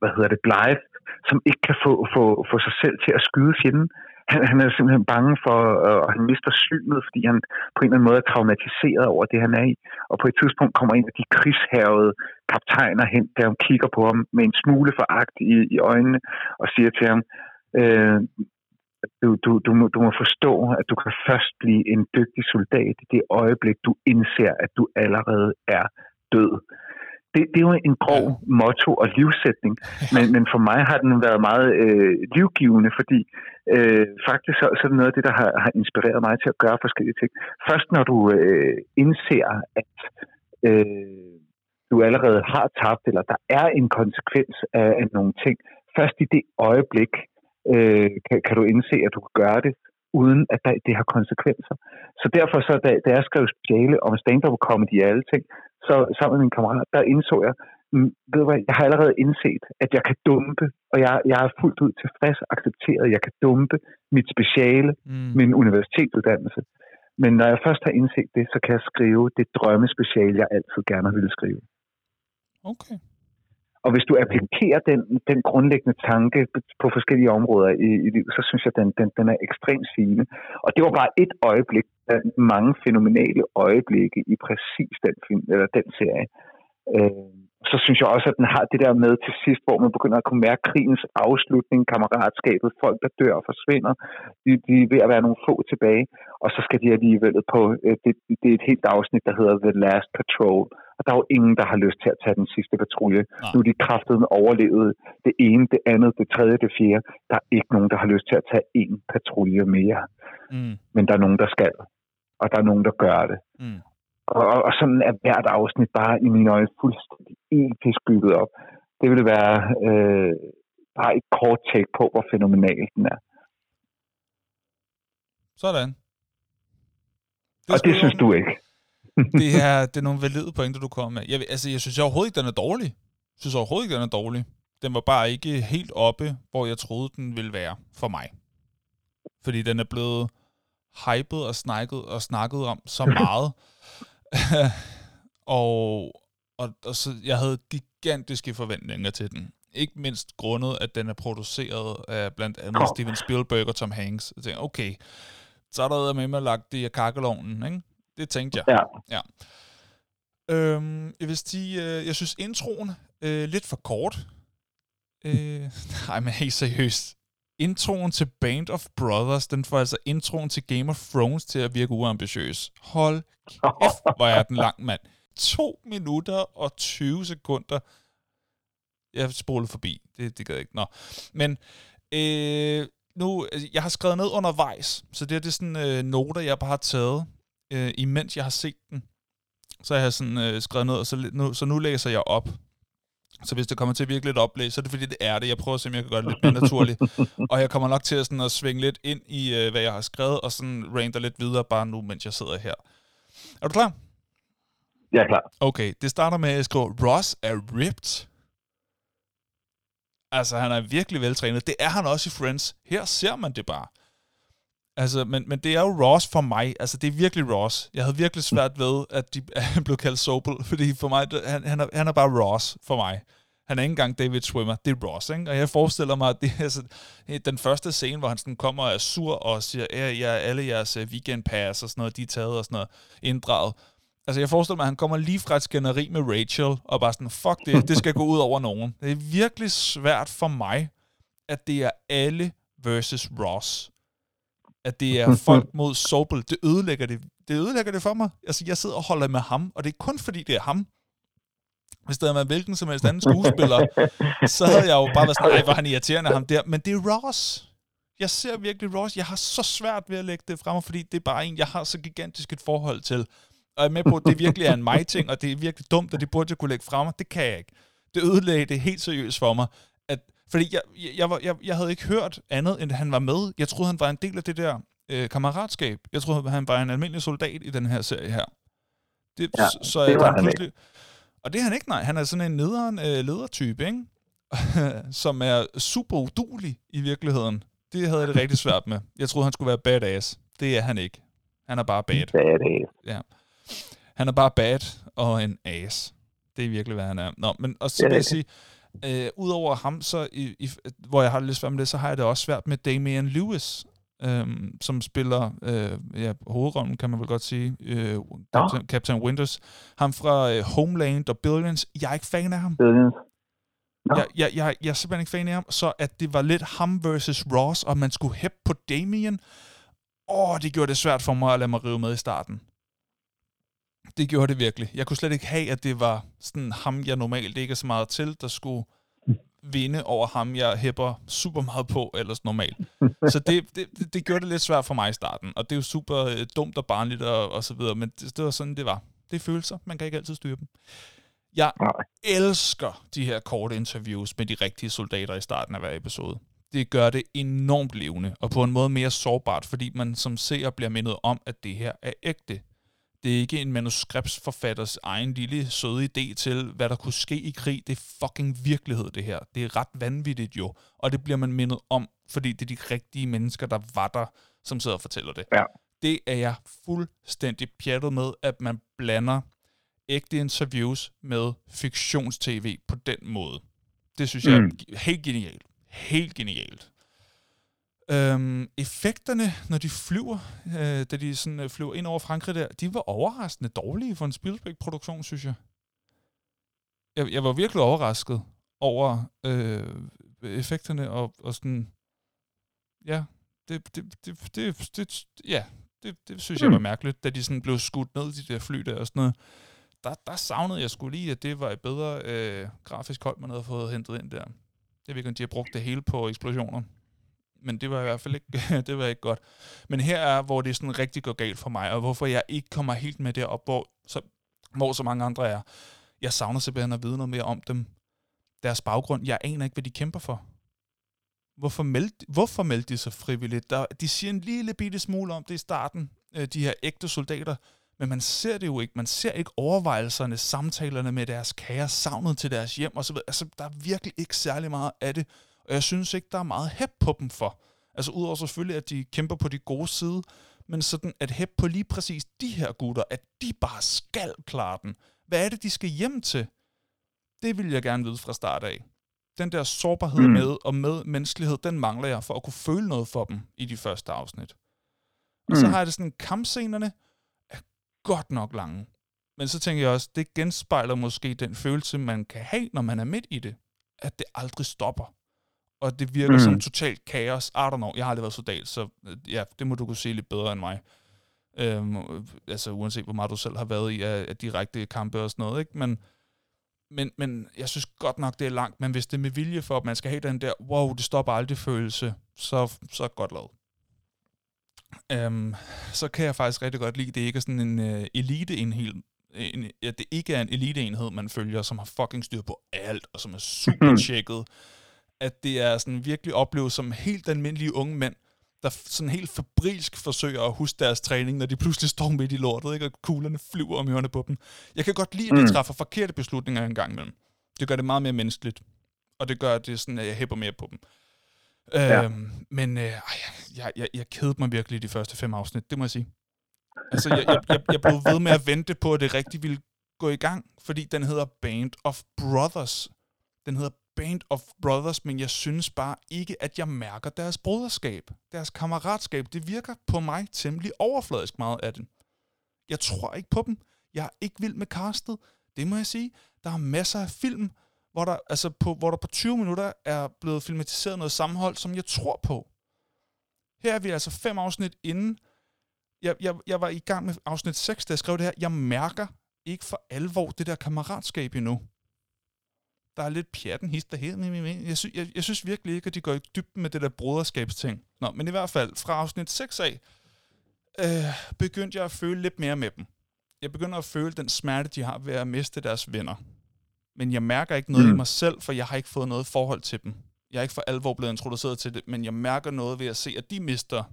hvad hedder det, Blythe, som ikke kan få, få, få sig selv til at skyde fjenden. Han, han er simpelthen bange for, øh, og han mister synet, fordi han på en eller anden måde er traumatiseret over det, han er i. Og på et tidspunkt kommer en af de krigshavede kaptajner hen, der kigger på ham med en smule foragt i, i øjnene, og siger til ham, Øh, du, du, du, må, du må forstå, at du kan først blive en dygtig soldat i det øjeblik, du indser, at du allerede er død. Det, det er jo en grov motto og livssætning, men, men for mig har den været meget øh, livgivende, fordi øh, faktisk så, så er det noget af det, der har, har inspireret mig til at gøre forskellige ting. Først når du øh, indser, at øh, du allerede har tabt, eller der er en konsekvens af, af nogle ting, først i det øjeblik øh, kan, kan du indse, at du kan gøre det, uden at der, det har konsekvenser. Så derfor, så, da, da jeg skrev speciale om stand-up comedy i alle ting, så sammen med min kammerat, der indså jeg, mm, ved du hvad, jeg har allerede indset, at jeg kan dumpe, og jeg, jeg er fuldt ud tilfreds accepteret, jeg kan dumpe mit speciale, mm. min universitetsuddannelse. Men når jeg først har indset det, så kan jeg skrive det drømmespeciale, jeg altid gerne ville skrive. Okay. Og hvis du applikerer den, den grundlæggende tanke på forskellige områder i, i livet, så synes jeg, at den, den, den er ekstremt fine. Og det var bare et øjeblik, af mange fænomenale øjeblikke i præcis den film, eller den serie. Øh, så synes jeg også, at den har det der med til sidst, hvor man begynder at kunne mærke krigens afslutning, kammeratskabet, folk der dør og forsvinder. De, de er ved at være nogle få tilbage, og så skal de alligevel på, øh, det, det er et helt afsnit, der hedder The Last Patrol, og der er jo ingen, der har lyst til at tage den sidste patrulje. Nej. Nu er de kraftet med overlevet det ene, det andet, det tredje, det fjerde. Der er ikke nogen, der har lyst til at tage en patrulje mere. Mm. Men der er nogen, der skal, og der er nogen, der gør det. Mm. Og, og sådan er hvert afsnit bare i mine øjne fuldstændig episk bygget op. Det ville være øh, bare et kort take på, hvor fænomenal den er. Sådan. Det og det synes du ikke. det, er, det er nogle valide pointer, du kommer med. Jeg, altså, jeg synes jeg overhovedet ikke, den er dårlig. Jeg synes overhovedet ikke, den er dårlig. Den var bare ikke helt oppe, hvor jeg troede, den ville være for mig. Fordi den er blevet hypet og snakket og snakket om så meget. og, og, og så, jeg havde gigantiske forventninger til den. Ikke mindst grundet, at den er produceret af blandt andet Steven Spielberg og Tom Hanks. Jeg tænkte, okay, så er der med mig lagt det i kakkelovnen, ikke? Det tænkte jeg. Ja. ja. Øhm, jeg vil sige, øh, jeg synes introen øh, lidt for kort. Øh, nej, men helt seriøst introen til Band of Brothers, den får altså introen til Game of Thrones til at virke uambitiøs. Hold kæft, hvor er den lang, mand. 2 minutter og 20 sekunder. Jeg spolede forbi. Det, det gad jeg ikke. Nå. Men øh, nu, altså, jeg har skrevet ned undervejs, så det er det sådan øh, noter, jeg bare har taget, øh, imens jeg har set den. Så jeg har sådan øh, skrevet ned, og så nu, så nu læser jeg op. Så hvis det kommer til at virke lidt oplæg, så er det fordi, det er det. Jeg prøver at se, om jeg kan gøre det lidt mere naturligt. og jeg kommer nok til at, sådan, at svinge lidt ind i, øh, hvad jeg har skrevet, og sådan rander lidt videre bare nu, mens jeg sidder her. Er du klar? Jeg er klar. Okay, det starter med, at jeg skriver, Ross er ripped. Altså, han er virkelig veltrænet. Det er han også i Friends. Her ser man det bare. Altså, men, men det er jo Ross for mig. Altså, det er virkelig Ross. Jeg havde virkelig svært ved, at de blev kaldt Sobel, fordi for mig, han, han, er, han er bare Ross for mig. Han er ikke engang David Swimmer, det er Ross, ikke? Og jeg forestiller mig, at det er altså, den første scene, hvor han sådan kommer og er sur og siger, at ja alle jeres øh, weekendpass og sådan noget, de er taget og sådan noget, inddraget. Altså, jeg forestiller mig, at han kommer lige fra et skænderi med Rachel, og bare sådan, fuck det, det skal gå ud over nogen. Det er virkelig svært for mig, at det er alle versus Ross at det er folk mod Sobel, det ødelægger det, det ødelægger det for mig. Altså, jeg sidder og holder med ham, og det er kun fordi, det er ham. Hvis der havde været hvilken som helst anden skuespiller, så havde jeg jo bare været sådan, nej, hvor han irriterende ham der. Men det er Ross. Jeg ser virkelig Ross. Jeg har så svært ved at lægge det frem, fordi det er bare en, jeg har så gigantisk et forhold til. Og jeg er med på, at det virkelig er en mig-ting, og det er virkelig dumt, og det burde jeg kunne lægge frem. Det kan jeg ikke. Det ødelægger det helt seriøst for mig, fordi jeg, jeg, var, jeg, jeg havde ikke hørt andet, end at han var med. Jeg troede, han var en del af det der øh, kammeratskab. Jeg troede, han var en almindelig soldat i den her serie her. Det, ja, så, det var han pludselig... Ikke. Og det er han ikke, nej. Han er sådan en nederen øh, ledertype, ikke? som er super udulig i virkeligheden. Det havde jeg det rigtig svært med. Jeg troede, han skulle være badass. Det er han ikke. Han er bare bad. Badass. Ja. Han er bare bad og en ass. Det er virkelig, hvad han er. Nå, men og så vil jeg sige, Øh, Udover ham, så i, i, hvor jeg har lidt svært med det, så har jeg det også svært med Damian Lewis, øh, som spiller øh, ja, hovedrollen, kan man vel godt sige, øh, Captain, Captain Winters. Ham fra øh, Homeland og Billions. Jeg er ikke fan af ham. Billions. Nå. Jeg, jeg, jeg, jeg er simpelthen ikke fan af ham. Så at det var lidt ham versus Ross, og man skulle hæppe på Damien. Åh, det gjorde det svært for mig at lade mig rive med i starten. Det gjorde det virkelig. Jeg kunne slet ikke have, at det var sådan ham, jeg normalt ikke er så meget til, der skulle vinde over ham, jeg hæpper super meget på ellers normalt. Så det, det, det, gjorde det lidt svært for mig i starten, og det er jo super øh, dumt og barnligt og, og så videre, men det, det var sådan, det var. Det er følelser, man kan ikke altid styre dem. Jeg elsker de her korte interviews med de rigtige soldater i starten af hver episode. Det gør det enormt levende, og på en måde mere sårbart, fordi man som seer bliver mindet om, at det her er ægte. Det er ikke en manuskriptsforfatters egen lille søde idé til, hvad der kunne ske i krig. Det er fucking virkelighed, det her. Det er ret vanvittigt jo. Og det bliver man mindet om, fordi det er de rigtige mennesker, der var der, som sidder og fortæller det. Ja. Det er jeg fuldstændig pjattet med, at man blander ægte interviews med fiktions-tv på den måde. Det synes jeg Mm. er helt genialt. Helt genialt. Øhm, effekterne, når de flyver, øh, da de sådan, øh, flyver ind over Frankrig der, de var overraskende dårlige for en Spielberg-produktion, synes jeg. jeg. Jeg var virkelig overrasket over øh, effekterne, og, og sådan, ja, det, det, det, det, det, ja, det, det synes jeg var mærkeligt, da de sådan blev skudt ned, de der fly der og sådan noget. Der, der savnede jeg skulle lige, at det var et bedre øh, grafisk hold, man havde fået hentet ind der. Jeg ved ikke, om de har brugt det hele på eksplosioner men det var i hvert fald ikke, det var ikke godt. Men her er, hvor det sådan rigtig går galt for mig, og hvorfor jeg ikke kommer helt med derop, hvor så, hvor så mange andre er. Jeg savner simpelthen at vide noget mere om dem. Deres baggrund. Jeg aner ikke, hvad de kæmper for. Hvorfor meldte, hvorfor meldte de sig frivilligt? Der, de siger en lille bitte smule om det i starten, øh, de her ægte soldater, men man ser det jo ikke. Man ser ikke overvejelserne, samtalerne med deres kære, savnet til deres hjem osv. Altså, der er virkelig ikke særlig meget af det. Og jeg synes ikke, der er meget hæb på dem for. Altså udover selvfølgelig, at de kæmper på de gode side, men sådan at hæb på lige præcis de her gutter, at de bare skal klare den. Hvad er det, de skal hjem til? Det vil jeg gerne vide fra start af. Den der sårbarhed mm. Med og med menneskelighed, den mangler jeg for at kunne føle noget for dem i de første afsnit. Og så Mm. har jeg det sådan, kampscenerne er godt nok lange. Men så tænker jeg også, det genspejler måske den følelse, man kan have, når man er midt i det. At det aldrig stopper og det virker mm. Mm. som totalt kaos. I don't know, jeg har aldrig været soldat, så øh, ja, det må du kunne se lidt bedre end mig. Øhm, øh, altså uanset hvor meget du selv har været i af, af direkte kampe og sådan noget, ikke? Men, men, men jeg synes godt nok, det er langt, men hvis det er med vilje for, at man skal have den der, wow, det stopper aldrig følelse, så, så er godt lavet. Øhm, så kan jeg faktisk rigtig godt lide, at det ikke er sådan en uh, eliteenhed, en, ja, det ikke er en eliteenhed, man følger, som har fucking styr på alt, og som er super tjekket at det er sådan virkelig oplevet som helt almindelige unge mænd, der sådan helt fabrilsk forsøger at huske deres træning, når de pludselig står midt i lortet, ikke? og kuglerne flyver om ørerne på dem. Jeg kan godt lide, at de Mm. træffer forkerte beslutninger en gang imellem. Det gør det meget mere menneskeligt, og det gør det sådan, at jeg hæpper mere på dem. Ja. Øhm, men øh, jeg, jeg, jeg kedede mig virkelig de første fem afsnit, det må jeg sige. Altså, jeg, jeg, jeg, jeg blev ved med at vente på, at det rigtig ville gå i gang, fordi den hedder Band of Brothers. Den hedder Band of Brothers, men jeg synes bare ikke, at jeg mærker deres broderskab, deres kammeratskab. Det virker på mig temmelig overfladisk meget af det. Jeg tror ikke på dem. Jeg er ikke vild med castet. Det må jeg sige. Der er masser af film, hvor der, altså på, hvor der på 20 minutter er blevet filmatiseret noget sammenhold, som jeg tror på. Her er vi altså fem afsnit inden. Jeg, jeg, jeg var i gang med afsnit 6, da jeg skrev det her. Jeg mærker ikke for alvor det der kammeratskab endnu. Der er lidt pjatten hister her. Jeg, sy, jeg, jeg synes virkelig ikke, at de går i dybden med det der broderskabsting. Nå, men i hvert fald, fra afsnit 6 af, øh, begyndte jeg at føle lidt mere med dem. Jeg begynder at føle den smerte, de har ved at miste deres venner. Men jeg mærker ikke noget mm. i Mm. mig selv, for jeg har ikke fået noget forhold til dem. Jeg er ikke for alvor blevet introduceret til det, men jeg mærker noget ved at se, at de mister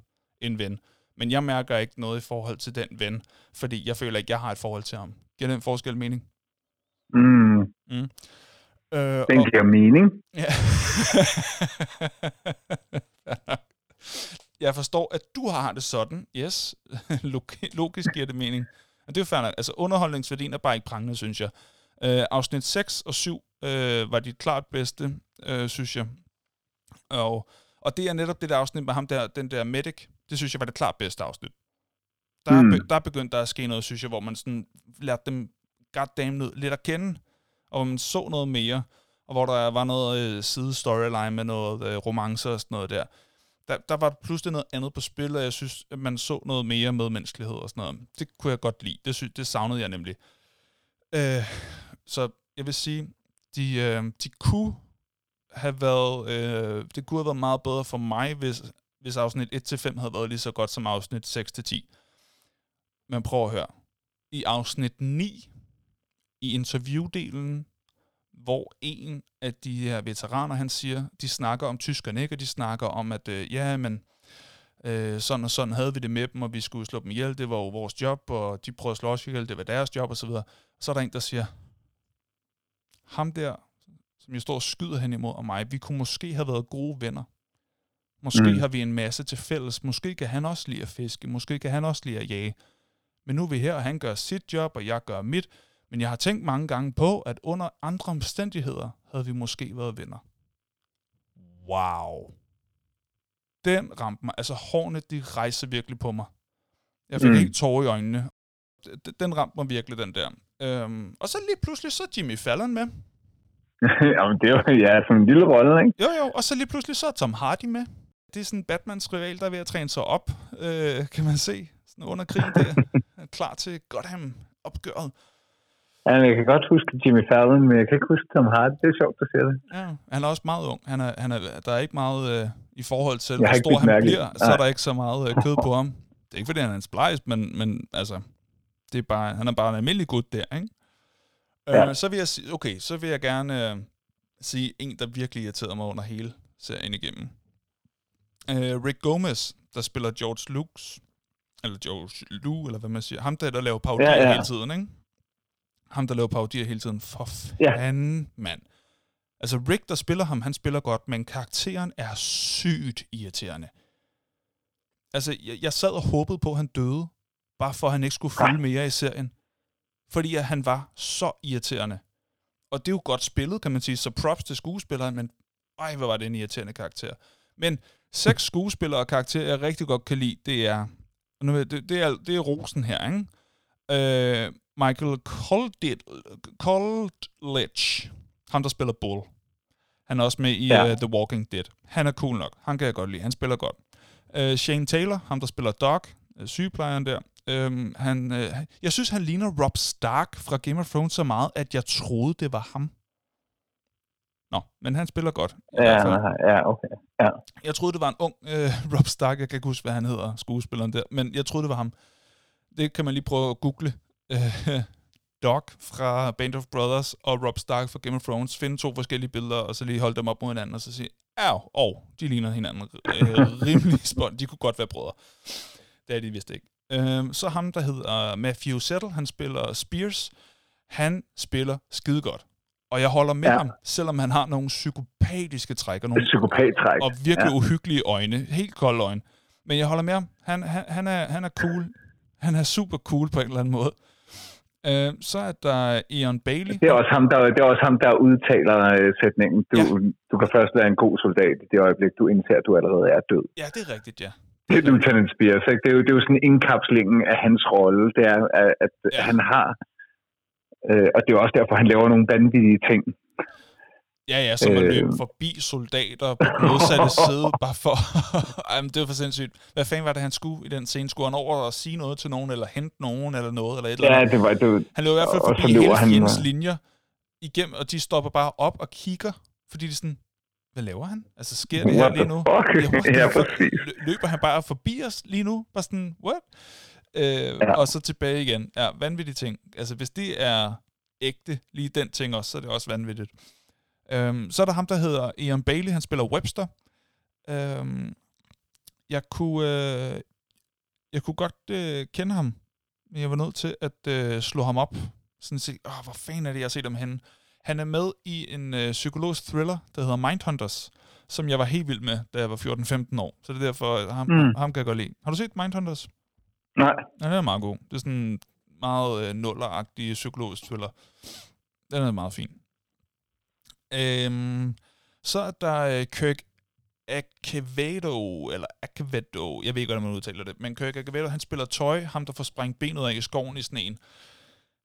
en ven. Men jeg mærker ikke noget i forhold til den ven, fordi jeg føler ikke, jeg har et forhold til ham. Giver den forskel mening? Mm, Øh, den giver mening. Ja. jeg forstår, at du har det sådan. Yes, Log- logisk giver det mening. Og det er jo fair nok. Altså, underholdningsværdien er bare ikke prangende, synes jeg. Øh, afsnit 6 og 7 øh, var de klart bedste, øh, synes jeg. Og, og det er netop det der afsnit med ham der, den der medic, det synes jeg var det klart bedste afsnit. Der, er, Mm. be, der er begyndt der at ske noget, synes jeg, hvor man sådan lærte dem goddamn lidt at kende, og man så noget mere, og hvor der var noget øh, side storyline med noget øh, romance og sådan noget der. der. Der var pludselig noget andet på spil, og jeg synes, at man så noget mere med menneskelighed og sådan noget. Det kunne jeg godt lide. Det, sy- det savnede jeg nemlig. Øh, så jeg vil sige, de, øh, de kunne have været, øh, det kunne have været meget bedre for mig, hvis, hvis afsnit 1-5 havde været lige så godt som afsnit 6-10. Men prøv at høre. I afsnit 9, i interviewdelen, hvor en af de her veteraner, han siger, de snakker om tyskerne, ikke? Og de snakker om, at øh, ja, men øh, sådan og sådan havde vi det med dem, og vi skulle slå dem ihjel, det var jo vores job, og de prøvede at slå os ihjel, det var deres job, og så videre. Så er der en, der siger, ham der, som jeg står og skyder hen imod og mig, vi kunne måske have været gode venner. Måske mm. har vi en masse til fælles. Måske kan han også lide at fiske. Måske kan han også lide at jage. Men nu er vi her, og han gør sit job, og jeg gør mit. Men jeg har tænkt mange gange på, at under andre omstændigheder havde vi måske været venner. Wow. Den ramte mig. Altså hårene, de rejser virkelig på mig. Jeg fik mm. helt tårer i øjnene. Den ramte mig virkelig, den der. Øhm, og så lige pludselig, så Jimmy Fallon med. Jamen, det var ja, sådan en lille rolle, ikke? Jo, jo, og så lige pludselig så er Tom Hardy med. Det er sådan Batmans rival, der er ved at træne sig op, øh, kan man se. Sådan under krigen der. klar til Gotham-opgøret. Ja, jeg kan godt huske Jimmy Fallon, men jeg kan ikke huske Tom Hardy. Det er sjovt, at se det. Ja, han er også meget ung. Han er, han er, der er ikke meget, øh, i forhold til, hvor stor han bliver, så er der ikke så meget øh, kød på ham. Det er ikke, fordi han er en splice, men, men altså, det er bare, han er bare en almindelig gut der, ikke? Øh, ja. Øh, så vil jeg sige, okay, så vil jeg gerne øh, sige en, der virkelig irriterede mig under hele serien igennem. Øh, Rick Gomez, der spiller George Lucas, eller George Lou, eller hvad man siger. Ham der, der laver parodier ja, ja. hele tiden, ikke? Ham, der laver parodier hele tiden. For fanden, ja. mand. Altså, Rick, der spiller ham, han spiller godt, men karakteren er sygt irriterende. Altså, jeg, jeg sad og håbede på, at han døde, bare for at han ikke skulle følge mere i serien fordi at han var så irriterende. Og det er jo godt spillet, kan man sige, så props til skuespilleren, men ej, hvad var det en irriterende karakter. Men seks skuespillere og karakterer, jeg rigtig godt kan lide, det er, nu, det, det er, det er rosen her, ikke? Uh, Michael Colditch, ham der spiller Bull. Han er også med i ja. uh, The Walking Dead. Han er cool nok. Han kan jeg godt lide. Han spiller godt. Uh, Shane Taylor, ham der spiller Doc, sygeplejeren der. Øhm, han, øh, jeg synes, han ligner Rob Stark fra Game of Thrones så meget, at jeg troede, det var ham. Nå, men han spiller godt. Ja, ja, okay. Ja. Jeg troede, det var en ung øh, Rob Stark. Jeg kan ikke huske, hvad han hedder, skuespilleren der. Men jeg troede, det var ham. Det kan man lige prøve at google. Øh, Doc fra Band of Brothers og Rob Stark fra Game of Thrones. Finde to forskellige billeder, og så lige holde dem op mod hinanden, og så sige, ja, og de ligner hinanden øh, rimelig spånd. De kunne godt være brødre. Det er de vist ikke. Øh, så ham, der hedder Matthew Settle, han spiller Spears. Han spiller skide godt. Og jeg holder med ja. ham, selvom han har nogle psykopatiske træk og nogle Psykopattræk. og virkelig ja. uhyggelige øjne, helt kolde øjne. Men jeg holder med ham. Han, han, han, er, han er cool. Han er super cool på en eller anden måde. Uh, så er der Ian Bailey. Det er også ham, der, det er også ham, der udtaler uh, sætningen. Du, ja. du kan først være en god soldat i det øjeblik, du indser, at du allerede er død. Ja, det er rigtigt, ja. Det er Lieutenant Spears, ikke? Det er jo, det er jo sådan indkapslingen af hans rolle. Det er, at ja. han har... Øh, og det er jo også derfor, han laver nogle vanvittige ting. Ja, ja, som at øh, løbe forbi soldater på den modsatte side, bare for... Ej, men det var for sindssygt. Hvad fanden var det, han skulle i den scene? Skulle han over og sige noget til nogen, eller hente nogen, eller noget, eller et eller andet? Ja, det var... Det var han løb i hvert fald forbi hele fjendens han... linjer igennem, og de stopper bare op og kigger, fordi de sådan, hvad laver han? Altså, sker det her lige nu? Ja, præcis. Løber han bare forbi os lige nu? Bare sådan, what? Øh, ja. Og så tilbage igen. Ja, vanvittige ting. Altså, hvis det er ægte, lige den ting også, så er det også vanvittigt. Øhm, så er der ham, der hedder Ian Bailey. Han spiller Webster. Øhm, jeg kunne... Øh, jeg kunne godt øh, kende ham, men jeg var nødt til at øh, slå ham op. Sådan at se, åh, hvor fanden er det, jeg har set ham henne? Han er med i en øh, psykologisk thriller, der hedder Mindhunters, som jeg var helt vild med, da jeg var 14-15 år. Så det er derfor, ham, mm. ham kan jeg godt lide. Har du set Mindhunters? Nej. Ja, den er meget god. Det er sådan en meget øh, nulleragtig psykologisk thriller. Den er meget fin. Øhm, så er der øh, Kirk Acevedo, eller Acevedo, jeg ved ikke, hvordan man udtaler det, men Kirk Acevedo, han spiller tøj, ham der får sprængt benet af i skoven i sneen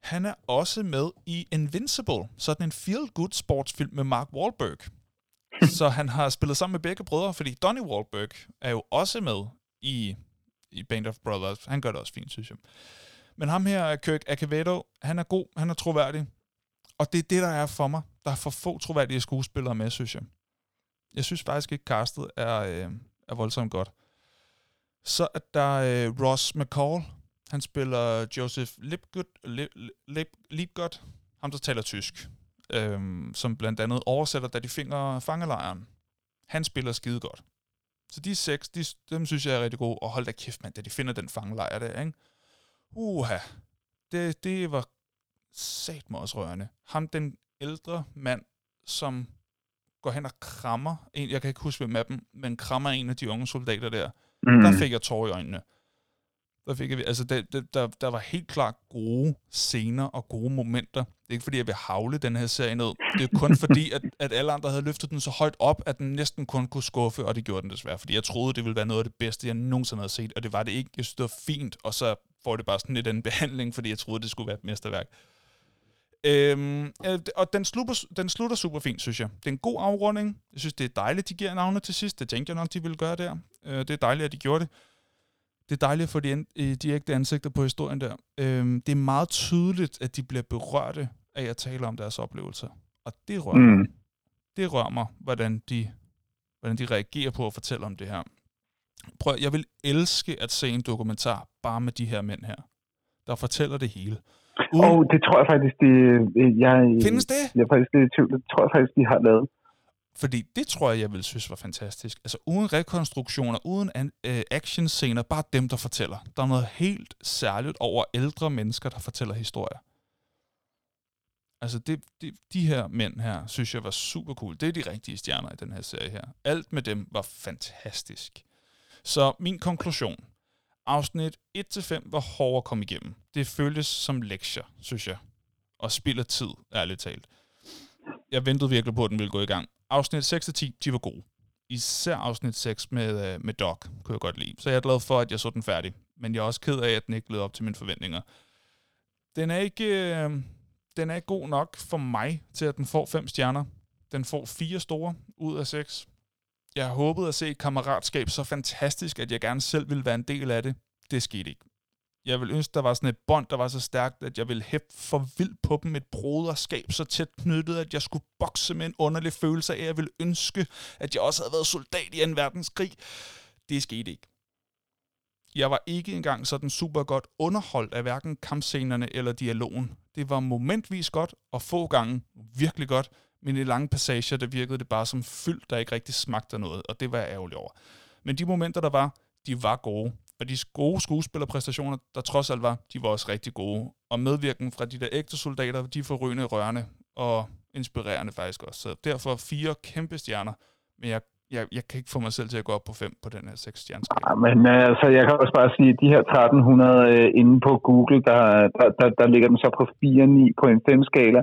Han er også med i Invincible, sådan en feel-good sportsfilm med Mark Wahlberg. så han har spillet sammen med begge brødre, fordi Donnie Wahlberg er jo også med i, i Band of Brothers. Han gør det også fint, synes jeg. Men ham her, Kirk Acevedo, han er god, han er troværdig. Og det er det, der er for mig. Der er for få troværdige skuespillere med, synes jeg. Jeg synes faktisk ikke, castet er, øh, er voldsomt godt. Så er der øh, Ross McCall. Han spiller Joseph Lipgut, Lip, Lip, Lipgut, ham der taler tysk, øh, som blandt andet oversætter, da de finger fangelejren. Han spiller skide godt. Så de seks, de, dem synes jeg er rigtig gode. Og hold da kæft, mand, da de finder den fangelejr der, ikke? Uha, det, det var sat mig også rørende. Ham, den ældre mand, som går hen og krammer en, jeg kan ikke huske hvem af dem, men krammer en af de unge soldater der. Mm. Der fik jeg tårer i øjnene. Der, fik jeg, altså det, det, der, der var helt klart gode scener og gode momenter. Det er ikke fordi, jeg vil havle den her serie ned. Det er kun fordi, at, at alle andre havde løftet den så højt op, at den næsten kun kunne skuffe, og det gjorde den desværre. Fordi jeg troede, det ville være noget af det bedste, jeg nogensinde havde set, og det var det ikke. Jeg synes, det var fint, og så får det bare sådan lidt en behandling, fordi jeg troede, det skulle være et mesterværk. Øhm, og den slutter, den slutter super fint, synes jeg. Det er en god afrunding. Jeg synes, det er dejligt, de giver navne til sidst. Det tænkte jeg nok, de ville gøre der. Øh, det er dejligt, at de gjorde det. Det er dejligt at få de, de ægte ansigter på historien der. Øhm, det er meget tydeligt, at de bliver berørte af at tale om deres oplevelser. Og det rører mm. mig. Det rører mig, hvordan de, hvordan de reagerer på at fortælle om det her. Prøv, jeg vil elske at se en dokumentar bare med de her mænd her, der fortæller det hele. Uh. Og det tror jeg faktisk, det, jeg, Findes det? Jeg er faktisk lidt i tvivl. Det tror jeg faktisk, de har lavet. Fordi det tror jeg, jeg vil synes var fantastisk. Altså uden rekonstruktioner, uden an, øh, actionscener, bare dem, der fortæller. Der er noget helt særligt over ældre mennesker, der fortæller historier. Altså det, det, de her mænd her, synes jeg var super cool. Det er de rigtige stjerner i den her serie her. Alt med dem var fantastisk. Så min konklusion. Afsnit 1-5 var hårdt at komme igennem. Det føltes som lektier, synes jeg. Og spilder tid, ærligt talt. Jeg ventede virkelig på, at den ville gå i gang. Afsnit 6-10, de var gode. Især afsnit 6 med, øh, med Doc, kunne jeg godt lide. Så jeg er glad for, at jeg så den færdig. Men jeg er også ked af, at den ikke blev op til mine forventninger. Den er ikke, øh, den er ikke god nok for mig, til at den får 5 stjerner. Den får fire store ud af 6. Jeg håbede at se et kammeratskab så fantastisk, at jeg gerne selv ville være en del af det. Det skete ikke. Jeg ville ønske, der var sådan et bånd, der var så stærkt, at jeg ville hæppe for vildt på dem. Et broderskab så tæt knyttet, at jeg skulle bokse med en underlig følelse af, at jeg ville ønske, at jeg også havde været soldat i en verdenskrig. Det skete ikke. Jeg var ikke engang sådan super godt underholdt af hverken kampscenerne eller dialogen. Det var momentvis godt, og få gange virkelig godt, men i lange passager, der virkede det bare som fyldt, der ikke rigtig smagte noget, og det var jeg ærgerlig over. Men de momenter, der var, de var gode. Og de gode skuespillerpræstationer, der trods alt var, de var også rigtig gode. Og medvirken fra de der ægte soldater, de er forrygende rørende og inspirerende faktisk også. Så derfor fire kæmpe stjerner, men jeg jeg, jeg kan ikke få mig selv til at gå op på 5 på den her 6 stjerneskala. Ja, men øh, altså, jeg kan også bare sige, at de her 1300 øh, inde på Google, der, der, der, der ligger den så på 4,9 på en 5-skala.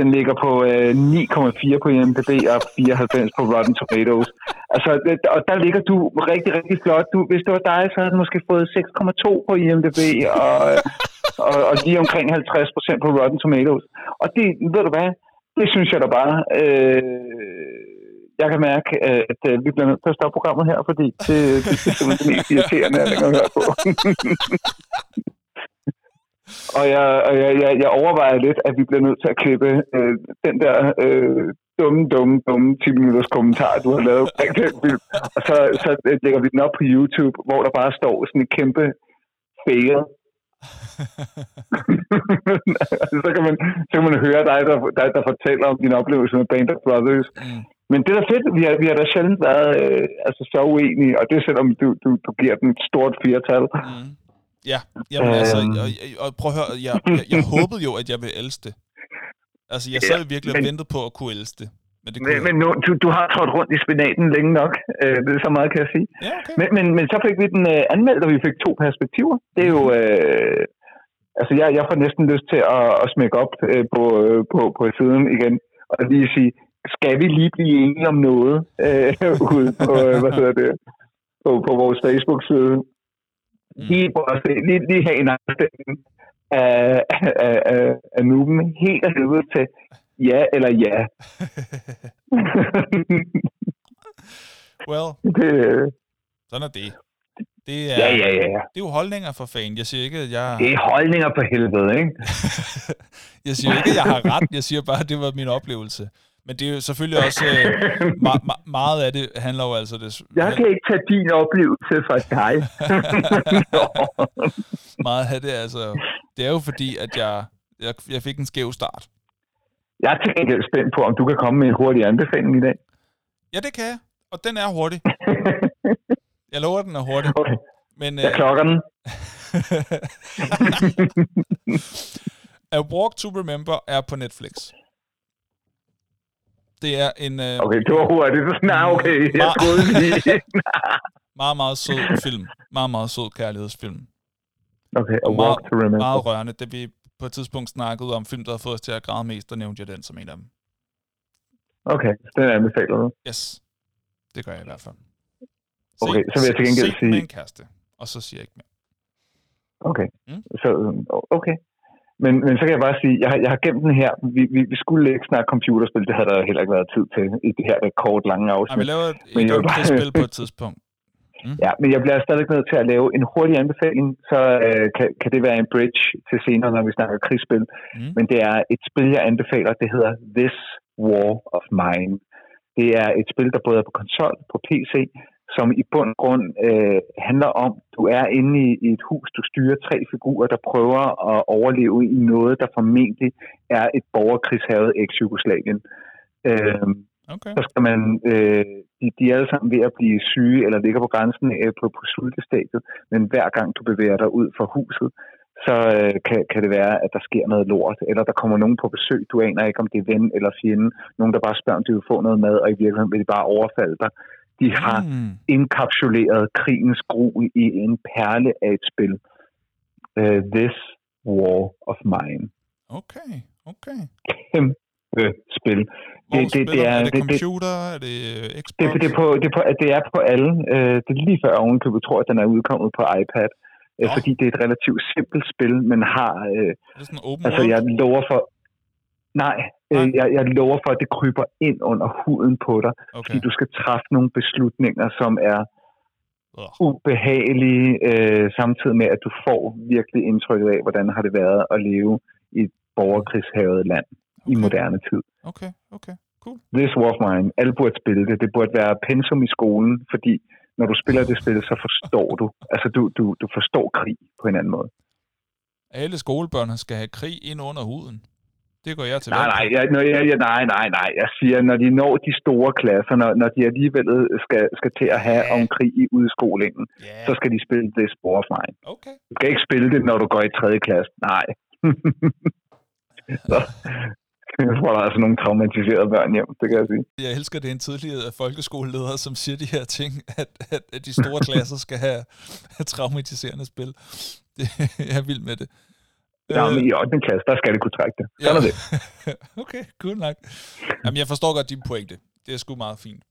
Den ligger på øh, 9,4 på IMDb og 94 på Rotten Tomatoes. Altså, og der ligger du rigtig, rigtig flot. Du, hvis det var dig, så havde du måske fået 6,2 på IMDb og, øh, og, og lige omkring 50% på Rotten Tomatoes. Og det, ved du hvad, det synes jeg da bare... Øh, jeg kan mærke, at øh, vi bliver nødt til at stoppe programmet her, fordi det, det, det er simpelthen det mest irriterende, jeg kan høre på. og jeg, og jeg, jeg, jeg overvejer lidt, at vi bliver nødt til at klippe øh, den der øh, dumme, dumme, dumme 10 minutters kommentar, du har lavet omkring den film. Og så, så lægger vi den op på YouTube, hvor der bare står sådan en kæmpe fail så, kan man, så kan man høre dig, der, der, der fortæller om din oplevelse med Band of Brothers. Mm. Men det er da fedt. Vi har, vi har da sjældent været øh, altså, så uenige, og det er selvom du, du, du giver den et stort firtal. Mm. Ja, jamen, altså, øhm. og, og prøv at høre, jeg, jeg, jeg håbede jo, at jeg ville elske det. Altså, jeg sad ja, virkelig og ventede på at kunne elske det. Men, det men, men nu, du, du har trådt rundt i spinaten længe nok. Øh, det er så meget, kan jeg sige. Ja, okay. men, men, men så fik vi den øh, anmeldt, og vi fik to perspektiver. Det er jo... Mhm. Øh, altså, jeg, jeg får næsten lyst til at, at smække op øh, på, øh, på, på siden igen, og lige sige, skal vi lige blive enige om noget øh, ude på, øh, hvad hedder det, på, på vores Facebook-side? Mm. Lige, lige, lige have en afstemning af, af, af, af nuben helt af helvede til ja eller ja. well, det, sådan er det. Det er, ja, ja, ja. det er jo holdninger for fan. Jeg siger ikke, at jeg... Det er holdninger for helvede, ikke? jeg siger ikke, at jeg har ret. Jeg siger bare, at det var min oplevelse. Men det er jo selvfølgelig også... Øh, ma- ma- meget af det handler jo altså... Det, jeg kan ikke tage din oplevelse fra dig. meget af det altså... Det er jo fordi, at jeg, jeg, jeg fik en skæv start. Jeg er til gengæld spændt på, om du kan komme med en hurtig anbefaling i dag. Ja, det kan jeg. Og den er hurtig. Jeg lover, den er hurtig. Okay. Men, jeg klokker den. A Walk to Remember er på Netflix. Det er en... Uh, okay, det var hurtigt. Nej, okay. Jeg troede lige. meget, meget sød film. Meget, meget sød kærlighedsfilm. Okay, A Walk meget, to Remember. Meget rørende. Det vi på et tidspunkt snakkede om film, der har fået os til at græde mest, der nævnte jeg den som en af dem. Okay, den anbefaler du? Yes, det gør jeg i hvert fald. Se, okay, så vil jeg til gengæld se sige... med en kæreste, og så siger jeg ikke mere. Okay, mm. så okay. Men, men så kan jeg bare sige, jeg har, jeg har gemt den her. Vi, vi, vi skulle ikke snakke computerspil, det havde der heller ikke været tid til i det her kort lange afsnit. Ja, vi laver et, men et bare... spil på et tidspunkt. Mm. Ja, men jeg bliver stadig nødt til at lave en hurtig anbefaling, så øh, kan, kan det være en bridge til senere, når vi snakker krigsspil. Mm. Men det er et spil, jeg anbefaler, det hedder This War of Mine. Det er et spil, der både er på konsol, på PC, som i bund og grund øh, handler om, du er inde i, i et hus, du styrer tre figurer, der prøver at overleve i noget, der formentlig er et borgerkrigshavet eks-Jugoslavien. Øh, okay. Så skal man, øh, de, de er alle sammen ved at blive syge, eller ligger på grænsen øh, på, på sultestadiet, men hver gang du bevæger dig ud fra huset, så øh, kan, kan det være, at der sker noget lort, eller der kommer nogen på besøg, du aner ikke, om det er ven eller fjende, nogen, der bare spørger, om de vil få noget mad, og i virkeligheden vil de bare overfalde dig. De har mm. indkapsuleret krigens gru i en perle af et spil. Uh, This War of Mine. Okay, okay. Kæmpe spil. Hvor det, det, det er, er det computer? Det, er det Xbox? Det, det, er på, det, er på, det er på alle. Uh, det er lige før ovenkøbet tror, at den er udkommet på iPad. Uh, fordi det er et relativt simpelt spil, men har... Uh, er det sådan open altså, jeg lover for... Nej, Nej. Jeg, jeg lover for, at det kryber ind under huden på dig. Okay. Fordi du skal træffe nogle beslutninger, som er uh. ubehagelige, øh, samtidig med, at du får virkelig indtrykket af, hvordan har det været at leve i et borgerkrigshavet land okay. i moderne tid. Okay, okay, cool. This War of Mine. Alle burde spille det. Det burde være pensum i skolen, fordi når du spiller det spil, så forstår du. Altså, du, du, du forstår krig på en anden måde. Alle skolebørn skal have krig ind under huden. Det går jeg til. Nej, nej, jeg, når jeg, nej, nej, nej. Jeg siger, når de når de store klasser, når, når de alligevel skal, skal til at have ja. om krig i udskolingen, ja. så skal de spille det spor for mig. Okay. Du skal ikke spille det, når du går i 3. klasse. Nej. så, jeg tror, der er altså nogle traumatiserede børn hjem, det kan jeg sige. Jeg elsker, det er en tidligere folkeskoleleder, som siger de her ting, at, at, at de store klasser skal have, have traumatiserende spil. Det, jeg er vild med det. Ja, men i 8. klasse, der skal det kunne trække det. Sådan ja. er det. okay, cool nok. Jamen, jeg forstår godt din pointe. Det er sgu meget fint.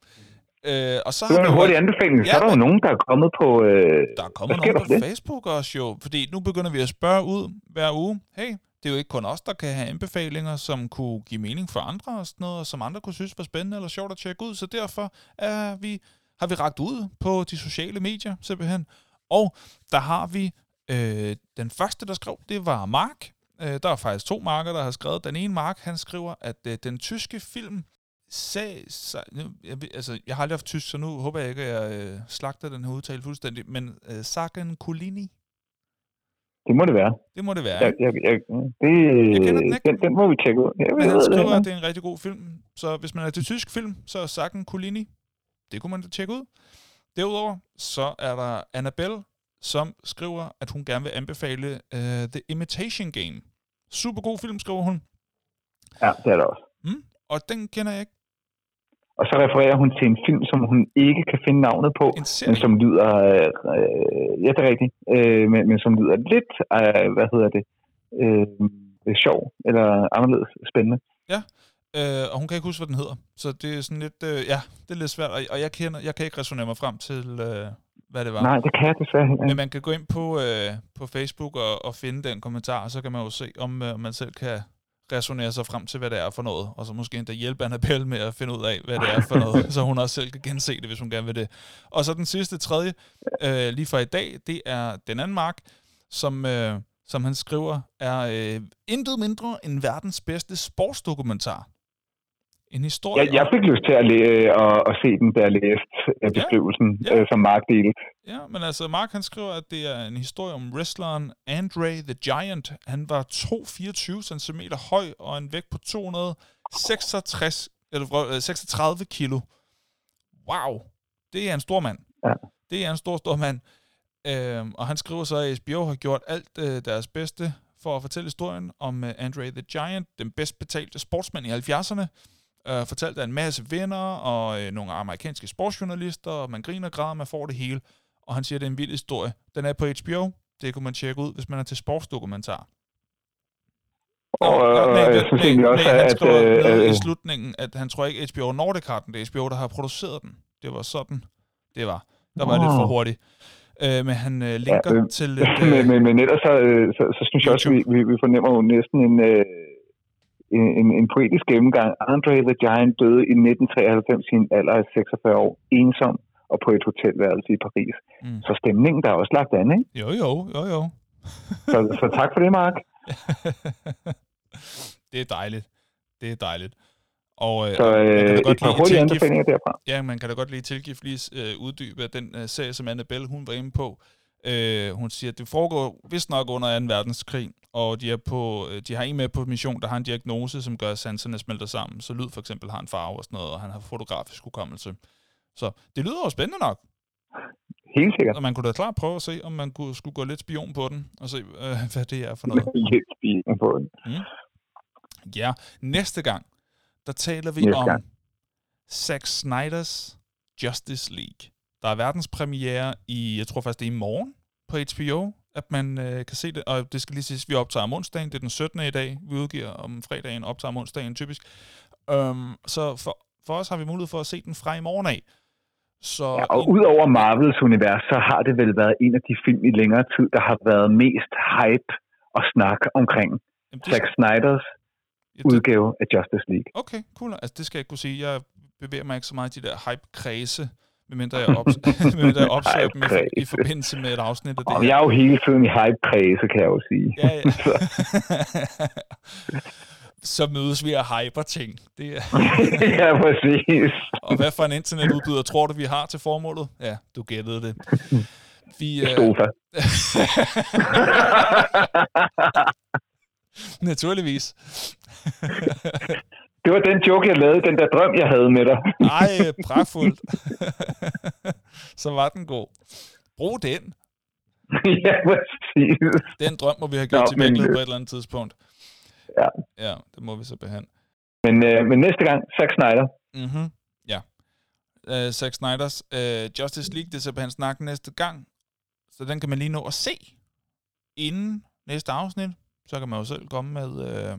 Øh, og så det var en hurtig anbefaling. Ja, så er der jo nogen, der er kommet på... Øh, der er kommet nogen på det? Facebook også jo. Fordi nu begynder vi at spørge ud hver uge. Hey, det er jo ikke kun os, der kan have anbefalinger, som kunne give mening for andre og sådan noget, og som andre kunne synes var spændende eller sjovt at tjekke ud. Så derfor er vi, har vi ragt ud på de sociale medier simpelthen. Og der har vi Øh, den første, der skrev, det var Mark. Øh, der er faktisk to marker, der har skrevet. Den ene Mark, han skriver, at øh, den tyske film sag, sag, jeg, altså, jeg har aldrig haft tysk, så nu håber jeg ikke, at jeg øh, slagter den her udtale fuldstændig, men øh, Sagen Kulini. Det må det være. Det må det være. Jeg, jeg, jeg, det, jeg kender den ikke. Den, den må vi tjekke ud. Jeg men han skriver, det, at det er en rigtig god film, så hvis man er til tysk film, så er Sagen Kulini. Det kunne man da tjekke ud. Derudover, så er der Annabelle som skriver, at hun gerne vil anbefale uh, The Imitation Game. Super god film, skriver hun. Ja, det er det også. Mm, og den kender jeg ikke. Og så refererer hun til en film, som hun ikke kan finde navnet på, men som lyder, øh, ja det er rigtigt, øh, men, men som lyder lidt, øh, hvad hedder det, øh, sjov, eller anderledes spændende. Ja, øh, og hun kan ikke huske, hvad den hedder. Så det er sådan lidt, øh, ja, det er lidt svært, og, og jeg, kender, jeg kan ikke resonere mig frem til, øh, hvad det var. Nej, det kan jeg desværre ikke. Men man kan gå ind på, øh, på Facebook og, og finde den kommentar, og så kan man jo se, om øh, man selv kan resonere sig frem til, hvad det er for noget, og så måske endda hjælpe Annabelle med at finde ud af, hvad det er for noget, så hun også selv kan gense det, hvis hun gerne vil det. Og så den sidste, tredje, øh, lige for i dag, det er den anden mark, som, øh, som han skriver, er øh, intet mindre end verdens bedste sportsdokumentar. En historie Jeg, jeg fik lyst til at, læ- at, at se den, da jeg læste øh, beskrivelsen, Ja. ja. øh, som Mark delte. Ja, men altså, Mark han skriver, at det er en historie om wrestleren Andre the Giant. Han var 2,24 cm høj og en vægt på 266, eller, vrø- øh, 36 kilo. Wow, det er en stor mand. Ja. Det er en stor, stor mand. Øhm, og han skriver så, at HBO har gjort alt øh, deres bedste for at fortælle historien om øh, Andre the Giant, den bedst betalte sportsmand i 70'erne. Øh, fortalt af en masse venner og øh, nogle amerikanske sportsjournalister, og man griner og græder, man får det hele. Og han siger, at det er en vild historie. Den er på HBO. Det kunne man tjekke ud, hvis man er til sportsdokumentar. Og, og, nej, og jeg nej, synes nej, egentlig også, nej, han at... skriver Øh, ned øh, i slutningen, at han tror ikke HBO Nordic har den. Det er HBO, der har produceret den. Det var sådan, det var. Der var jeg lidt for Nå. hurtigt. Øh, men han øh, linker øh, til et... men, Øh, men, men ellers så, øh, så, så synes jeg også, vi, vi, vi fornemmer jo næsten en, øh, en, en, poetisk gennemgang. Andre the Giant døde i 1993 i en alder af 46 år, ensom og på et hotelværelse i Paris. Mm. Så stemningen der er også lagt an, ikke? jo, jo, jo, jo. Så, så tak for det, Mark. det er dejligt. Det er dejligt. Og, øh, Så og man kan da øh, godt et par hurtige tilgift- anbefalinger derfra. Ja, man kan da godt lige tilgift lige øh, uddybe den øh, serie, som Annabelle hun var inde på. Øh, hun siger, at det foregår vist nok under 2. verdenskrig, og de, er på, øh, de har en med på mission, der har en diagnose, som gør, at sanserne smelter sammen. Så lyd for eksempel har en farve og sådan noget, og han har fotografisk hukommelse. Så det lyder jo spændende nok. Helt sikkert. Og man kunne da klart prøve at se, om man kunne, skulle gå lidt spion på den, og se, øh, hvad det er for noget. Lidt spigen på den. Ja, næste gang, der taler vi Næste om gang. Zack Snyders Justice League. Der er verdenspremiere i, jeg tror faktisk det er i morgen på HBO, at man øh, kan se det. Og det skal lige siges, vi optager om onsdagen, det er den 17. i dag, vi udgiver om fredagen, optager om onsdagen typisk. Um, så for, for os har vi mulighed for at se den fra i morgen af. Så Ja, og i- udover Marvels univers, så har det vel været en af de film i længere tid, der har været mest hype og snak omkring jamen, det, Zack Snyders ja, det, udgave af Justice League. Okay, cool. Altså, det skal jeg kunne sige. Jeg bevæger mig ikke så meget i de der hype-kredse, medmindre jeg, op, medmindre jeg opsøger dem i, i forbindelse med et afsnit af det Og her. jeg er jo hele tiden i hype-kredse, kan jeg jo sige. Ja, ja. så mødes vi og hyper ting. Det er, ja, præcis. og hvad for en internetudbyder tror du, vi har til formålet? Ja, du gættede det. Vi, øh, Sofa. naturligvis. Det var den joke, jeg lavede, den der drøm, jeg havde med dig. Ej, pragtfuldt. så var den god. Brug den. ja, præcis. Den drøm må vi have gjort Nå, til men, virkelighed øh, på et eller andet tidspunkt. Ja. Ja, det må vi så behandle. Men, øh, men næste gang, Zack Snyder. Mhm, ja. Uh, Zack Snyders uh, Justice League, det er så på hans snak næste gang. Så den kan man lige nå at se inden næste afsnit. Så kan man jo selv komme med, med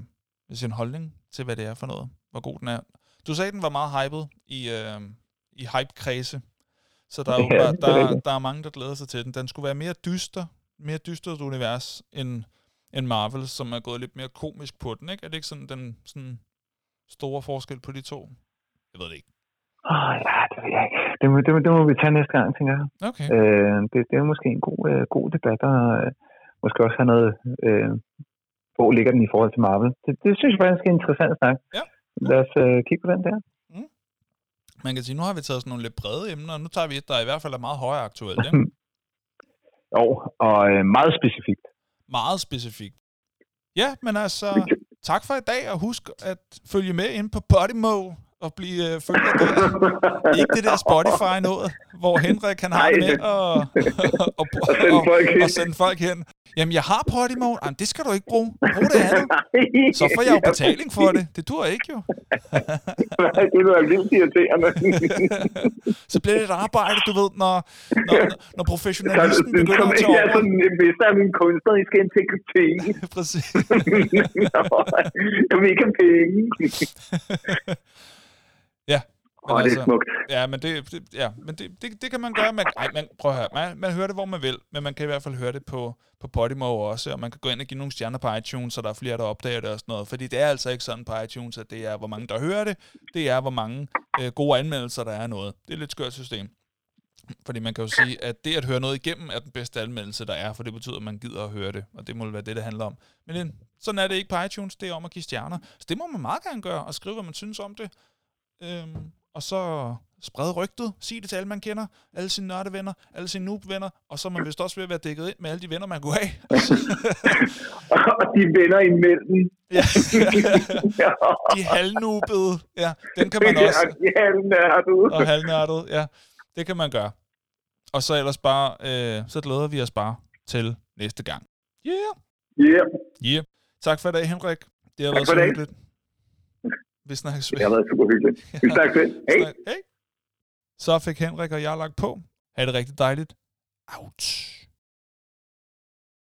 sin holdning til, hvad det er for noget. Hvor god den er. Du sagde, den var meget hyped i, uh, i hype-kredse. Så der er, jo Ja, er der, rigtigt. der er mange, der glæder sig til den. Den skulle være mere dyster, mere dystert univers end, end Marvel, som er gået lidt mere komisk på den. Ikke? Er det ikke sådan den sådan store forskel på de to? Jeg ved det ikke. Oh, ja, det ved jeg ikke. Det må, det, må, det må vi tage næste gang, tænker jeg. Okay. Øh, det, det er måske en god, øh, god debat, og øh, måske også have noget... Øh, hvor ligger den i forhold til Marvel? Det, det synes jeg faktisk er en interessant snak. Ja. Lad os øh, kigge på den der. Man kan sige, nu har vi taget sådan nogle lidt brede emner, og nu tager vi et, der i hvert fald er meget højere aktuelt. Ikke? Jo, og øh, meget specifikt. Meget specifikt. Ja, men altså, tak for i dag, og husk at følge med ind på Podimo og blive øh, følger der. Ikke det der Spotify noget, hvor Henrik kan have Nej, med det- og, og, og, Og sende folk hen. og sende folk hen. Jamen, jeg har Podimo. Jamen, det skal du ikke bruge. Brug det andet. Så får jeg jo betaling for det. Det dur ikke jo. Det er vildt irriterende. Så bliver det et arbejde, du ved, når, når, når professionalismen begynder Som at tage er over. sådan, jeg mister af min kunstneriske integritet. Præcis. jeg vil ikke have penge. Ja, Åh, det altså- er smukt. Ja, men det, det, ja, men det, det, det kan man gøre. Man, ej, man, prøv at høre. Man, man hører det, hvor man vil, men man kan i hvert fald høre det på, på Podimo også, og man kan gå ind og give nogle stjerner på iTunes, så der er flere, der opdager det og sådan noget. Fordi det er altså ikke sådan på iTunes, at det er, hvor mange der hører det. Det er, hvor mange øh, gode anmeldelser, der er noget. Det er et lidt skørt system. Fordi man kan jo sige, at det at høre noget igennem er den bedste anmeldelse, der er, for det betyder, at man gider at høre det, og det må være det, det handler om. Men sådan er det ikke på iTunes, det er om at give stjerner. Så det må man meget gerne gøre, og skrive, hvad man synes om det. Øhm, og så sprede rygtet, sig det til alle, man kender, alle sine nørdevenner, alle sine noob-venner, og så er man vist også ved at være dækket ind med alle de venner, man kunne have. og de venner imellem. ja, ja, de halvnubede, ja, den kan man også. Ja, ja, du. og halvnørdet, ja. Det kan man gøre. Og så ellers bare, øh, så glæder vi os bare til næste gang. Yeah! Yeah. Yeah. Tak for i dag, Henrik. Det har Tak været så hyggeligt. Vi snakkes ved. Det har været super hyggeligt. Vi snakkes ved. Hej. Snak- Hej. Så fik Henrik og jeg lagt på. Ha' det rigtig dejligt. Ouch.